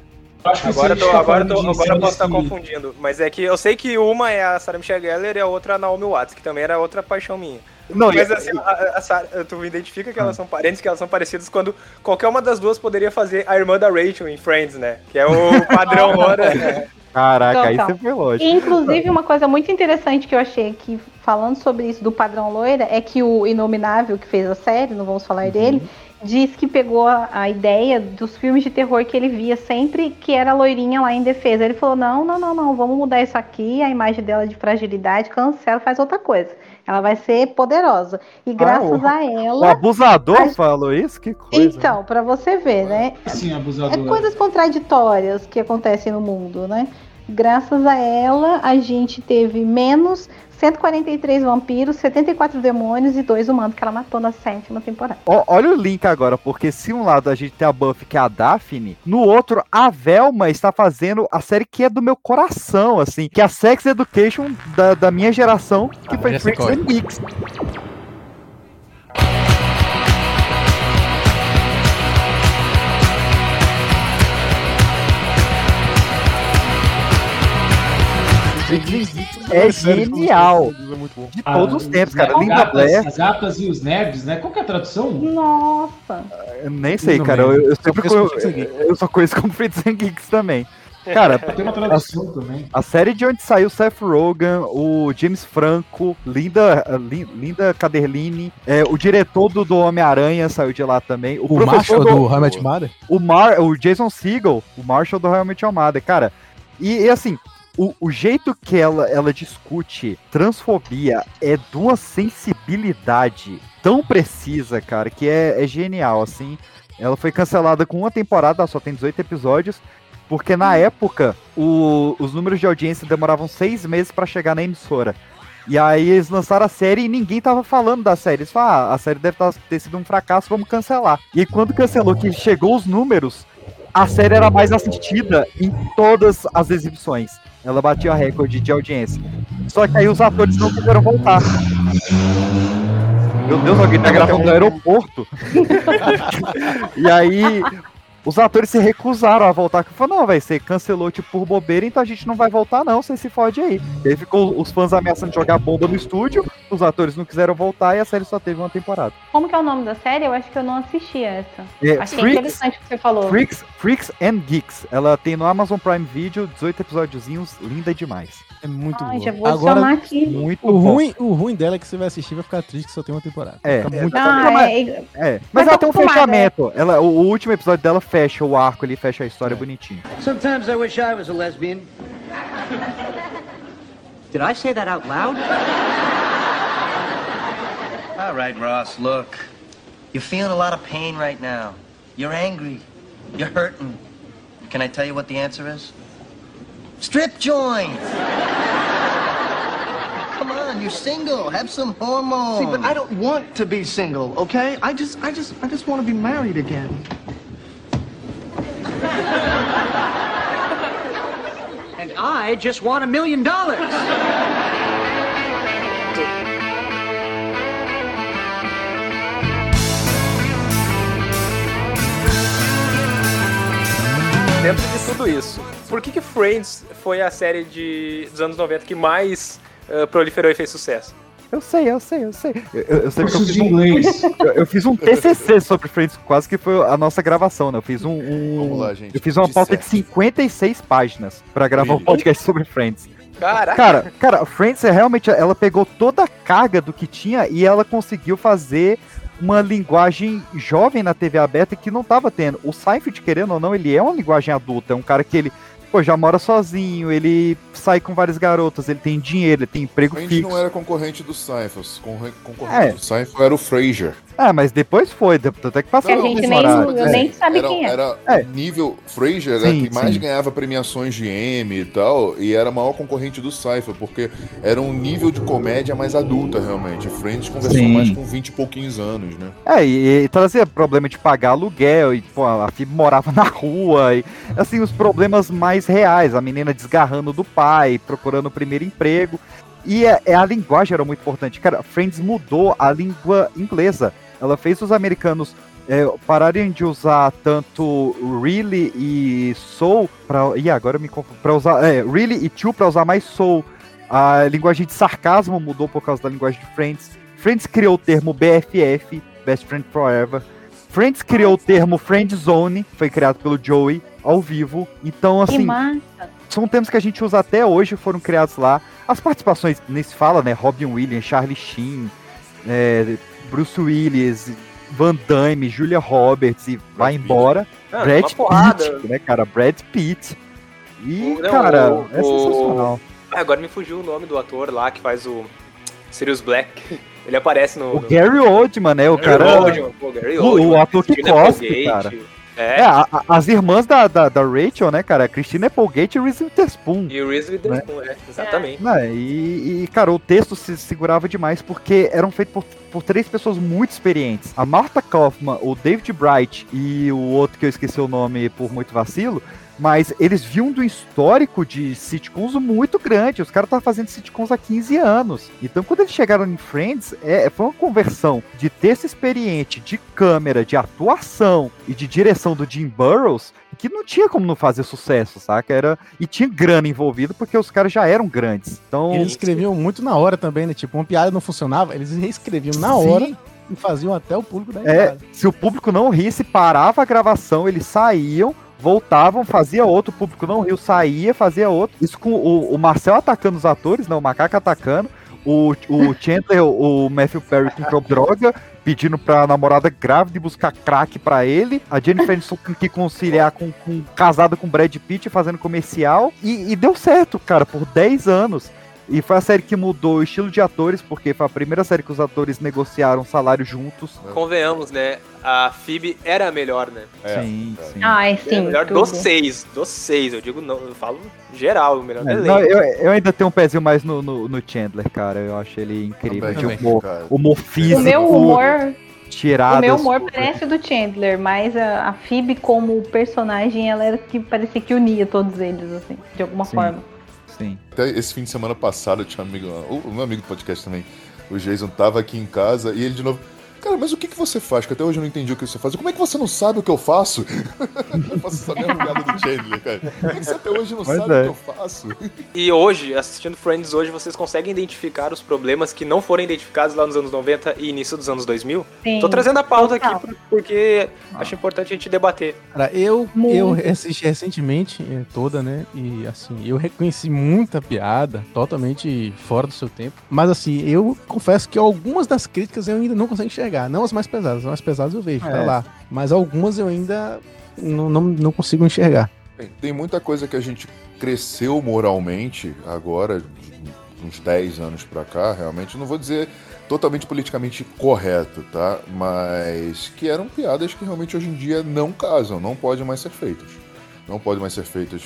Eu Agora, eu tô, tá agora, eu tô, agora eu posso estar que- confundindo. Mas é que eu sei que uma é a Sarah Michelle Gellar e a outra é a Naomi Watts, que também era outra paixão minha. Não, Mas assim, a, a Sarah, tu identifica que elas são parentes, que elas são parecidas quando qualquer uma das duas poderia fazer a irmã da Rachel em Friends, né? Que é o padrão agora. Caraca, aí Total. você foi longe. Inclusive, uma coisa muito interessante que eu achei que, falando sobre isso do padrão loira, é que o Inominável, que fez a série, não vamos falar dele, diz que pegou a, a ideia dos filmes de terror que ele via sempre, que era a loirinha lá em defesa. Ele falou: não, não, não, não, vamos mudar isso aqui, a imagem dela de fragilidade, cancela, faz outra coisa. Ela vai ser poderosa. E graças o- a O ela. abusador a- falou isso? Que coisa. Então, pra você ver, né? Sim, É abusador. coisas contraditórias que acontecem no mundo, né? Graças a ela, a gente teve menos 143 vampiros, 74 demônios e dois humanos que ela matou na sétima temporada. Olha o link agora, porque se um lado a gente tem a Buffy, que é a Daphne, no outro, a Velma está fazendo a série que é do meu coração, assim, que é a Sex Education da, da minha geração, que foi já sei Freaks and Geeks. É genial. É. De todos os tempos, cara. Linda gatas, Blair. as gatas e os nerds, né? Qual que é a tradução? Nossa! Eu nem sei, Não cara. Eu, eu sempre eu só conheço como Freaks and Geeks também. Cara, Tem uma tradução também. a série de onde saiu Seth Rogen, o James Franco, Linda, Lin- Linda Caderline, é, o diretor do, do Homem-Aranha saiu de lá também. O, O Marshall do, do Your Mother? o, Mar, o Jason Segel, o Marshall do Your Mother, cara. E, e assim, o, o jeito que ela, ela discute transfobia é de uma sensibilidade tão precisa, cara, que é, é genial, assim. Ela foi cancelada com uma temporada, só tem 18 episódios. Porque na época, o- os números de audiência demoravam seis meses pra chegar na emissora. E aí eles lançaram a série e ninguém tava falando da série. Eles falaram, ah, a série deve tá- ter sido um fracasso, vamos cancelar. E quando cancelou, que chegou os números, a série era mais assistida em todas as exibições. Ela batia recorde de audiência. Só que aí os atores não quiseram voltar. Meu Deus, alguém tá gravando no aeroporto. e aí, os atores se recusaram a voltar. Falaram, não, velho, você cancelou tipo por bobeira, então a gente não vai voltar, não. Você se fode aí. E aí ficou os fãs ameaçando jogar bomba no estúdio, os atores não quiseram voltar e a série só teve uma temporada. Como que é o nome da série? Eu acho que eu não assisti essa. É, Achei Freaks- interessante o que você falou. Freaks, Freaks and Geeks. Ela tem no Amazon Prime Video 18 episódiozinhos, linda demais. É muito Ai, boa. já vou adicionar aqui. Muito o bom. ruim, o ruim dela é que você vai assistir e vai ficar triste que só tem uma temporada. É. Fica muito Ah, Não, mas- é, É, mas Mas ela tem um fechamento. Ela, o, o último episódio dela fecha o arco ali, fecha a história bonitinho. Sometimes I wish I was a lesbian. Did I say that out loud? All right, Ross, look. You're feeling a lot of pain right now. You're angry. You're hurting. Can I tell you what the answer is? Strip joint! Come on, you're single. Have some hormones. See, but I don't want to be single, okay? I just, I just, I just want to be married again. And I just want a million dollars. Dentro de tudo isso, por que, que Friends foi a série de, dos anos 90 que mais eh, proliferou e fez sucesso? Eu sei, eu sei, eu sei. Eu, eu, sei porque eu fiz um, eu, eu fiz um TCC sobre Friends, quase que foi a nossa gravação, né? Eu fiz um, um- Vamos lá, gente. eu fiz uma pauta de Disserte. 56 páginas pra gravar um podcast sobre Friends. Caraca! Cara, cara, Friends é realmente ela pegou toda a carga do que tinha e ela conseguiu fazer uma linguagem jovem na TV aberta que não tava tendo. O Seinfeld, querendo ou não, ele é uma linguagem adulta, é um cara que ele pô, já mora sozinho, ele sai com várias garotas, ele tem dinheiro, ele tem emprego fixo. não era concorrente do Seinfeld. Concorre- Concorrente É. do Seinfeld era o Frasier. Ah, mas depois foi, tanto é que passou Que a gente nem- É. nem sabe era, quem é. Era É. nível Frasier era Sim, que mais sim. ganhava premiações de Emmy e tal, e era a maior concorrente do Seinfeld, porque era um nível de comédia mais adulta, realmente. Friends conversou Sim. mais com 20 e pouquinhos anos, né? É, e, e trazia problema de pagar aluguel, e pô, a Phoebe morava na rua, e assim, os problemas mais reais, a menina desgarrando do pai, procurando o primeiro emprego. E é, é a linguagem era muito importante. Cara, Friends mudou a língua inglesa. Ela fez os americanos é, pararem de usar tanto really e soul para e agora me para usar é, really e to para usar mais soul. A linguagem de sarcasmo mudou por causa da linguagem de Friends. Friends criou o termo BFF, Best Friend Forever. Friends criou o termo Friend Zone, foi criado pelo Joey ao vivo. Então, assim, são termos que a gente usa até hoje, foram criados lá. As participações, nem se fala, né? Robin Williams, Charlie Sheen, é, Bruce Willis, Van Damme, Julia Roberts e vai embora. Ah, Brad. Pitt, né, cara? Brad Pitt. E, O- não, cara, o- é o- sensacional. Ah, agora me fugiu o nome do ator lá que faz o Sirius Black. Ele aparece no. O no- Gary Oldman, né? O Gary cara. Oldman, pô, Gary o, Oldman, o ator que cospe, cara. É, É, a- a- as irmãs da, da, da Rachel, né, cara? Christina Applegate e Reese Witherspoon. e Reese Witherspoon, é, exatamente. Né, e, e, cara, o texto se segurava demais porque eram feitos por, por três pessoas muito experientes. A Martha Kaufman, o David Bright e o outro que eu esqueci o nome por muito vacilo. Mas eles vinham do histórico de sitcoms muito grande. Os caras estavam fazendo sitcoms há 15 anos. Então, quando eles chegaram em Friends, é, foi uma conversão de texto experiente, de câmera, de atuação e de direção do Jim Burrows que não tinha como não fazer sucesso, saca? Era, e tinha grana envolvida porque os caras já eram grandes. Então, Eles escreviam muito na hora também, né? Tipo, uma piada não funcionava, eles reescreviam na Sim. hora e faziam até o público da é, se o público não risse, parava a gravação, eles saíam, voltavam, fazia outro, o público não riu, saía, fazia outro. Isso com o, o Marcel atacando os atores, não, o Macaco atacando, o, o Chandler, o Matthew Perry com droga, pedindo pra namorada grávida buscar crack pra ele, a Jennifer Aniston que conciliar com, com casada com Brad Pitt fazendo comercial, e, e deu certo, cara, por 10 anos. E foi a série que mudou o estilo de atores, porque foi a primeira série que os atores negociaram salário juntos. Convenhamos, né? A Phoebe era a melhor, né? É, sim, sim. Ai, Era a sim. melhor tudo. dos seis. Dos seis, eu digo não, eu falo geral, o melhor É, não, eu, eu ainda tenho um pezinho mais no, no, no Chandler, cara. Eu acho ele incrível. Também, de humor, cara. humor físico. O meu humor, Tiradas. o meu humor parece o do Chandler, mas a, a Phoebe como personagem, ela era que parecia que unia todos eles, assim, de alguma Sim. forma. Sim. Até esse fim de semana passado, eu tinha um amigo, o, o meu amigo do podcast também, o Jason, tava aqui em casa e ele de novo. Cara, mas o que, que você faz? Que até hoje eu não entendi o que você faz. Como é que você não sabe o que eu faço? eu faço essa mesma piada do Chandler, cara. Como é que você até hoje não Pois sabe é. o que eu faço? E hoje, assistindo Friends hoje, vocês conseguem identificar os problemas que não foram identificados lá nos anos 90 e início dos anos 2000? Sim. Tô trazendo a pauta aqui por- porque acho importante a gente debater. Cara, eu, Muito. eu assisti recentemente eh, toda, né? E assim, eu reconheci muita piada, totalmente fora do seu tempo. Mas assim, eu confesso que algumas das críticas eu ainda não consigo enxergar. Não as mais pesadas, as mais pesadas eu vejo, tá É. lá. Mas algumas eu ainda não, não, não consigo enxergar. Tem muita coisa que a gente cresceu moralmente agora, de uns 10 anos pra cá, realmente. Não vou dizer totalmente politicamente correto, tá? Mas que eram piadas que realmente hoje em dia não casam, não podem mais ser feitas. Não podem mais ser feitas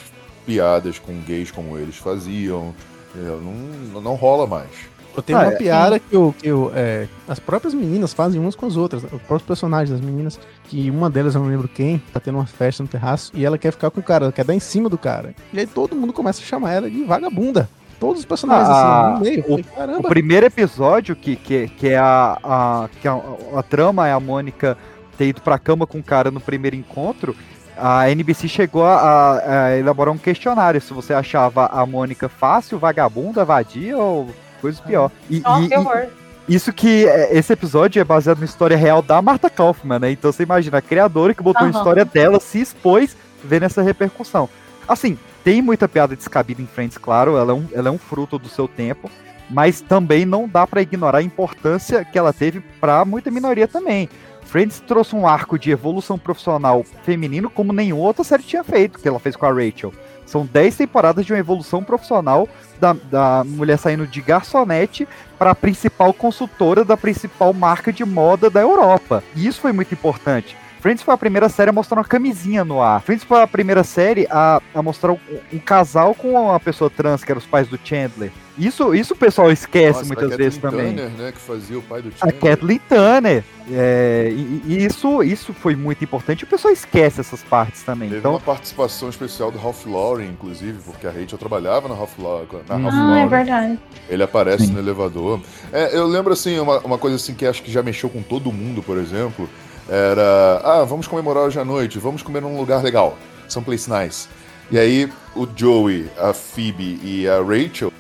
piadas com gays como eles faziam. entendeu? Não, não rola mais. Eu tenho Ah, uma é. piada que, eu, que eu, é, as próprias meninas fazem umas com as outras. Os próprios personagens das meninas, que uma delas, eu não lembro quem, tá tendo uma festa no terraço e ela quer ficar com o cara, ela quer dar em cima do cara. E aí todo mundo começa a chamar ela de vagabunda. Todos os personagens, Ah, assim, no meio. O, falei, o Caramba, primeiro episódio, que, que, que é a, a, que a, a trama é a Mônica ter ido pra cama com o cara no primeiro encontro, a NBC chegou a, a elaborar um questionário se você achava a Mônica fácil, vagabunda, vadia ou coisa pior. E, e- que horror. Isso que é, esse episódio é baseado na história real da Martha Kaufman, né? Então você imagina, a criadora que botou a Aham. história dela se expôs vendo essa repercussão. Assim, tem muita piada descabida em Friends, claro, ela é um, ela é um fruto do seu tempo, mas também não dá pra ignorar a importância que ela teve pra muita minoria também. Friends trouxe um arco de evolução profissional feminino como nenhuma outra série tinha feito, que ela fez com a Rachel. São 10 temporadas de uma evolução profissional da, da mulher saindo de garçonete para a principal consultora da principal marca de moda da Europa. E isso foi muito importante. Friends foi a primeira série a mostrar uma camisinha no ar. Friends foi a primeira série a, a mostrar um, um casal com uma pessoa trans, que eram os pais do Chandler. Isso, isso o pessoal esquece Nossa, muitas a vezes Kathleen também. Turner, né, que fazia o pai do A Chandler. Kathleen Turner. É, e, e isso, isso foi muito importante. O pessoal esquece essas partes também. Teve Então, uma participação especial do Ralph Lauren, inclusive, porque a Rachel trabalhava na Ralph, Lau- na Ralph Ah, é Lauren. verdade. Ele aparece no elevador. É, eu lembro, assim, uma, uma coisa assim que acho que já mexeu com todo mundo, por exemplo, era... Ah, vamos comemorar hoje à noite, vamos comer num lugar legal. Someplace nice. E aí, o Joey, a Phoebe e a Rachel...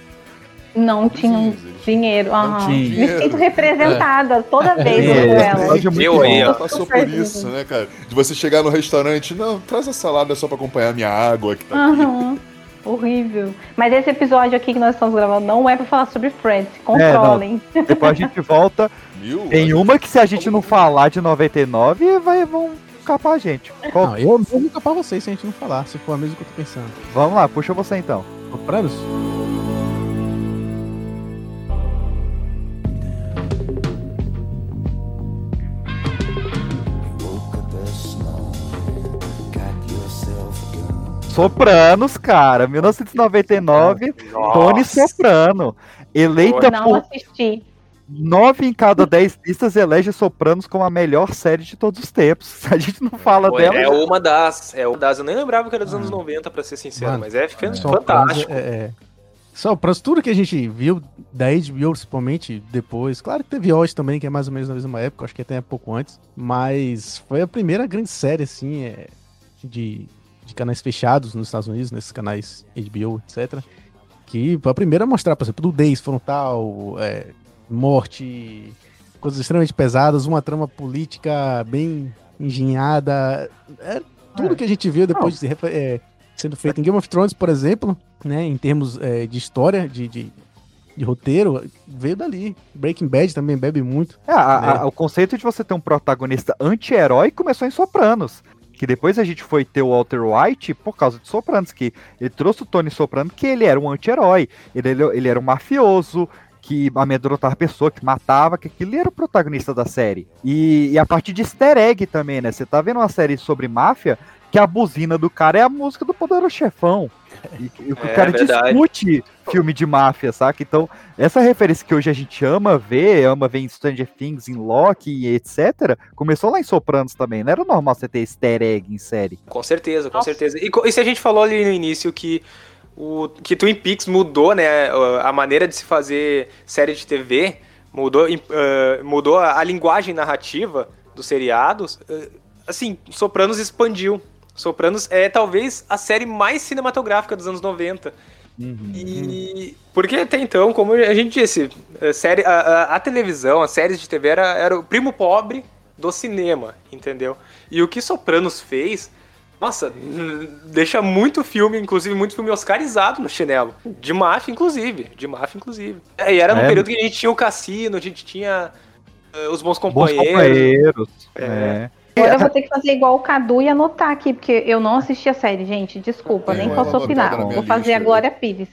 Não tinham dinheiro. aham. tinham Me dinheiro. sinto representada toda vez É, com ela. é Eu bom. aí, ó. Passou por isso, né, cara? De você chegar no restaurante, não, traz a salada só pra acompanhar a minha água que tá aqui. Horrível. Mas esse episódio aqui que nós estamos gravando não é pra falar sobre Friends. É, Controlem. depois a gente volta. Viu? Tem uma que se a gente não falar de 99, vai, vão capar a gente. Qual- Não, eu, vou capar vocês se a gente não falar, se for a mesma que eu tô pensando. Vamos lá, puxa você então. Sopranos, cara, 1999, Tony Soprano. Eleita Não por assisti. 9 em cada 10 listas, elege Sopranos como a melhor série de todos os tempos. Se a gente não fala Pô, dela. É uma das, é uma das. Eu nem lembrava que era dos anos 90, pra ser sincero, Mano, mas é Sopranos fantástico. É, é. Sopranos, tudo que a gente viu da HBO, principalmente depois. Claro que teve Oz também, que é mais ou menos na mesma época, acho que até um pouco antes. Mas foi a primeira grande série, assim, é, de, de canais fechados nos Estados Unidos, nesses canais HBO, etc. Que a primeira a mostrar, por exemplo, nudez frontal, é, morte, coisas extremamente pesadas, uma trama política bem engenhada. É tudo que a gente viu depois de, é, sendo feito em Game of Thrones, por exemplo, né, em termos é, de história, de, de, de roteiro, veio dali. Breaking Bad também bebe muito. É, a- né? a- o conceito de você ter um protagonista anti-herói começou em Sopranos. Que depois a gente foi ter o Walter White por causa de Sopranos, que ele trouxe o Tony Soprano, que ele era um anti-herói, ele, ele, era um mafioso, que amedrontava a pessoa, que matava, que aquele era o protagonista da série. E, e a partir de easter egg também, né? Você tá vendo uma série sobre máfia, que a buzina do cara é a música do Poderoso Chefão. E, e o É, cara verdade. discute filme de máfia, saca? Então, essa referência que hoje a gente ama ver, ama ver em Stranger Things, em Loki e etc., começou lá em Sopranos também. Não era normal você ter easter egg em série. Com certeza, com certeza. E, e se a gente falou ali no início que o que Twin Peaks mudou, né, a maneira de se fazer série de TV, mudou, eh, mudou a, a linguagem narrativa dos seriados, eh, assim, Sopranos expandiu. Sopranos é talvez a série mais cinematográfica dos anos 90. E porque até então, como a gente disse, a, série, a, a- a televisão, as séries de TV era, era o primo pobre do cinema, entendeu? E o que Sopranos fez, nossa, deixa muito filme, inclusive muito filme oscarizado no chinelo. De máfia, inclusive. De máfia, inclusive. É, e era num É. período que a gente tinha o cassino, a gente tinha eh, os bons Bons companheiros. companheiros. É. É. Agora eu vou ter que fazer igual o Cadu e anotar aqui, porque eu não assisti a série, gente. Desculpa, Tenho nem posso opinar. Vou fazer a Glória Pires.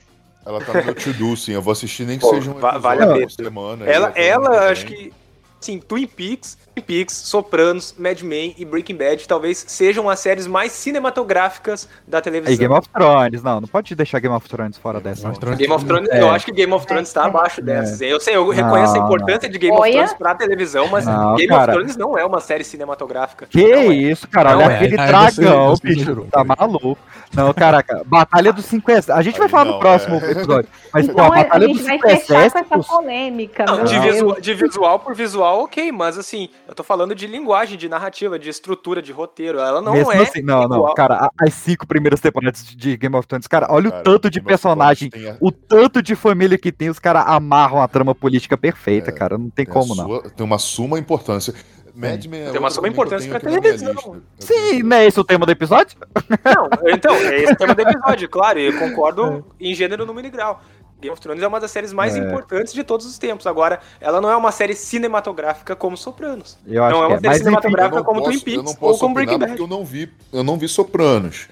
Ela tá no meu to-do, sim. Eu vou assistir nem que Pô, seja um episódio vale a pena. por semana. Ela, ela acho que, sim, Twin Peaks, Peaks, Sopranos, Mad Men e Breaking Bad talvez sejam as séries mais cinematográficas da televisão. E Game of Thrones, não, não pode deixar Game of Thrones fora dessa. não. Game of Thrones, É. eu acho que Game of Thrones tá abaixo dessas. Eu sei, eu reconheço a Não, importância de Game of Olha. Thrones pra televisão, mas Não, Game cara. of Thrones não é uma série cinematográfica. Que Não é. isso, cara, Não olha é. aquele Aí dragão, você- você bicho, tá maluco. Não, caraca, Batalha dos Cinco Exércitos. A gente vai falar não, no próximo é. episódio. Mas, pô, Não, a é- a Batalha dos gente vai Cinco fechar com essa polêmica. Não, de, visual, de visual por visual, ok, mas assim, eu tô falando de linguagem, de narrativa, de estrutura, de roteiro. Ela não Mesmo é. assim, não, não, igual. cara, a- as cinco primeiras temporadas de Game of Thrones, cara, olha Cara, o tanto de Game of personagem, a- o tanto de família que tem, os caras amarram a trama política perfeita, É, cara, não tem Tem a como não. sua- Tem uma suma importância. Mad Men é Tem uma suma importância pra televisão. Sim, não é esse o tema do episódio? Não, então, é esse o tema do episódio, claro, e eu concordo em gênero, número e grau. Game of Thrones é uma das séries mais É. importantes de todos os tempos. Agora, ela não é uma série cinematográfica como Sopranos. Eu acho não é uma é, série cinematográfica Eu não como posso- Twin Peaks ou como Breaking Bad. eu não vi, eu não vi Sopranos.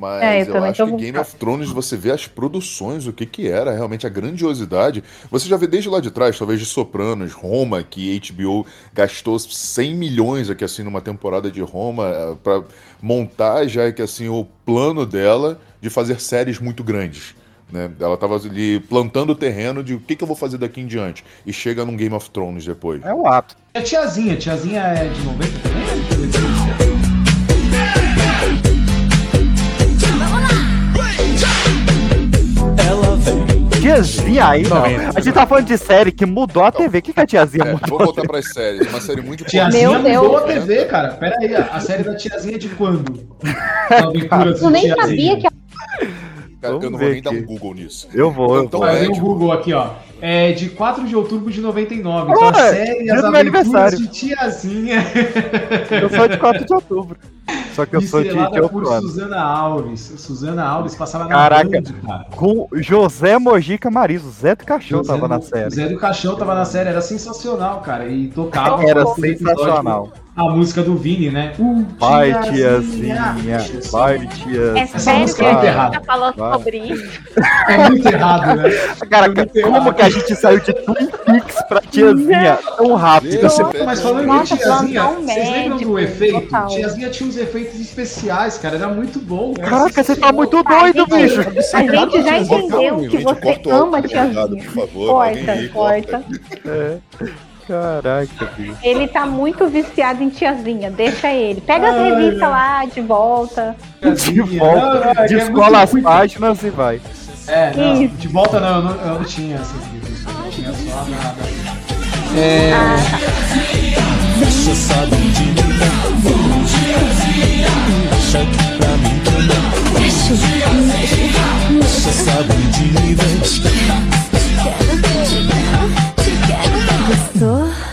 Mas É, eu eu, acho que Game of Thrones, você vê as produções, o que que era, realmente a grandiosidade. Você já vê desde lá de trás, talvez de Sopranos, Roma, que HBO gastou 100 milhões aqui assim numa temporada de Roma eh, pra montar já que assim o plano dela de fazer séries muito grandes. Né? Ela tava ali plantando o terreno de o que, que eu vou fazer daqui em diante. E chega num Game of Thrones depois. É o ato. É tiazinha, tiazinha é de 90 também? Tiazinha aí, não. A gente tá falando de série que mudou a TV. O que, que a tiazinha É, mudou? vou voltar pras séries. Uma série muito Tiazinha Meu mudou a Deus. TV, cara. Pera aí, a série da tiazinha é de quando? Aventuras Eu do nem Tiazinha. sabia que Cara, eu não vou nem dar um aqui. Google nisso. Eu vou, eu Então, vou. É, tipo, Google aqui, ó. É de 4 de outubro de 99. Então, Ué, série dia As do meu Aventuras aniversário. de Tiazinha. Eu sou de 4 de outubro. Só que eu sou de, de Estrelada por outro ano. Suzana Alves. Suzana Alves passava na Caraca. Band, cara. Com José Mojica Marizo. Zé do Caixão José tava na série. Zé do Caixão tava na série, era sensacional, cara. E tocava Era no episódio sensacional. A música do Vini, né? Uh, Vai, tiazinha. Vai, tiazinha. é Essa sério música que é a muito gente errada. falando Vai. sobre isso. É muito errado, né? Cara, como que a gente saiu de Twin Peaks pra tiazinha tão rápido? Nossa, Mas falando em tiazinha, vocês lembram médico, do efeito? total. Tiazinha tinha uns efeitos especiais, cara. Era muito bom. era Caraca, você tá muito A doido, gente, bicho. a gente já entendeu que Gente, você ama tiazinha. por favor. Corta, corta. É. Caraca, bicho. Ele tá muito viciado em tiazinha, deixa ele. Pega as revistas lá de volta. De volta, Não, não, é é descola as páginas e vai. É, não, de volta não, eu não, eu não tinha essas revistas. Eu tinha só nada. É, Você sabe 走啊